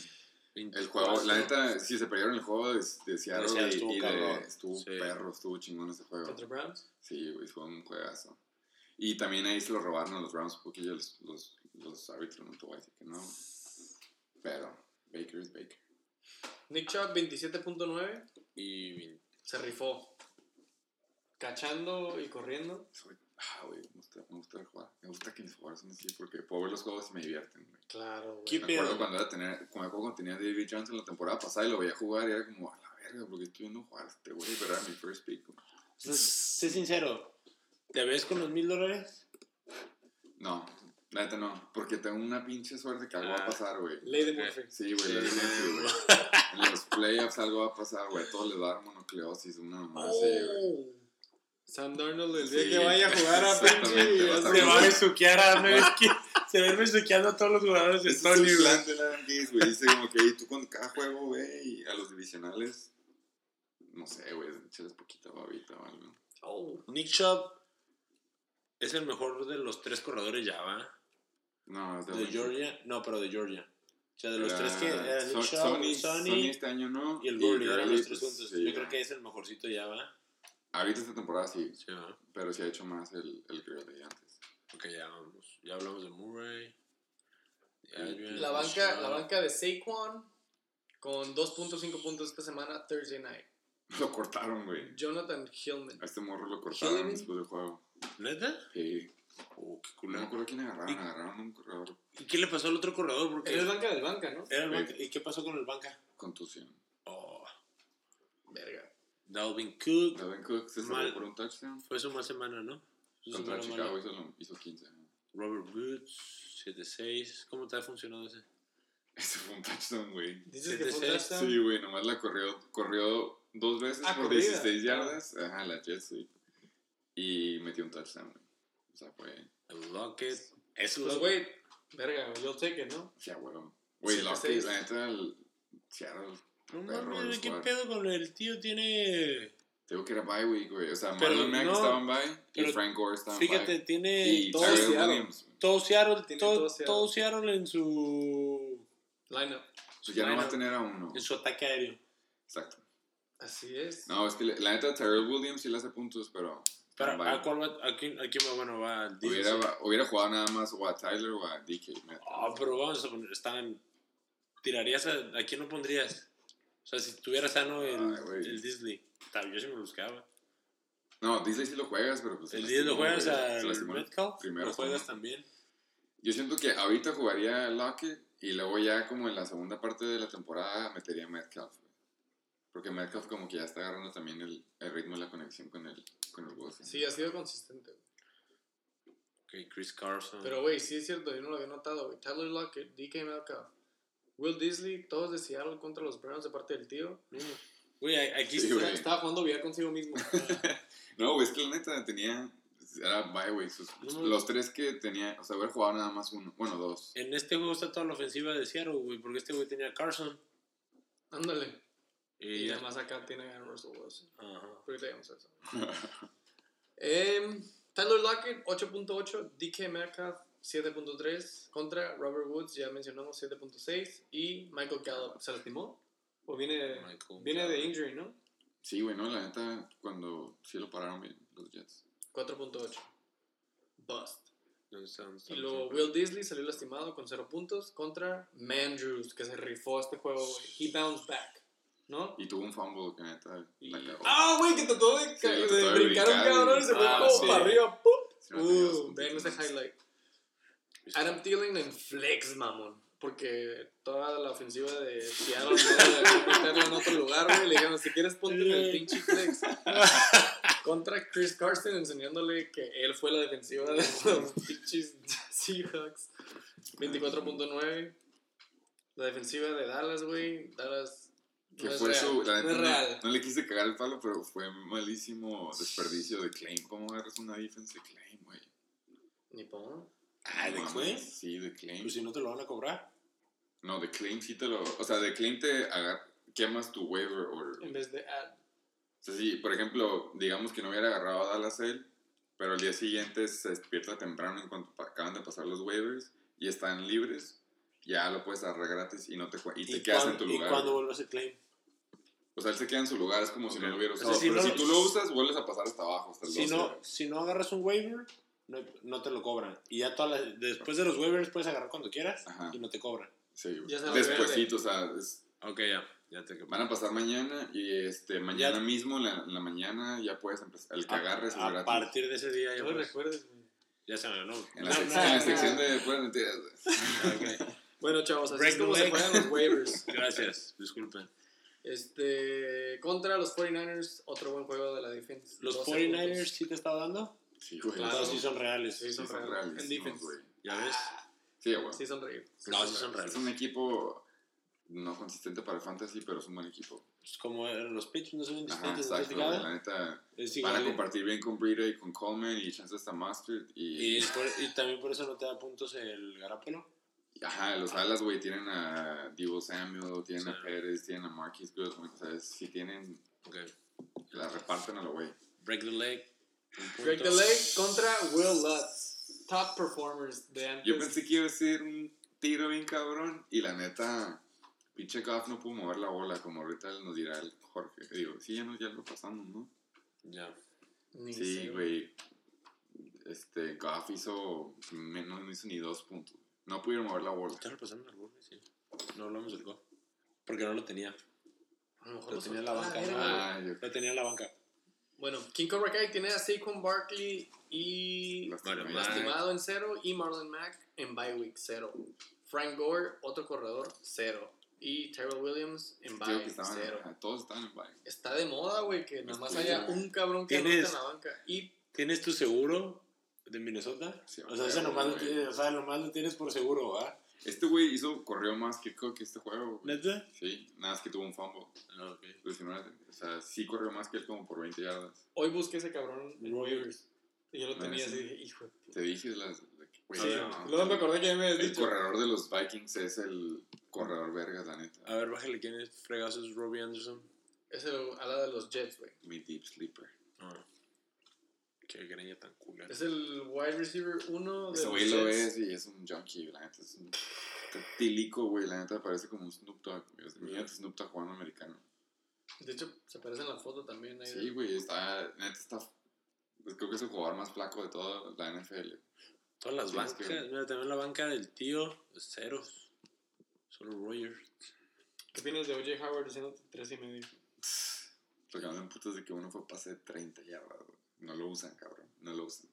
24. juego, la neta, sí se perdieron el juego de, de Seattle Seattle y, estuvo y de- cabrón. estuvo Sí. perro, estuvo chingón ese juego. Contra Browns. Sí, güey, fue un juegazo. Y también ahí se lo robaron a los Browns un poquillo los, los, los árbitros, no te voy a decir que no. Pero Baker es Baker. Nick Chubb, 27.9. Y Se rifó. Cachando y corriendo. Soy, ah, güey, me gusta, me gusta jugar. Me gusta que mis jugadores son así porque puedo ver los juegos y me divierten, güey. Claro, ¿Qué güey. Me acuerdo cuando, era tener, cuando, tenía a David Johnson la temporada pasada y lo veía jugar y era como, a la verga, porque estoy viendo jugar a este güey, pero era mi first pick. güey. sé sincero. ¿Te ves con los mil dólares? No, la neta no, porque tengo una pinche suerte que algo va Ah. a pasar, güey. Ley de. Murphy. Sí, güey, neta, sí, güey. En los playoffs algo va a pasar, güey. Todo les va a dar monocleosis, una mamá así, güey. Oh. Sam Darnold, el día Sí, que vaya a jugar a ver. Se va a besuquear a no es que Se ven besuqueando a todos los jugadores de Tony, el güey. plan de la Yankees, güey. Dice como que "Ey, tú con cada juego, güey, a los divisionales, no sé, güey, echarles poquita babita o algo. Oh. Nick Chubb es el mejor de los tres corredores ya, ¿va? No, es de, De. Georgia. No, pero de Georgia. O sea, de los Era tres que era Nick Son- Chubb, Sony, Sonny, Sony este año no. y el Gurley. Eran Gurley, los tres pues, juntos. sí, Yo ya. creo que es el mejorcito ya, ¿va? Ahorita esta temporada sí, Sí, ¿va? pero sí ha hecho más el, el Gurley antes. Ok, ya vamos. Ya hablamos de Murray. Adrian, La banca, Shaw. la banca de Saquon con 2.5 puntos esta semana, Thursday night. Lo cortaron, güey. Jonathan Hillman. A este morro lo cortaron después del juego. ¿Neta? Sí. Oh, qué No me acuerdo quién agarraron. Y- Agarraron un corredor. ¿Y qué le pasó al otro corredor? Porque Era el banca del banca, ¿no? era el banca. ¿Y qué pasó con el banca? Contusión. Oh, Verga. Dalvin Cook. Dalvin Cook se Mal. salvó por un touchdown. Fue su mal semana, ¿no? Su Contra semana Chicago hizo, lo- hizo 15. ¿no? Robert Woods, 7-6. ¿Cómo te ha funcionado ese? Ese fue un touchdown, güey. Dices que fue un 7-6. touchdown. Sí, güey, nomás la corrió, corrió dos veces Ah, por corrida. 16 yardas. Ajá, la jet sweep. Y metió un touchdown, güey. O sea, fue. El Lockett. Eso Pues, es güey, verga, you'll take it, ¿no? Sí, huevo. Güey, Lockett, la neta, el Seattle. No mames, ¿qué pedo con el tío? Tiene. Te digo que era bye week, güey. O sea, Pero Marlon Mack no, estaba en bye y pero Frank Gore estaba en Fíjate, bye. tiene Y todo, Seattle. Todo Seattle, Tiene todo, todo Seattle. en su, Lineup. Pues ya no va a tener a uno. en su ataque aéreo. Exacto. Así es. No, es que la neta, Tyrell Williams sí le hace puntos, pero. Pero, ¿a cuál va? ¿A quién, a quién va? Bueno, va al Disney. Hubiera, hubiera jugado nada más o a Tyler o a DK. Ah, pero vamos a poner, están... ¿Tirarías a, a quién no pondrías? O sea, si tuviera sano el, Ay, el Disney. Yo sí me lo buscaba. No, Disney sí lo juegas, pero pues. El Disney lo juegas güey. Al el Metcalf, primero lo juegas semana. también. Yo siento que ahorita jugaría Lockett y luego ya como en la segunda parte de la temporada metería a Metcalf. Porque Metcalf como que ya está agarrando también el, el ritmo de la conexión con el, con el Wilson. Sí, ha sido consistente. güey. Ok, Chris Carson. Pero, güey, sí es cierto, yo no lo había notado, güey. Tyler Lockett, DK Metcalf. Will Disley, todos de Seattle contra los Browns de parte del tío. Güey, aquí Sí, está. Estaba jugando VR consigo mismo. No, güey, es que la neta tenía. Era bye, güey. No. Los tres que tenía. O sea, hubiera jugado nada más uno. Bueno, dos. En este juego está toda la ofensiva de Seattle, güey, porque este güey tenía Carson. Ándale. Y, además acá tiene a Russell Wilson. Ahorita llegamos a eso. Em, Tyler Lockett, 8.8. DK Metcalf, 7.3. Contra Robert Woods, ya mencionamos, 7.6. Y Michael Gallup, ¿se lastimó? ¿O viene, Michael viene de injury, no? Sí, güey, no, la neta, cuando sí lo pararon bien los Jets. 4.8. Bust. ¿Dónde está? Y luego Will Disley salió lastimado con 0 puntos contra Mandrews, que se rifó este juego. He bounced back, ¿no? Y tuvo un fumble que neta Y- la cagó. Ah, güey, que trató de, ca- Sí, de brincar un cabrón y se fue ah, como sí. para arriba. ¡pum! Uh, ven ese highlight. Adam Thielen en flex, mamón. Porque toda la ofensiva de Seattle no meterla en otro lugar, güey. Le dijeron, si quieres ponte en el pinche flex. Contra Chris Carson enseñándole que él fue la defensiva de los pinches Seahawks. 24.9. La defensiva de Dallas, güey. Dallas Que no fue real. su. La no no, real. no le quise cagar el palo, pero fue malísimo desperdicio de claim. ¿Cómo agarras una defense de claim, güey? Ni po. Ah, ¿de mames, Sí, de claim. Pues si no te lo van a cobrar. No, de claim sí te lo. O sea, de claim te agar, quemas tu waiver order. En vez de add. O sea, sí, por ejemplo, digamos que no hubiera agarrado a Dallas él, pero al día siguiente se despierta temprano en cuanto acaban de pasar los waivers y están libres, ya lo puedes agarrar gratis y no te y te quedas cuán- en tu ¿Y lugar. cuándo güey. vuelve a hacer claim? O sea, él se queda en su lugar, es como si no lo hubiera O sea, usado. si pero no si tú lo usas, vuelves a pasar hasta abajo, hasta el Si 12. no, si no agarras un waiver, no, no te lo cobran. Y ya toda la- después de los waivers puedes agarrar cuando quieras Ajá. y no te cobran. Sí, Despuésito, o sea, es- Ok, ya. Ya te van a pasar mañana y este mañana Ya- mismo, en la, la mañana, ya puedes empezar. El que agarres es a, a gratis. partir de ese día ya, No recuerdes, ya se me no. En la, no, sec- no, en la no. sección de puras mentiras, güey. Ok, Bueno, chavos, así Break es como se juegan los waivers. Gracias, disculpen. Este, contra los 49ers, otro buen juego de la defensa. ¿Los 12 49ers puntos. sí te estaba dando? Sí, güey. Claro. Sí son reales. Sí, Sí, son son reales. reales. En defense. güey. ¿Ya ves? Sí, güey. Sí, son reír. No, sí son reales. Es un equipo no consistente para fantasy, pero es un buen equipo. Pues como eran los Patriots no son Ajá, distintos exacto. La neta, Es van a compartir bien con Breida y con Coleman y chance hasta Mustard. Y, Y, por- y también por eso no te da puntos el Garapolo. Ajá, los alas, güey, tienen a Divo Samuel, tienen Sí. a Pérez, tienen a Marquis Goodwin. O sea, si tienen, Ok. la reparten a lo güey. Break the leg. Break the leg contra Will Lutz. Top performers de antes. Yo pensé que iba a ser un tiro bien cabrón y la neta, pinche Goff no pudo mover la bola, como ahorita nos dirá el Jorge. Digo, sí, ya, no, ya lo pasamos, ¿no? Ya. Ni Sí, güey. Este, Goff hizo, no hizo ni dos puntos. No pudieron mover la bola. ¿Está repasando el gol? Sí. No hablamos del gol. Porque no lo tenía. A lo mejor Lo tenía en la banca, Ah, ¿no? era- Ah, yo Lo tenía en la banca. Bueno, King Cobra Kai tiene a Saquon Barkley y lastimado en cero y Marlon Mack en bye week cero. Frank Gore, otro corredor, cero. Y Terrell Williams en bye estaban, cero. todos estaban en bye. Está de moda, güey, que nada más Sí, haya un cabrón que ¿Tienes- anota en la banca. Y ¿Tienes tu seguro de Minnesota? Sí, o sea, ese nomás lo, tienes, o sea, nomás lo tienes por seguro, ¿va? Este güey hizo, corrió más que Cook este juego. güey. ¿Neta? Sí, nada más que tuvo un fumble. Ah, ok. Pues, si no, o sea, sí corrió más que él como por 20 yardas. hoy busqué ese cabrón en Roy. waivers. Y yo lo Ah, tenía sí. así, dije, hijo de puta. Te dije las... que, güey, Sí, no, luego me acordé que me habías El dicho. corredor de los Vikings es el corredor verga, la neta. A ver, bájale quién es fregazo es Robbie Anderson. Es el ala de los Jets, güey. Mi deep sleeper. Ah. Qué greña tan culera. Es el wide receiver uno de Ese güey lo es y es un junkie, la neta. Es un tilico, güey. La neta parece como un Snoop Dogg. Imagínate Snoop Dogg jugando americano. De hecho, se parece en la foto también. Ahí Sí, güey, está. La neta está. pues creo que es el jugador más flaco de toda la NFL. Todas las bancas. que- Mira, también la banca del tío. Ceros. Solo Rogers. ¿Qué opinas de O.J. Howard diciendo tres y medio? Lo que me dan putas de que uno fue pase de 30 yardas, güey. No lo usan, cabrón. No lo usan.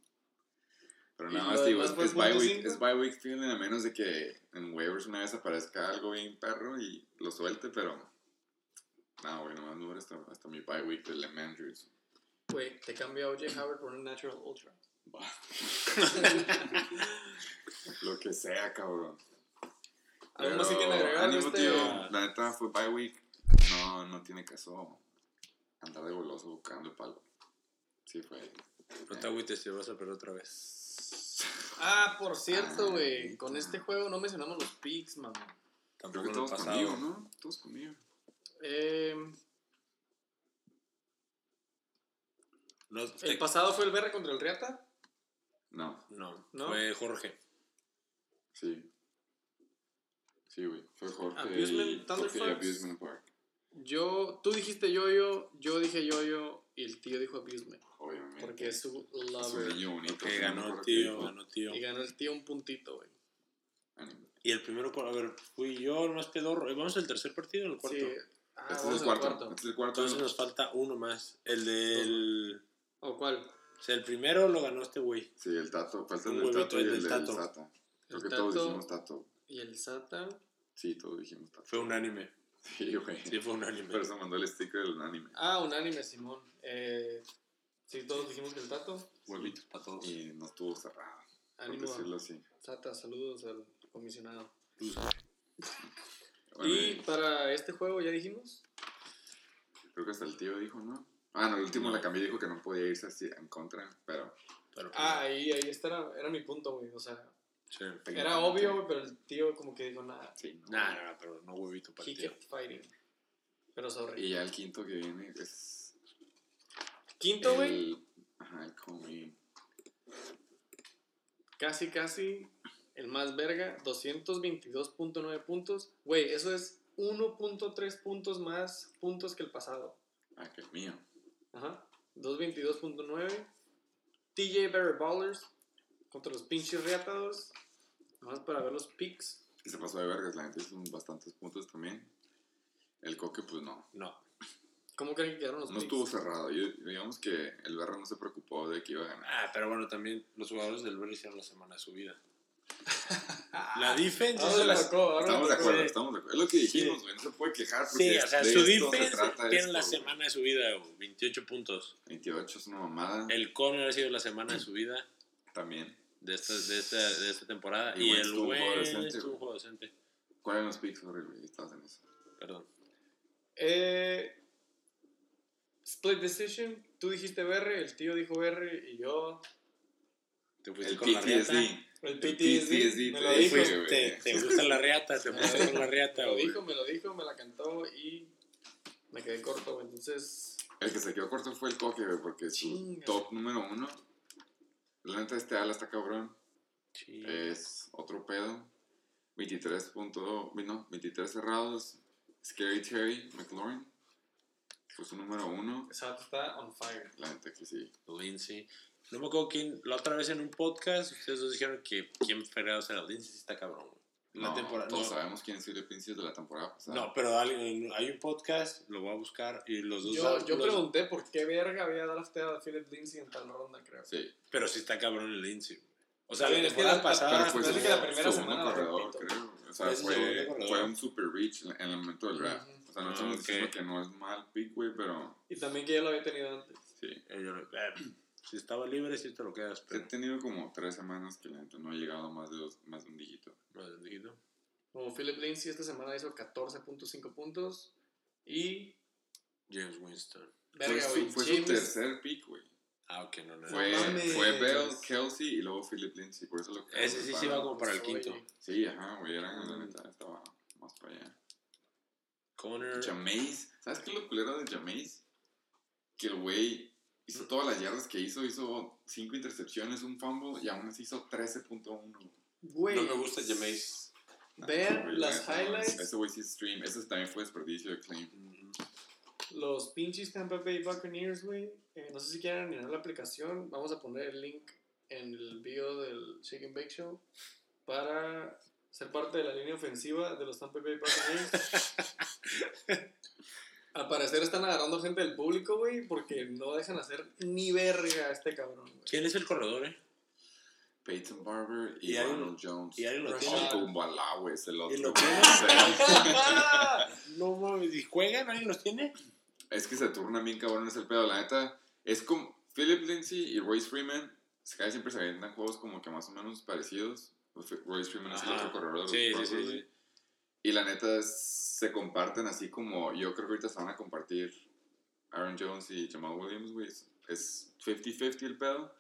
Pero ¿Y nada más te digo, es, es bye week, es bye week feeling, a menos de que en waivers una vez aparezca algo bien perro y lo suelte, pero. No, güey, nomás no hasta, hasta mi bye week de Lem Andrews. Güey, te cambia a O.J. Howard por un Natural Ultra. Lo que sea, cabrón. ¿Algo más que agregar ánimo, este? tío. La neta fue bye week. No, no tiene caso andar de goloso buscando el palo. Sí, fue. No te agüites, te vas a perder otra vez. Ah, por cierto, Ah, güey. Con este juego no mencionamos los picks, man. Creo Tampoco que todos pasado. conmigo, ¿no? Todos conmigo. Eh, No, el te- pasado fue el Berre contra el Riata. No, no, ¿No? fue Jorge. sí. Sí, güey. Fue Jorge. Abusement, y, Thunder Jorge y. Abusement Park. Yo, tú dijiste yo-yo, yo dije yo-yo y el tío dijo abusement. Obviamente. Porque es su Es un lover. niño bonito. Que ganó el tío, ganó tío. Y ganó el tío un puntito, güey. Y el primero, a ver, fui yo, el más pedorro. ¿Vamos al tercer partido o el cuarto? Sí. Ah, Este es el al cuarto. cuarto. Este es el cuarto. Entonces nos falta uno más. El del... ¿O cuál? O sea, el primero lo ganó este güey. Sí, el tato. Falta el Un del tato y el el del tato. Sata. Creo El que todos tato. dijimos tato. Y el Sata. Sí, todos dijimos tato. Fue unánime. Sí, güey. Sí, fue unánime. Por eso mandó el sticker del anime. Ah, unánime, Simón. Eh, sí, todos dijimos que el Tato. Huevitos para todos. Y no estuvo cerrado. Por decirlo así. Sata, saludos al comisionado. Bueno, y para este juego ya dijimos. creo que hasta el tío dijo, ¿no? Ah, no, el último la cambié dijo que no podía irse así en contra, pero. Pero, Ah, ahí, ahí está, era, era mi punto, güey. O sea, sí. era obvio, güey, pero el tío como que dijo nada. Sí, no. Nah, pero no huevito para He el tío. kept fighting. Pero sorry. Y ya el quinto que viene es. Quinto, güey. Ajá. Casi, casi el más verga. 222.9 puntos. Güey, eso es 1.3 puntos más puntos que el pasado. Ah, que el mío. Ajá. 222.9. TJ Barry Ballers contra los pinches reatados. Más para ver los picks. Y se pasó de vergas, la gente hizo bastantes puntos también. El coque, pues no. No. ¿Cómo creen que quedaron los No picks? estuvo cerrado. Yo- digamos que el Berra no se preocupó de que iba a ganar. Ah, pero bueno, también los jugadores del Verde hicieron la semana de su vida. La defense Ahora hizo le la- tocó, ahora Estamos de tocó. acuerdo, Sí. estamos de acuerdo. Es lo que dijimos, güey. No se puede quejar. porque Sí, o sea, de su esto se defense trata tiene la esto, güey. semana de su vida, güey, 28 puntos. 28 es una mamada. El corner ha sido la semana de su vida También. de esta, de esta, de esta temporada. Y Y, el tuvo un juego güey decente, estuvo un güey. juego decente. ¿Cuáles eran los picks? Güey. Estabas en eso. Perdón. Eh, split decision. Tú dijiste BR, el tío dijo BR y yo. Te fuiste El con la riata. PTSD. El El PTSD. PTSD, me te lo dijo. güey. Te, te gusta la riata, te fuiste con la riata, Me lo dijo, me lo dijo, me la cantó y me quedé corto, güey. Entonces, El que se quedó corto fue el coque, güey, porque su Chinga. top número uno. La neta, este ala está cabrón. Sí. Es otro pedo. 23 punto, no, 23 cerrados. Scary Terry McLaurin. Fue su número uno. esa vato está on fire. La neta que sí. Lindsay. No me acuerdo quién, la otra vez en un podcast, ustedes dos dijeron que quién fregados era Lindsay, sí está cabrón, güey. La no, temporada. todos no, sabemos quién es Philip Lindsay de la temporada pasada. no, pero alguien- hay un podcast, lo voy a buscar y los dos. Yo, yo los- pregunté por qué verga había drafteado a Philip Lindsay en tal ronda, creo. Sí, Pero sí está cabrón el Lindsay. O sea, Sí, la es que temporada la- pasada. pero fue que la primera semana corredor, creo. O sea, Fue fue, un super reach en el momento del draft. Ujú. O sea, no Ah, estamos ok. diciendo que no es mal pick, güey, pero Y también que ya lo había tenido antes. sí. eh, yo le- eh, si estaba libre, sí te lo quedas, He tenido como tres semanas que la neta no ha llegado más de, dos, más de un dígito. No, bendito. Como Philip Lindsay esta semana hizo 14.5 puntos. Y. James Winston. Fue, Verga, su, güey. fue su tercer pick, güey. Ah, ok, no, no. Fue, fue Bell, Kelsey y luego Philip Lindsay. Por eso lo que Ese sí se iba como para el quinto. Sí, ajá, güey. Era la neta, estaba más para allá. Connor. Jameis. ¿Sabes qué es lo culero de Jameis? Que el güey hizo todas las yardas que hizo. Hizo cinco intercepciones, un fumble y aún así hizo 13.1. Güey. No me gusta Jameis. Ah, Vean güey, las highlights. Ese güey sí stream. Ese también fue desperdicio de claim. Los pinches Tampa Bay Buccaneers, güey. eh, no sé si quieren mirar la aplicación. Vamos a poner el link en el video del Shake and Bake Show para ser parte de la línea ofensiva de los Tampa Bay Buccaneers. Al parecer están agarrando gente del público, güey, porque no dejan hacer ni verga a este cabrón, güey. ¿Quién es el corredor, eh? Peyton Barber y, Y Ronald Jones. y alguien lo tiene. Oh, Kumbalá, güey, es el otro. ¿Y lo tiene? No mames, ¿y juegan? ¿Alguien los tiene? Es que se turnan bien cabrones el pedo, la neta. Es como Philip Lindsay y Royce Freeman. Siempre se avientan juegos como que más o menos parecidos. Pues, Royce Freeman es el otro corredor de los Sí, sí, sí, sí. Y la neta se comparten así como yo creo que ahorita se van a compartir Aaron Jones y Jamal Williams, güey. Es- Es 50-50 el pedo.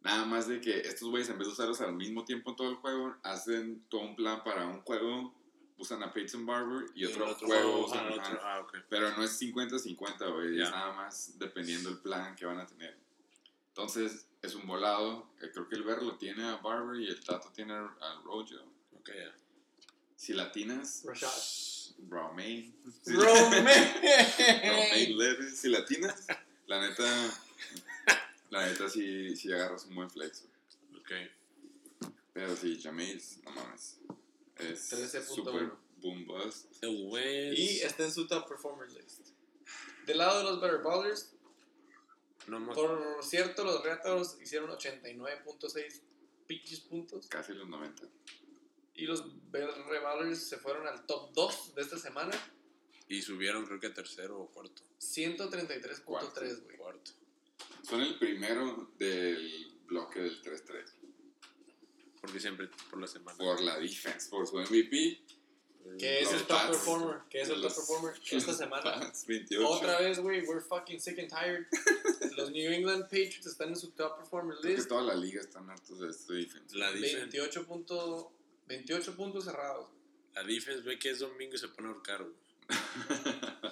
Nada más de que estos güeyes en vez de usarlos al mismo tiempo en todo el juego, hacen todo un plan para un juego, usan a Peyton Barber y Y otro, el otro juego usan el ajá. otro- Ah. Pero no es 50-50, güey. Es nada más dependiendo del plan que van a tener. Entonces, es un volado. Eh, Creo que el Ver lo tiene a Barber y el Tato tiene a Rojo. Ok, ya. Si latinas, Rashad. Romaine. Romaine. Romaine Levis. Si latinas, la neta, la neta sí, sí agarras un buen flex. Ok. Pero sí, Jameis, no mames. Es 13.1. super boom bust. The West. Y está en su top performer list. Del lado de los Better Ballers, No más. por cierto, los Raptors hicieron 89.6 pinches puntos. Casi los 90. Y los Better Ballers se fueron al top 2 de esta semana. Y subieron, creo que a tercero o cuarto. 133.3, güey. Cuarto. Son el primero del bloque del 3-3. Porque siempre por la semana. Por la defense, por su MVP. Que es el top performer. Que es el top performer esta semana. Pats, 28. Otra vez, güey, we're fucking sick and tired. Los New England Patriots están en su top performer Creo que list. toda la liga están hartos de este defense. La defense, 28, punto- 28 puntos cerrados. la defense ve que es domingo y se pone a ahorcar, güey.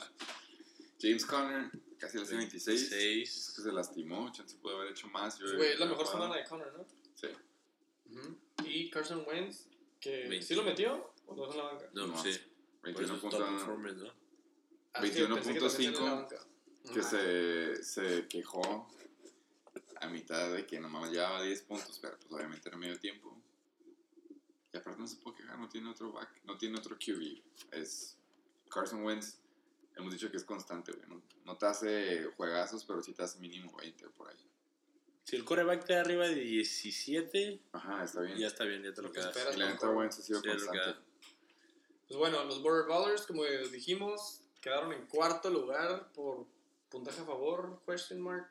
James Conner, casi le hace 26. Es que se lastimó, chance puede haber hecho más. yo- Güey, es la mejor semana de Connor, ¿no? Sí. Y Carson Wentz, que Veinte. sí lo metió dejó en la banca. No, No, sí. Por eso 21 es top puntos. performance, ¿no? Ah, que que 21.5, Ajá. se, se quejó a mitad de que nomás llevaba 10 puntos, pero pues obviamente era medio tiempo. Y aparte no se puede quejar, no tiene otro back, no tiene otro QB. Es Carson Wentz, hemos dicho que es constante, güey. No, no te hace juegazos, pero sí te hace mínimo 20 por ahí. Si el coreback te da arriba de 17, Ajá, está bien. ya está bien, ya te lo Lo que quedas. esperas. Y la neta Wentz ha sido Sí, constante. Pues bueno, los Border Ballers, como dijimos, quedaron en cuarto lugar por puntaje a favor, question mark.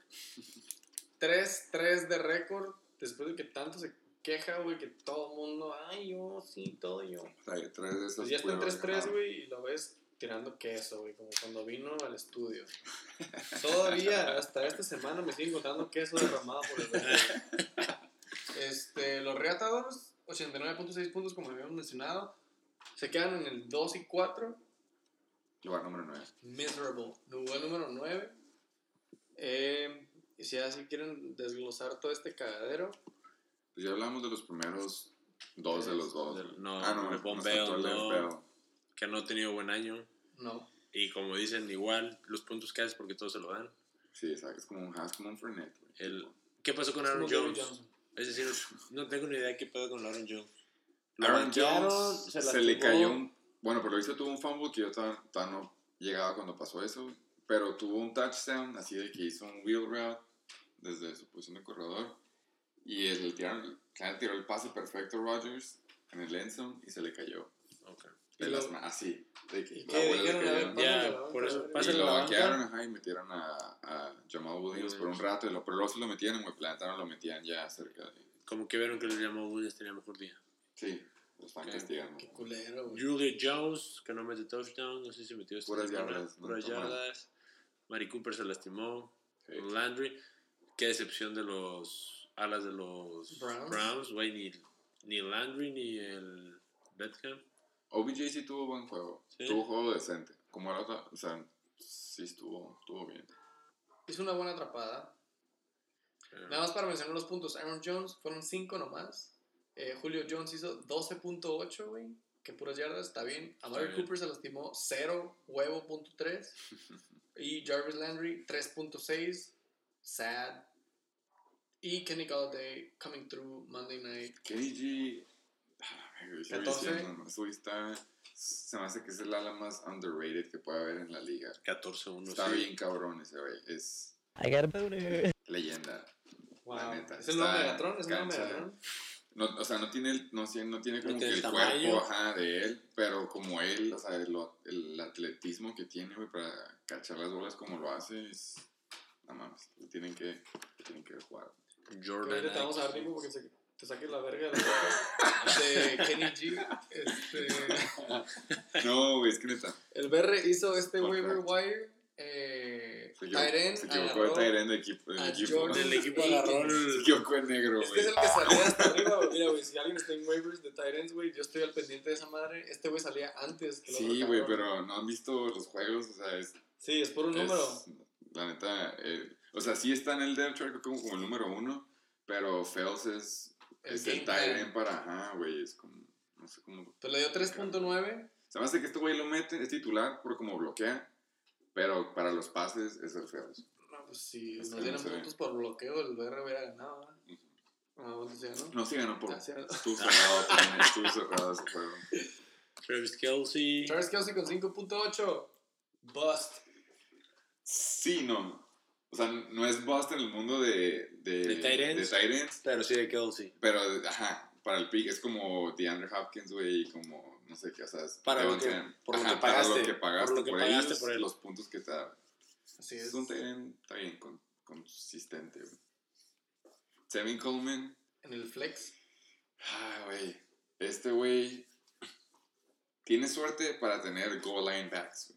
3-3 de récord, después de que tanto se queja, güey, que todo el mundo, ay, yo, sí, todo yo. O sea, tres de esos Pues ya está en pudieron haber 3-3, ganado. güey, y lo ves tirando queso, güey, como cuando vino al estudio. Todavía, hasta esta semana, me siguen encontrando queso derramado por el refri. Este, los Reatadores, 89.6 puntos, como habíamos mencionado, se quedan en el 2 y 4. Lugar número 9. Miserable. Lugar número 9. Eh, y si así quieren desglosar todo este cagadero, Pues ya hablamos de los primeros dos de los dos. Del- no, ah, no, de bombeo, el de no. Bell. Que no ha tenido buen año. no. Y como dicen, igual, los puntos que haces porque todos se lo dan. Sí, exacto. Es como un Haas, como un Fernet. El, ¿Qué pasó con Aaron Jones? Johnson. Es decir, no tengo ni idea qué pedo con Aaron Jones. Lo Aaron banquearon, Jones se, lastimó. le cayó un... Bueno, por lo visto tuvo un fumble que yo todavía, todavía no llegaba cuando pasó eso. Pero tuvo un touchdown, así de que hizo un wheel route desde su posición de corredor. Y el tiraron, tiró el pase perfecto a Rodgers en el end zone y se le cayó. Ok. De las así. De que ¿Y la qué bola le dijeron? En- por eso, y lo ajá, y metieron a, a Jamal Williams por un rato, y lo, pero luego sí lo metían, güey, plantaron, lo metían ya cerca de... Como que vieron que le llamó Williams tenía mejor día. Sí, lo están Ok. castigando. Qué culero, güey. Julio Jones, que no mete touchdown, no sé si metió Puras yardas, no Puras yardas. Mari Cooper se lastimó. Sí. Landry. Qué decepción de los alas de los Browns. Browns, güey. Ni, ni Landry ni el Beckham. OBJ sí tuvo buen juego, Sí. tuvo juego decente, como la otra, o sea, sí estuvo, estuvo bien. Hizo una buena atrapada. Nada más para mencionar los puntos. Aaron Jones fueron 5 nomás. Eh, Julio Jones hizo 12.8, güey. Que puras yardas, está bien. Amari. Cooper se lastimó 0, huevo, punto 3. y Jarvis Landry 3.6, sad. Y Kenny Galladay coming through Monday night. KG, ah, güey, sigo 14. diciendo, ¿no? Ese güey está, se me hace que es el ala más underrated que puede haber en la liga. 14-1. Está sí. bien cabrón ese güey, es I got a leyenda. Wow. La neta, ¿Es el nuevo Megatron? ¿Es el nuevo. Megatron? No, o sea, no tiene, el- no, tiene- no tiene No como tiene que el cuerpo ajá, de él, pero como él, o sea, el, el atletismo que tiene, güey, para cachar las bolas como lo hace, es... No mames, lo tienen que, lo tienen que jugar. Jordan. te vamos a dar tiempo porque se te saques la verga de la de Kenny G. Este, No, güey, es que neta. el BR hizo este waiver wire. Eh, Se equivocó, end, se equivocó agarró- tight end de equipo. del equipo. Del equipo agarró Se el. equivocó en negro, Es que es el que salía hasta arriba, güey. Mira, güey, si alguien está en waivers de Tyrants, güey, yo estoy al pendiente de esa madre. Este güey salía antes que el Sí, güey, pero no han visto los juegos, o sea, es. Sí, es por un es- número. La neta, eh, o sea, sí está en el depth chart como, como el número uno, pero Fels es, El es el end para, ajá, güey, es como, no sé cómo. Pues le dio 3.9. Se me hace que este güey lo mete, es titular por como bloquea, pero para los pases es el Fels. No, pues si Es no ve. puntos por bloqueo, el BR hubiera ganado. Ah, bueno, sí, ¿no? No, sí ganó por. Ah. Estuvo cerrado, también, estuvo cerrado ese juego. Travis Kelsey. Travis Kelsey con 5.8. Bust. Sí, no. O sea, no es bust en el mundo de. De, De tight ends. de tight ends, Pero sí de Kelsey. Pero, ajá, para el pick es como DeAndre Hopkins, güey, como, no sé qué, o sea, Para lo que- Cameron. por lo Ajá, que para pagaste, lo que pagaste por lo que por, pagaste ellos, por él. los puntos que te da. Así Es es. un end, está bien, con- consistente, güey. Sevin Coleman, En el flex. ah, güey, este güey tiene suerte para tener goal line backs.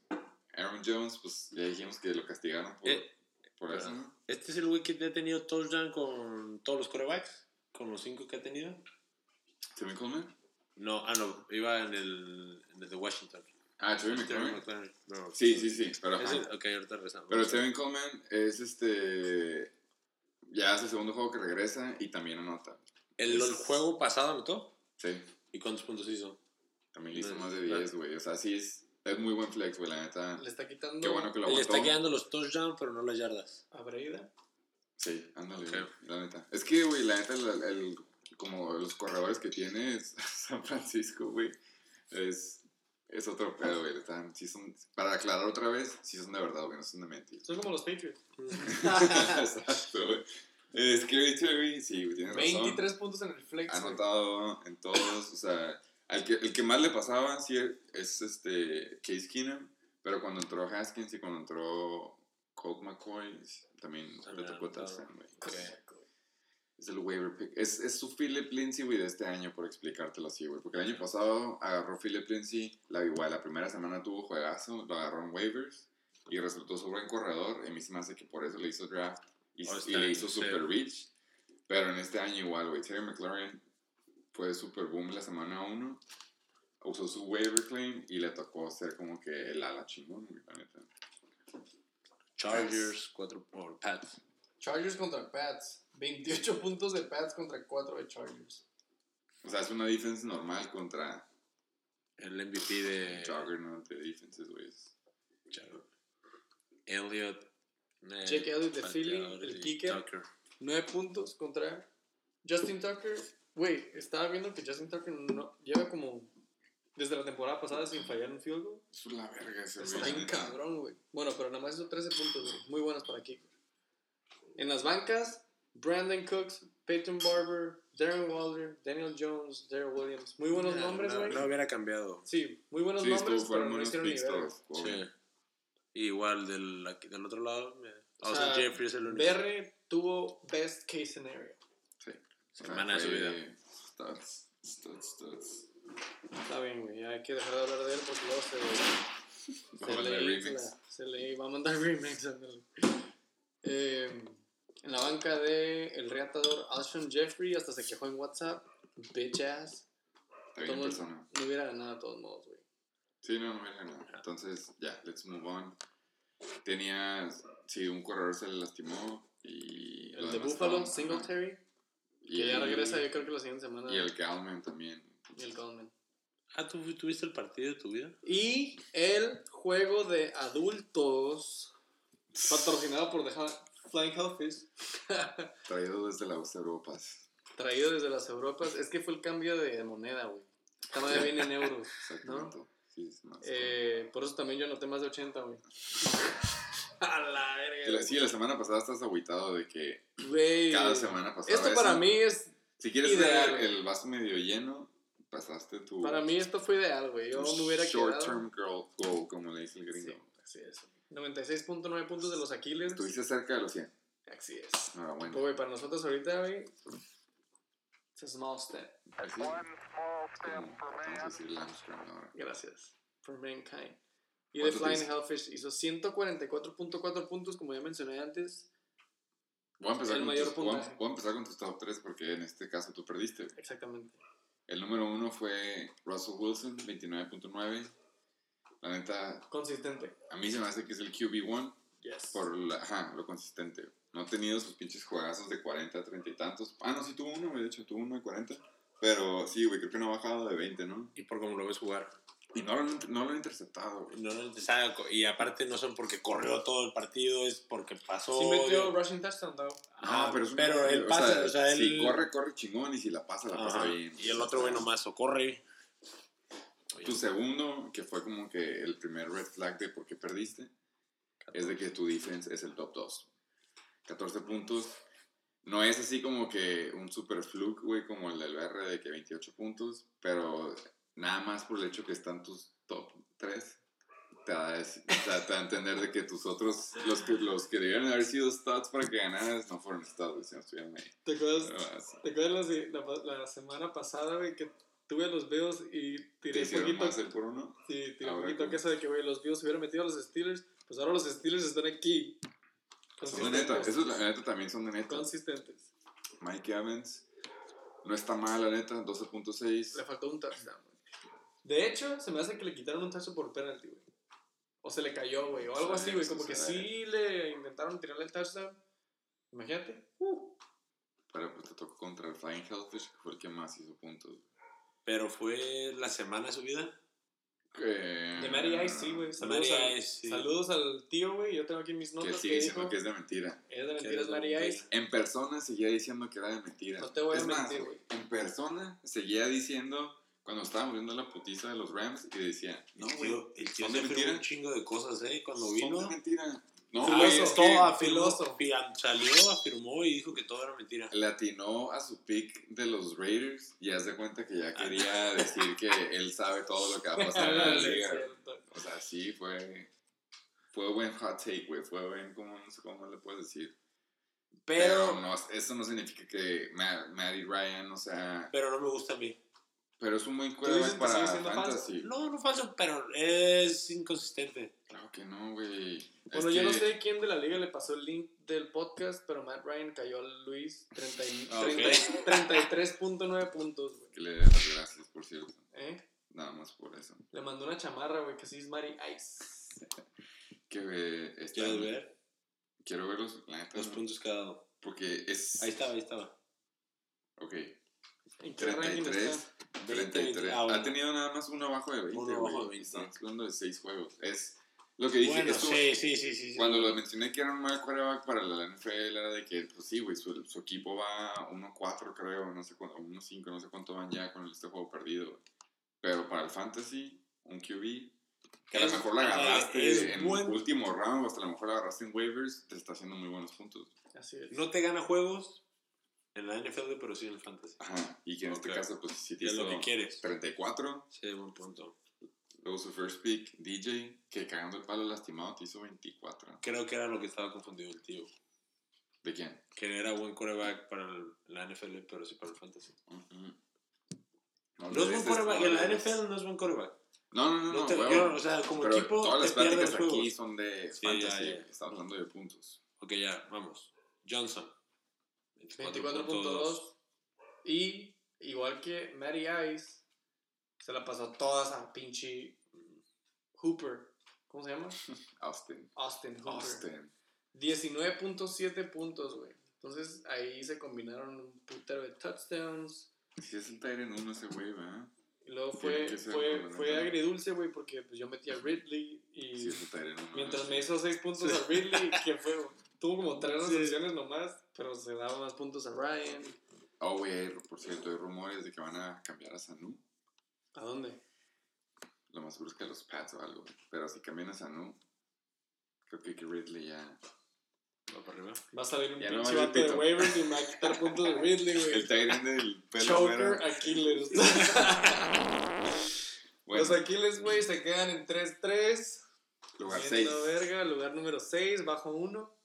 Aaron Jones, pues ya dijimos que lo castigaron por, Eh, por eso, ¿no? Este es el güey que ha tenido touchdown con todos los corebacks. Con los cinco que ha tenido. Sevin Coleman. No, ah, no. Iba en el, en el de Washington. Ah, Terry. McLaurin. No. Sí, sí, sí, pero ajá. el- ok, ahorita regresamos. Pero Steven Coleman es este. Ya es el segundo juego que regresa y también anota. ¿El, el es- juego pasado anotó? Sí, ¿Y cuántos puntos hizo? también hizo No, más de no. 10, güey. O sea, sí es, es muy buen flex, güey, la neta. Le está quitando Qué bueno que lo Le está quedando los touchdowns, pero no las yardas. a Breida. Sí, ándale, Ok. güey, la neta. Es que, güey, la neta, el, el- como los corredores que tiene San Francisco, güey, es, es otro pedo, güey. Están- sí son, para aclarar otra vez, sí son de verdad, güey, no son de mentira. Son como los Patriots. Exacto, güey. Es que Terry, sí, güey, tienes razón. 23 puntos en el flex. ha güey. anotado en todos, o sea, al que, el que más le pasaba sí es este Case Keenum, pero cuando entró Haskins y cuando entró Colt McCoy también le tocó anotado. touchdown, güey. Es el waiver pick. Es, es su Philip Lindsay, güey, de este año, por explicártelo así, güey. Porque el año pasado agarró Philip Lindsay, la, igual, la primera semana tuvo juegazo, lo agarró en waivers y resultó su buen corredor. Y a mí se me hace que por eso le hizo draft y, Oh, le hizo sí. super reach. Pero en este año igual, güey. Terry McLaurin fue super boom la semana 1. Usó su waiver claim y le tocó ser como que el ala chingón, güey, la neta. Chargers, 4 por Pats. Chargers contra Pats. 28 puntos de Pats contra 4 de Chargers. O sea, es una defense normal contra El MVP de Juggernaut de defenses, güey. Elliot. eh, Jake Elliott de Philly, el kicker. Tucker. 9 puntos contra Justin Tucker. Güey, estaba viendo que Justin Tucker no, lleva como desde la temporada pasada sin fallar un field goal. Es la verga ese, güey. Está bien cabrón, güey. Bueno, pero nada más hizo 13 puntos, güey. Muy buenos para kicker. En las bancas, Brandon Cooks, Peyton Barber, Darren Waller, Daniel Jones, Daryl Williams. Muy buenos No, nombres, no, güey. no hubiera cambiado. Sí, muy buenos Sí, nombres, pero no hicieron ni picks verga. todos. estuvo bien. Sí. Igual del, aquí- del otro lado. me- O Austin sea, Jeffrey es el único. BR tuvo best case scenario. Sí. Semana de su vida. Studs, studs, studs. Está bien, güey. Hay que dejar de hablar de él porque luego se, se, le, se le va a mandar remix. Eh, en la banca de el reatador Alshon Jeffrey hasta se quejó en WhatsApp. Bitch ass. Todo- persona. No hubiera ganado de todos modos, güey. Sí, no, no me nada. Entonces, ya, let's move on. Tenía, sí, un corredor se le lastimó y... El de Buffalo, Singletary, ajá. que ya regresa yo creo que la siguiente semana. Y el Calman también. y el Coleman. Ah, ¿tú tuviste el partido de tu vida? Y el juego de adultos, patrocinado por The Flying Hellfish, Traído desde las Europas. traído desde las Europas. Es que fue el cambio de moneda, güey. Esta madre viene en euros. Exactamente. Sí, es más. Eh, por eso también yo noté más de 80, güey. A la verga. Sí, la semana pasada estás agüitado de que cada semana pasaba Esto para eso. mí es. Si quieres ideal, el vaso medio lleno, pasaste tu... Para mí esto fue ideal, güey. Yo me hubiera Short quedado. term girl goal, como le dice el gringo. Sí, así es. 96.9 puntos de los Aquiles. Estuviste cerca de los 100. Así es. Enhorabuena. Güey, para nosotros ahorita, güey. It's a small step. Así. Ahora. Gracias. For mankind. Y The ¿Cuánto Flying te- Hellfish hizo 144.4 puntos, como ya mencioné antes. Voy a empezar, El con mayor tus, voy a- voy a empezar con tus top 3 porque en este caso tú perdiste. Exactamente. El número uno fue Russell Wilson, 29.9. La neta, Consistente. a mí se me hace que es el QB1 Yes. por la- ajá, lo consistente. No ha tenido sus pinches juegazos de 40, 30 y tantos. Ah, no, sí tuvo uno, güey, de hecho, tuvo uno de 40. Pero sí, güey, creo que no ha bajado de 20, ¿no? Y por cómo lo ves jugar. Y no lo, han- no lo han interceptado, güey. No, no, sabe, y aparte no son porque corrió todo el partido, es porque pasó. Sí metió rushing touchdown, though. Ajá, No, pero es un- pero él o pasa, sea, o sea, él... Si corre, corre chingón y si la pasa, la pasa Ajá, bien. Y el otro, güey, nomás o corre. Tu segundo, que fue como que el primer red flag de por qué perdiste, es de que tu defense es el top 2. 14 puntos. No es así como que un super fluke, güey, como el del BR de que 28 puntos, pero nada más por el hecho que están tus top 3, te da, a entender de que tus otros, los que, los que debieron haber sido stats para que ganaras, no fueron stats, güey, si no estuvieron ahí. ¿Te acuerdas. ¿te acuerdas la, la, la semana pasada, güey, que tuve los Bills y ¿Te tiré hicieron poquito? más el por uno? Sí, tiré Ahora, poquito que eso de que, güey, los Bills se hubieran metido a los Steelers. Pues ahora los Steelers están aquí. Son de neta, esos la neta también son de neta. Consistentes. Mike Evans no está mal, la neta, 12.6. Le faltó un touchdown, güey. De hecho, se me hace que le quitaron un touchdown por penalty, güey. O se le cayó, güey. O algo Sí, así, güey. Como que sí le intentaron tirarle el touchdown. Imagínate. Uh, Pero pues te tocó contra el Flying Hellfish, que fue el que más hizo puntos. Pero fue la semana subida. Eh, de Mary Ice, sí, güey. Saludos, al, sí. saludos al tío, güey. Yo tengo aquí mis Que notas que, sigue diciendo dijo. que es de mentira. Es de Que mentiras es de Mary mentira. Ice. En persona seguía diciendo que era de mentira. No te voy a Es más, mentir, güey. En persona seguía diciendo, cuando estábamos viendo la putiza de los Rams, y decía, no, El güey, tío, el tío son se de mentira. un chingo de cosas, ¿eh? Cuando Son vino. de mentira. No, Filoso, güey, es todo que afirmó, filoso. fi- salió, afirmó y dijo que todo era mentira. le atinó a su pick de los Raiders y haz de cuenta que ya Ah. quería decir que él sabe todo lo que va a pasar en la Ah, liga. O sea, sí, fue. Fue buen hot take, güey. Fue buen, ¿cómo, no sé cómo le puedes decir? Pero, Pero, no, eso no significa que Ma- Matty Ryan, o sea. pero no me gusta a mí. Pero es un buen quarterback para fantasy. No, no falso, pero es inconsistente. Claro que no, güey. Bueno, Es yo no sé quién de la liga le pasó el link del podcast, pero Matt Ryan cayó a Luis 30 y- Ah, Ok. 30 33.9 puntos, güey. Que le den las gracias, por cierto. ¿Eh? Nada más por eso. Le mandó una chamarra, güey, que sí es Mary Ice. Que eh, está- ¿Quieres ver? Quiero verlos, la neta. Los no, puntos cada uno. Porque es. Ahí estaba, ahí estaba. Ok. ¿En qué ranking 33. está? 33. Ah, bueno. Ha tenido nada más uno abajo de 20. Uno abajo de 20. Estamos hablando de 6 juegos. Es lo que dije. Bueno, esto- sí, sí, sí, sí. sí. Cuando lo mencioné que era un mal quarterback para la NFL, era de que, pues sí, güey, su, su equipo va 1-4, creo, no sé cuánto, 1-5, no sé cuánto van ya con este juego perdido. Pero para el fantasy, un QB, que a lo mejor la agarraste es en buen- último round, o hasta a lo mejor la agarraste en waivers, te está haciendo muy buenos puntos. Así es. No te gana juegos en la NFL, pero sí en el fantasy. Ajá, y que en este caso, pues si te Y es lo que quieres. 34, Sí, buen punto. luego su first pick, DJ, que cagando el palo lastimado te hizo 24. Creo que era lo que estaba confundido el tío. ¿De quién? Que era buen quarterback para el- la NFL, pero sí para el fantasy. No es buen quarterback. En la NFL no es buen quarterback. No, no, no, No te- o sea, como Pero equipo, todas las pláticas aquí son de Sí, fantasy, ya, ya. estamos hablando de puntos. Ok, ya, vamos. Johnson. 24.2. Y igual que Matty Ice, se la pasó todas a pinche Hooper. ¿Cómo se llama? Austin. Austin Hooper. Austin. 19.7 puntos, güey. Entonces ahí se combinaron un putero de touchdowns. Si es el Tyrant 1 ese güey, ¿verdad? Y luego fue, fue, fue agridulce, güey, porque pues yo metí a Ridley y Si es el Tyrant 1. mientras me hizo 6 puntos a Ridley, que fue, tuvo como 3 recepciones nomás, pero se daba más puntos a Ryan. Oh, güey, por cierto, hay rumores de que van a cambiar a Sanu. ¿A dónde? Lo más seguro es que a los Pats o algo. Pero si cambian a Sanu, creo que que Ridley ya. Va para arriba. Va a salir un Ya no pinche más vato de waivers y me va a quitar puntos de Ridley, El güey. Tyrant del pelo Choker. Aquiles. Bueno, Los Aquiles, güey, se quedan en 3-3. lugar Viendo 6. verga, lugar número 6, bajo 1.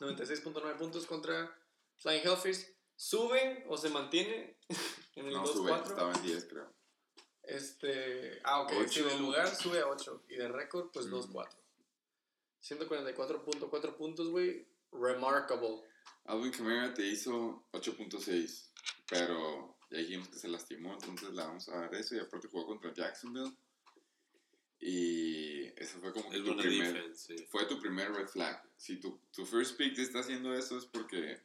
96.9 puntos contra Flying Hellfish. ¿Sube o se mantiene en el No, sube, 2-4? estaba en 10, creo. Este, ah, ok, si de lugar sube a 8 y de récord, pues Mm. 2-4. 144.4 puntos, güey. Remarkable. Alvin Kamara te hizo 8.6, pero ya dijimos que se lastimó, entonces le vamos a dar eso. Y aparte jugó contra Jacksonville. Y eso fue como que Es tu primer, defense, sí. fue tu primer red flag. Si tu, tu first pick te está haciendo eso es porque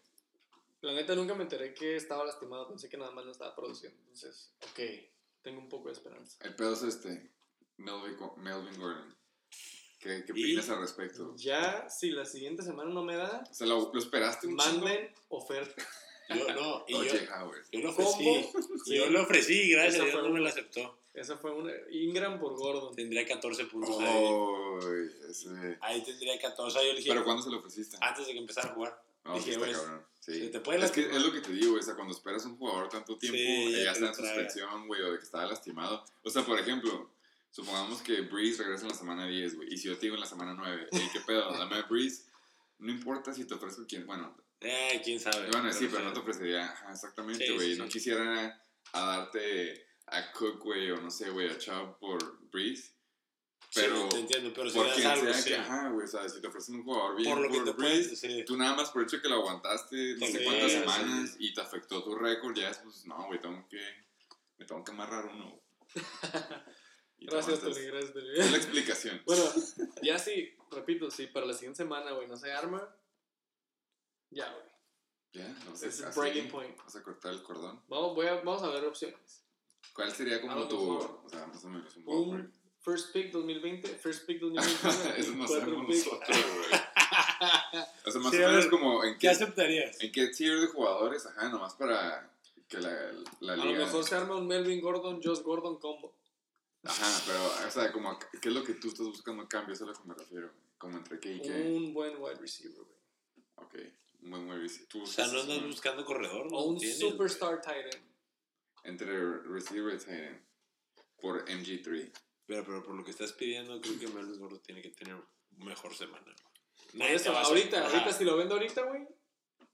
La neta nunca me enteré que estaba lastimado, pensé que nada más no estaba produciendo. Entonces, ok, tengo un poco de esperanza. el pedo es este, Melvin, Melvin Gordon. ¿Qué, qué opinas al respecto? Ya, si la siguiente semana no me da, O sea, lo, lo esperaste un manden oferta. Yo no, y yo, yo lo ofrecí. Sí. Yo lo ofrecí, gracias a Dios no me lo aceptó. Esa fue una Ingram por Gordon. Tendría 14 puntos ahí. Oh, ese- Ahí tendría 14. O sea, yo le dije, ¿Pero cuándo se lo ofreciste? antes de que empezara a jugar. No, dije, sí está cabrón. Sí. se te puede es que lastimar. es lo que te digo, o sea, cuando esperas a un jugador tanto tiempo, Sí, eh, ya ya está en suspensión, güey, o de que estaba lastimado. O sea, por ejemplo, supongamos que Breeze regresa en la semana 10, güey, y si yo te digo en la semana 9, ¿y qué pedo? Dame a Breeze. No importa si te ofrezco quién, bueno, Eh, quién sabe. a decir, pero no te sí. ofrecería, ajá, exactamente, Sí, güey. sí, no sí. quisiera a darte a Cook, güey, o no sé, güey, a Chubb por Breeze. Pero, Sí, te entiendo, pero si das algo, sea sí. que, ajá, güey, o sea, si te ofrecen un jugador bien Por lo que por te Breeze, puedes, sí. Tú nada más por el hecho que lo aguantaste no sé Sí, cuántas sí. semanas y te afectó tu récord, ya es pues no, güey, tengo que, me tengo que amarrar uno. Gracias. Tony, gracias, Tony. Es la explicación. Bueno, ya sí, repito, si para la siguiente semana, güey, no se arma, ya, güey. ya, no Ese sé, es el breaking point. Vas a cortar el cordón. Vamos, voy a, vamos a ver opciones. ¿Cuál sería como tu, mejor. o sea, más o menos un? Un first pick 2020, first pick 2021. Eso no cuatro sabemos nosotros, güey. O sea, más Sí, o menos como en ¿Qué qué, aceptarías? en qué tier de jugadores, ajá, nomás para que la, la A liga... lo mejor se arma un Melvin Gordon, Josh Gordon combo. Ajá, pero, o sea, como, ¿qué es lo que tú estás buscando cambio? Eso es a lo que me refiero. Como entre qué y qué. Un buen wide receiver, güey. Ok, un buen wide receiver. Tú O sea, no andas un- buscando corredor, ¿no? O un superstar tight end. Entre receiver y tight end por MG3. Pero, pero por lo que estás pidiendo, creo que Melvin Gordon tiene que tener mejor semana. Por eso, a ahorita, ahorita si lo vendo ahorita, güey.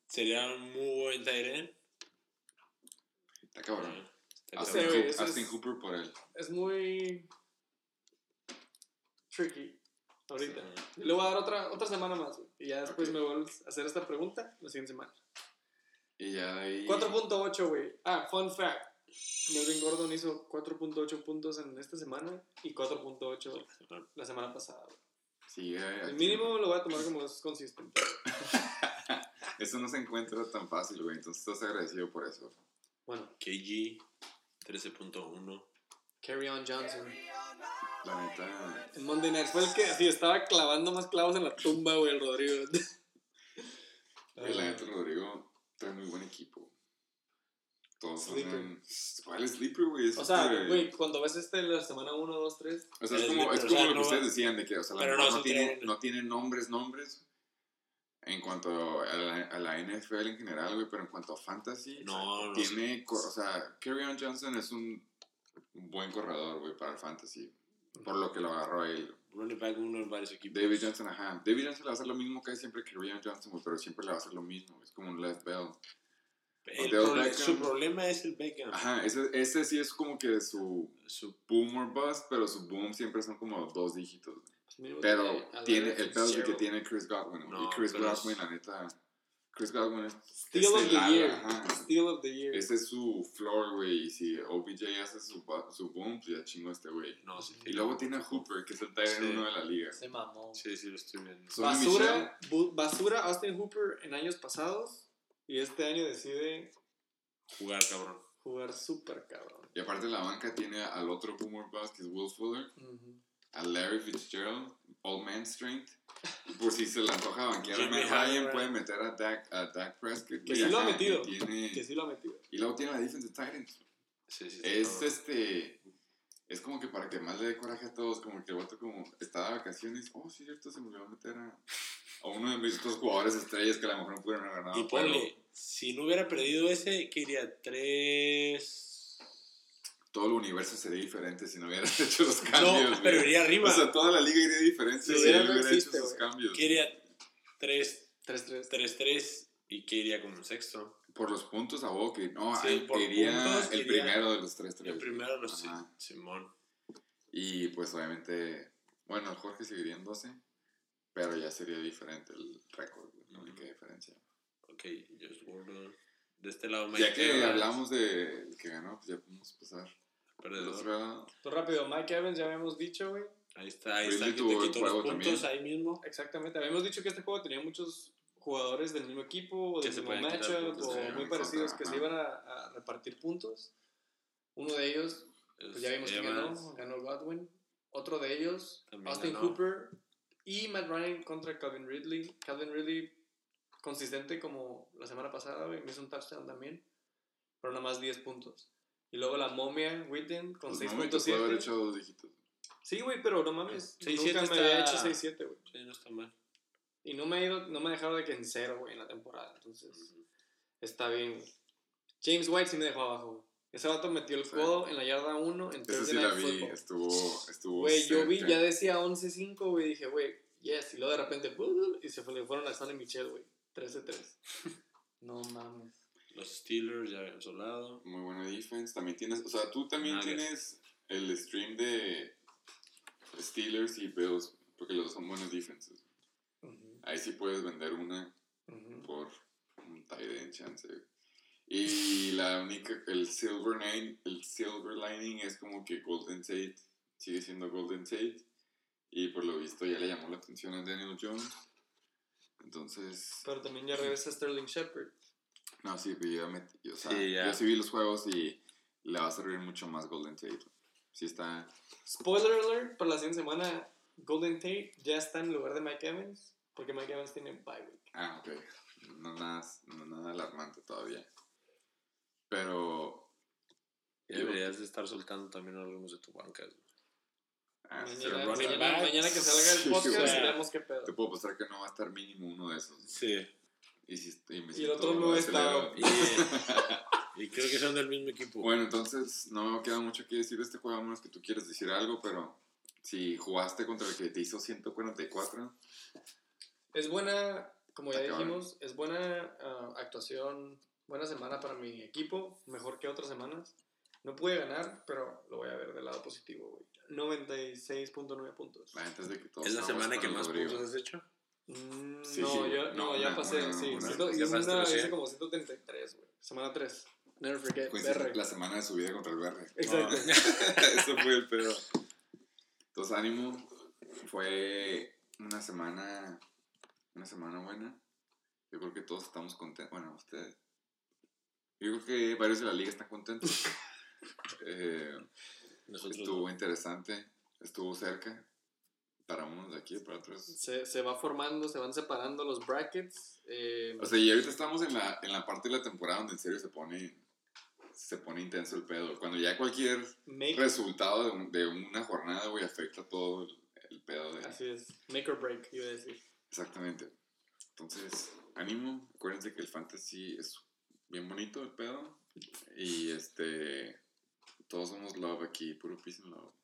Sería un muy buen tight end. Está cabrón. Sí, Austin, Austin es- Hooper por él. Es muy tricky. Ahorita. Sí. Y le voy a dar otra, otra semana más, güey. Y ya después me vuelves a hacer esta pregunta la siguiente semana. Y ya ahí. 4.8, güey. Ah, fun fact. Melvin Gordon hizo 4.8 puntos en esta semana y 4.8 la semana pasada. Sigue. El mínimo lo voy a tomar como es consistente. Eso no se encuentra tan fácil, güey. Entonces estás agradecido por eso. Bueno, KG 13.1. Carry on Johnson. La neta. En Monday Night fue el que así estaba clavando más clavos en la tumba, güey, el Rodrigo. güey, la neta, Rodrigo trae muy buen equipo. Todos son. En- ¿Cuál es Sleeper, güey? Es O sea, este- güey, cuando ves este la semana 1, 2, 3, O sea, es como, es Sleeper, o como sea, lo que no- ustedes decían de que, o sea, la no no, tiene, no tiene nombres, nombres. En cuanto a la, a la NFL en general, güey, pero en cuanto a fantasy, No, no tiene, co- o sea, Kerryon Johnson es un buen corredor, güey, para el fantasy. Por lo que lo agarró él. Running back uno en varios equipos. David Johnson, ajá. David Johnson le va a hacer lo mismo que siempre que Kerryon Johnson, güey, pero siempre le va a hacer lo mismo. Es como un left bell. El su problema es el Beckham. Ajá, ese, ese sí es como que su Su boom or bust, pero su boom siempre son como dos dígitos. pues Pero tiene a tiene, el pedo que tiene Chris Godwin. No, y Chris Godwin, la neta. Chris Godwin es. Steal es of el the year. ajá. Steal of the year. Ese es su floor, güey. Y si OBJ hace su, su boom, pues ya chingo este güey. No, sí, Y luego tiene a Hooper, que es el tight Sí. uno de la liga. Se mamó. Sí, sí, lo estoy viendo. Basura, basura Austin Hooper en años pasados y este año decide Jugar, cabrón. jugar súper cabrón. Y aparte la banca tiene al otro boomer bust, que es Will Fuller. A Larry Fitzgerald, Old Man Strength. Por si se le antoja banquear a Matt Ryan, puede meter a Dak, a Dak Prescott. Que y sí lo ha metido. Y, tiene- Que sí lo ha metido. y luego tiene la defense de Titans. Sí, sí, sí, Es cabrón. este. Es como que para que más le dé coraje a todos, como que el vato como estaba de vacaciones, oh sí cierto, se me olvidó meter a, a uno de mis estos jugadores estrellas que a lo mejor no pudieron haber ganado. Y ponle, si no hubiera perdido ese, ¿qué iría? Tres. Todo el universo sería diferente si no hubieran hecho los cambios. No, pero güey. iría arriba. O sea, toda la liga iría diferente Si si, hubiera no hubiera existe, hecho esos cambios. ¿Qué iría? Tres, 3-3. tres, tres. ¿Y qué iría como un sexto? por los puntos a que no, Sí, por iría puntos, el iría primero de los tres tres. El primero los sí, Ajá. Simón. Y pues obviamente, bueno, Jorge seguiría en 12, pero ya sería diferente el récord, la única diferencia. Ok, Josh Gordon. De este lado, Ya que Evans, hablamos del que ganó, pues ya podemos pasar. Perdedor. Pues rápido, Mike Evans ya habíamos dicho, güey. Ahí está, ahí Ridley está. Que te quitó los puntos también. ahí mismo. Exactamente. Habíamos dicho que este juego tenía muchos jugadores del mismo equipo, o Que del mismo matchup, o sí, muy parecidos contra, que se iban a, a repartir puntos. Uno de ellos, pues ya vimos Evans. ganó, ganó Godwin. Otro de ellos, También Austin ganó. Cooper y Matt Ryan contra Calvin Ridley. Calvin Ridley consistente como la semana pasada, güey, me hizo un touchdown también, pero nada más 10 puntos. Y luego la momia Witten con pues no me puede haber 6.7. hecho dos dígitos. Sí, güey, pero no mames. 6.7 nunca me había hecho 6-7, güey. Sí, no está mal. Y no me, ha ido, no me ha dejado de que en cero, güey, en la temporada. Entonces, está bien, güey. James White sí me dejó abajo, güey. Ese vato metió el Sí. codo en la yarda 1 en Thursday sí la vi, Football. estuvo, estuvo Güey, yo vi, ya decía 11-5, güey. Dije, güey, yes. Y luego de repente, y se fueron a Sonny Michel, güey. 13-3. no mames. Los Steelers ya habían solado. Muy buena defense. También tienes, o sea, tú también Nuggets. tienes el stream de Steelers y Bills, porque los dos son buenos defenses. Ahí sí puedes vender una por un tight end chance. Y la única, el silver lining, el silver lining es como que Golden Tate sigue siendo Golden Tate. Y por lo visto ya le llamó la atención a Daniel Jones. Entonces, Pero también ya regresa Sterling Shepard. no, sí, pero yo, met- yo, o sea, Sí, yo sí vi los juegos y le va a servir mucho más Golden Tate. Sí está, Spoiler alert, para la siguiente semana, Golden Tate ya está en lugar de Mike Evans. Porque Mike Evans tiene bye week. ah, ok, no nada, no nada alarmante todavía. Pero, Ya deberías de estar soltando también algunos de tu banca. Ah, Mañana, que salga el Sí, podcast, veremos qué pedo. te puedo apostar que no va a estar mínimo uno de esos. Sí. Y, si, y, me Y el otro no está. Y, y creo que son del mismo equipo. Bueno, entonces no me queda mucho que decir de este juego, a menos que tú quieras decir algo, pero si jugaste contra el que te hizo 144, Es buena, como ya dijimos, es buena ah, actuación, buena semana para mi equipo, mejor que otras semanas. No pude ganar, pero lo voy a ver del lado positivo, güey. 96.9 puntos. la gente es de que todos ¿Es la semana que más Rodrigo. puntos has hecho? Mm, Sí, no, sí, yo, no, no, ya una- pasé, una- sí. una- ciento- ya hice, pasaste una- los hice 100. como 133, güey. Semana 3. Never forget. Pues BR. la semana de su vida contra el verde. Exacto. Eso fue el pedo. Entonces, ánimo. Fue una semana, una semana buena. Yo creo que todos estamos contentos. Bueno, ustedes. Yo creo que varios de la liga están contentos. Eh, Nosotros estuvo interesante. Estuvo cerca. Para unos de aquí, para otros. Se, se va formando, se van separando los brackets. eh, O sea, y ahorita estamos en la, en la parte de la temporada donde en serio se pone, se pone intenso el pedo. Cuando ya cualquier make, resultado de, un- de una jornada, güey, afecta todo el, el pedo de... así es. Make or break, iba a decir. Exactamente. Entonces, ánimo. Acuérdense que el fantasy es bien bonito el pedo. Y este... Todos somos love aquí, puro peace and love.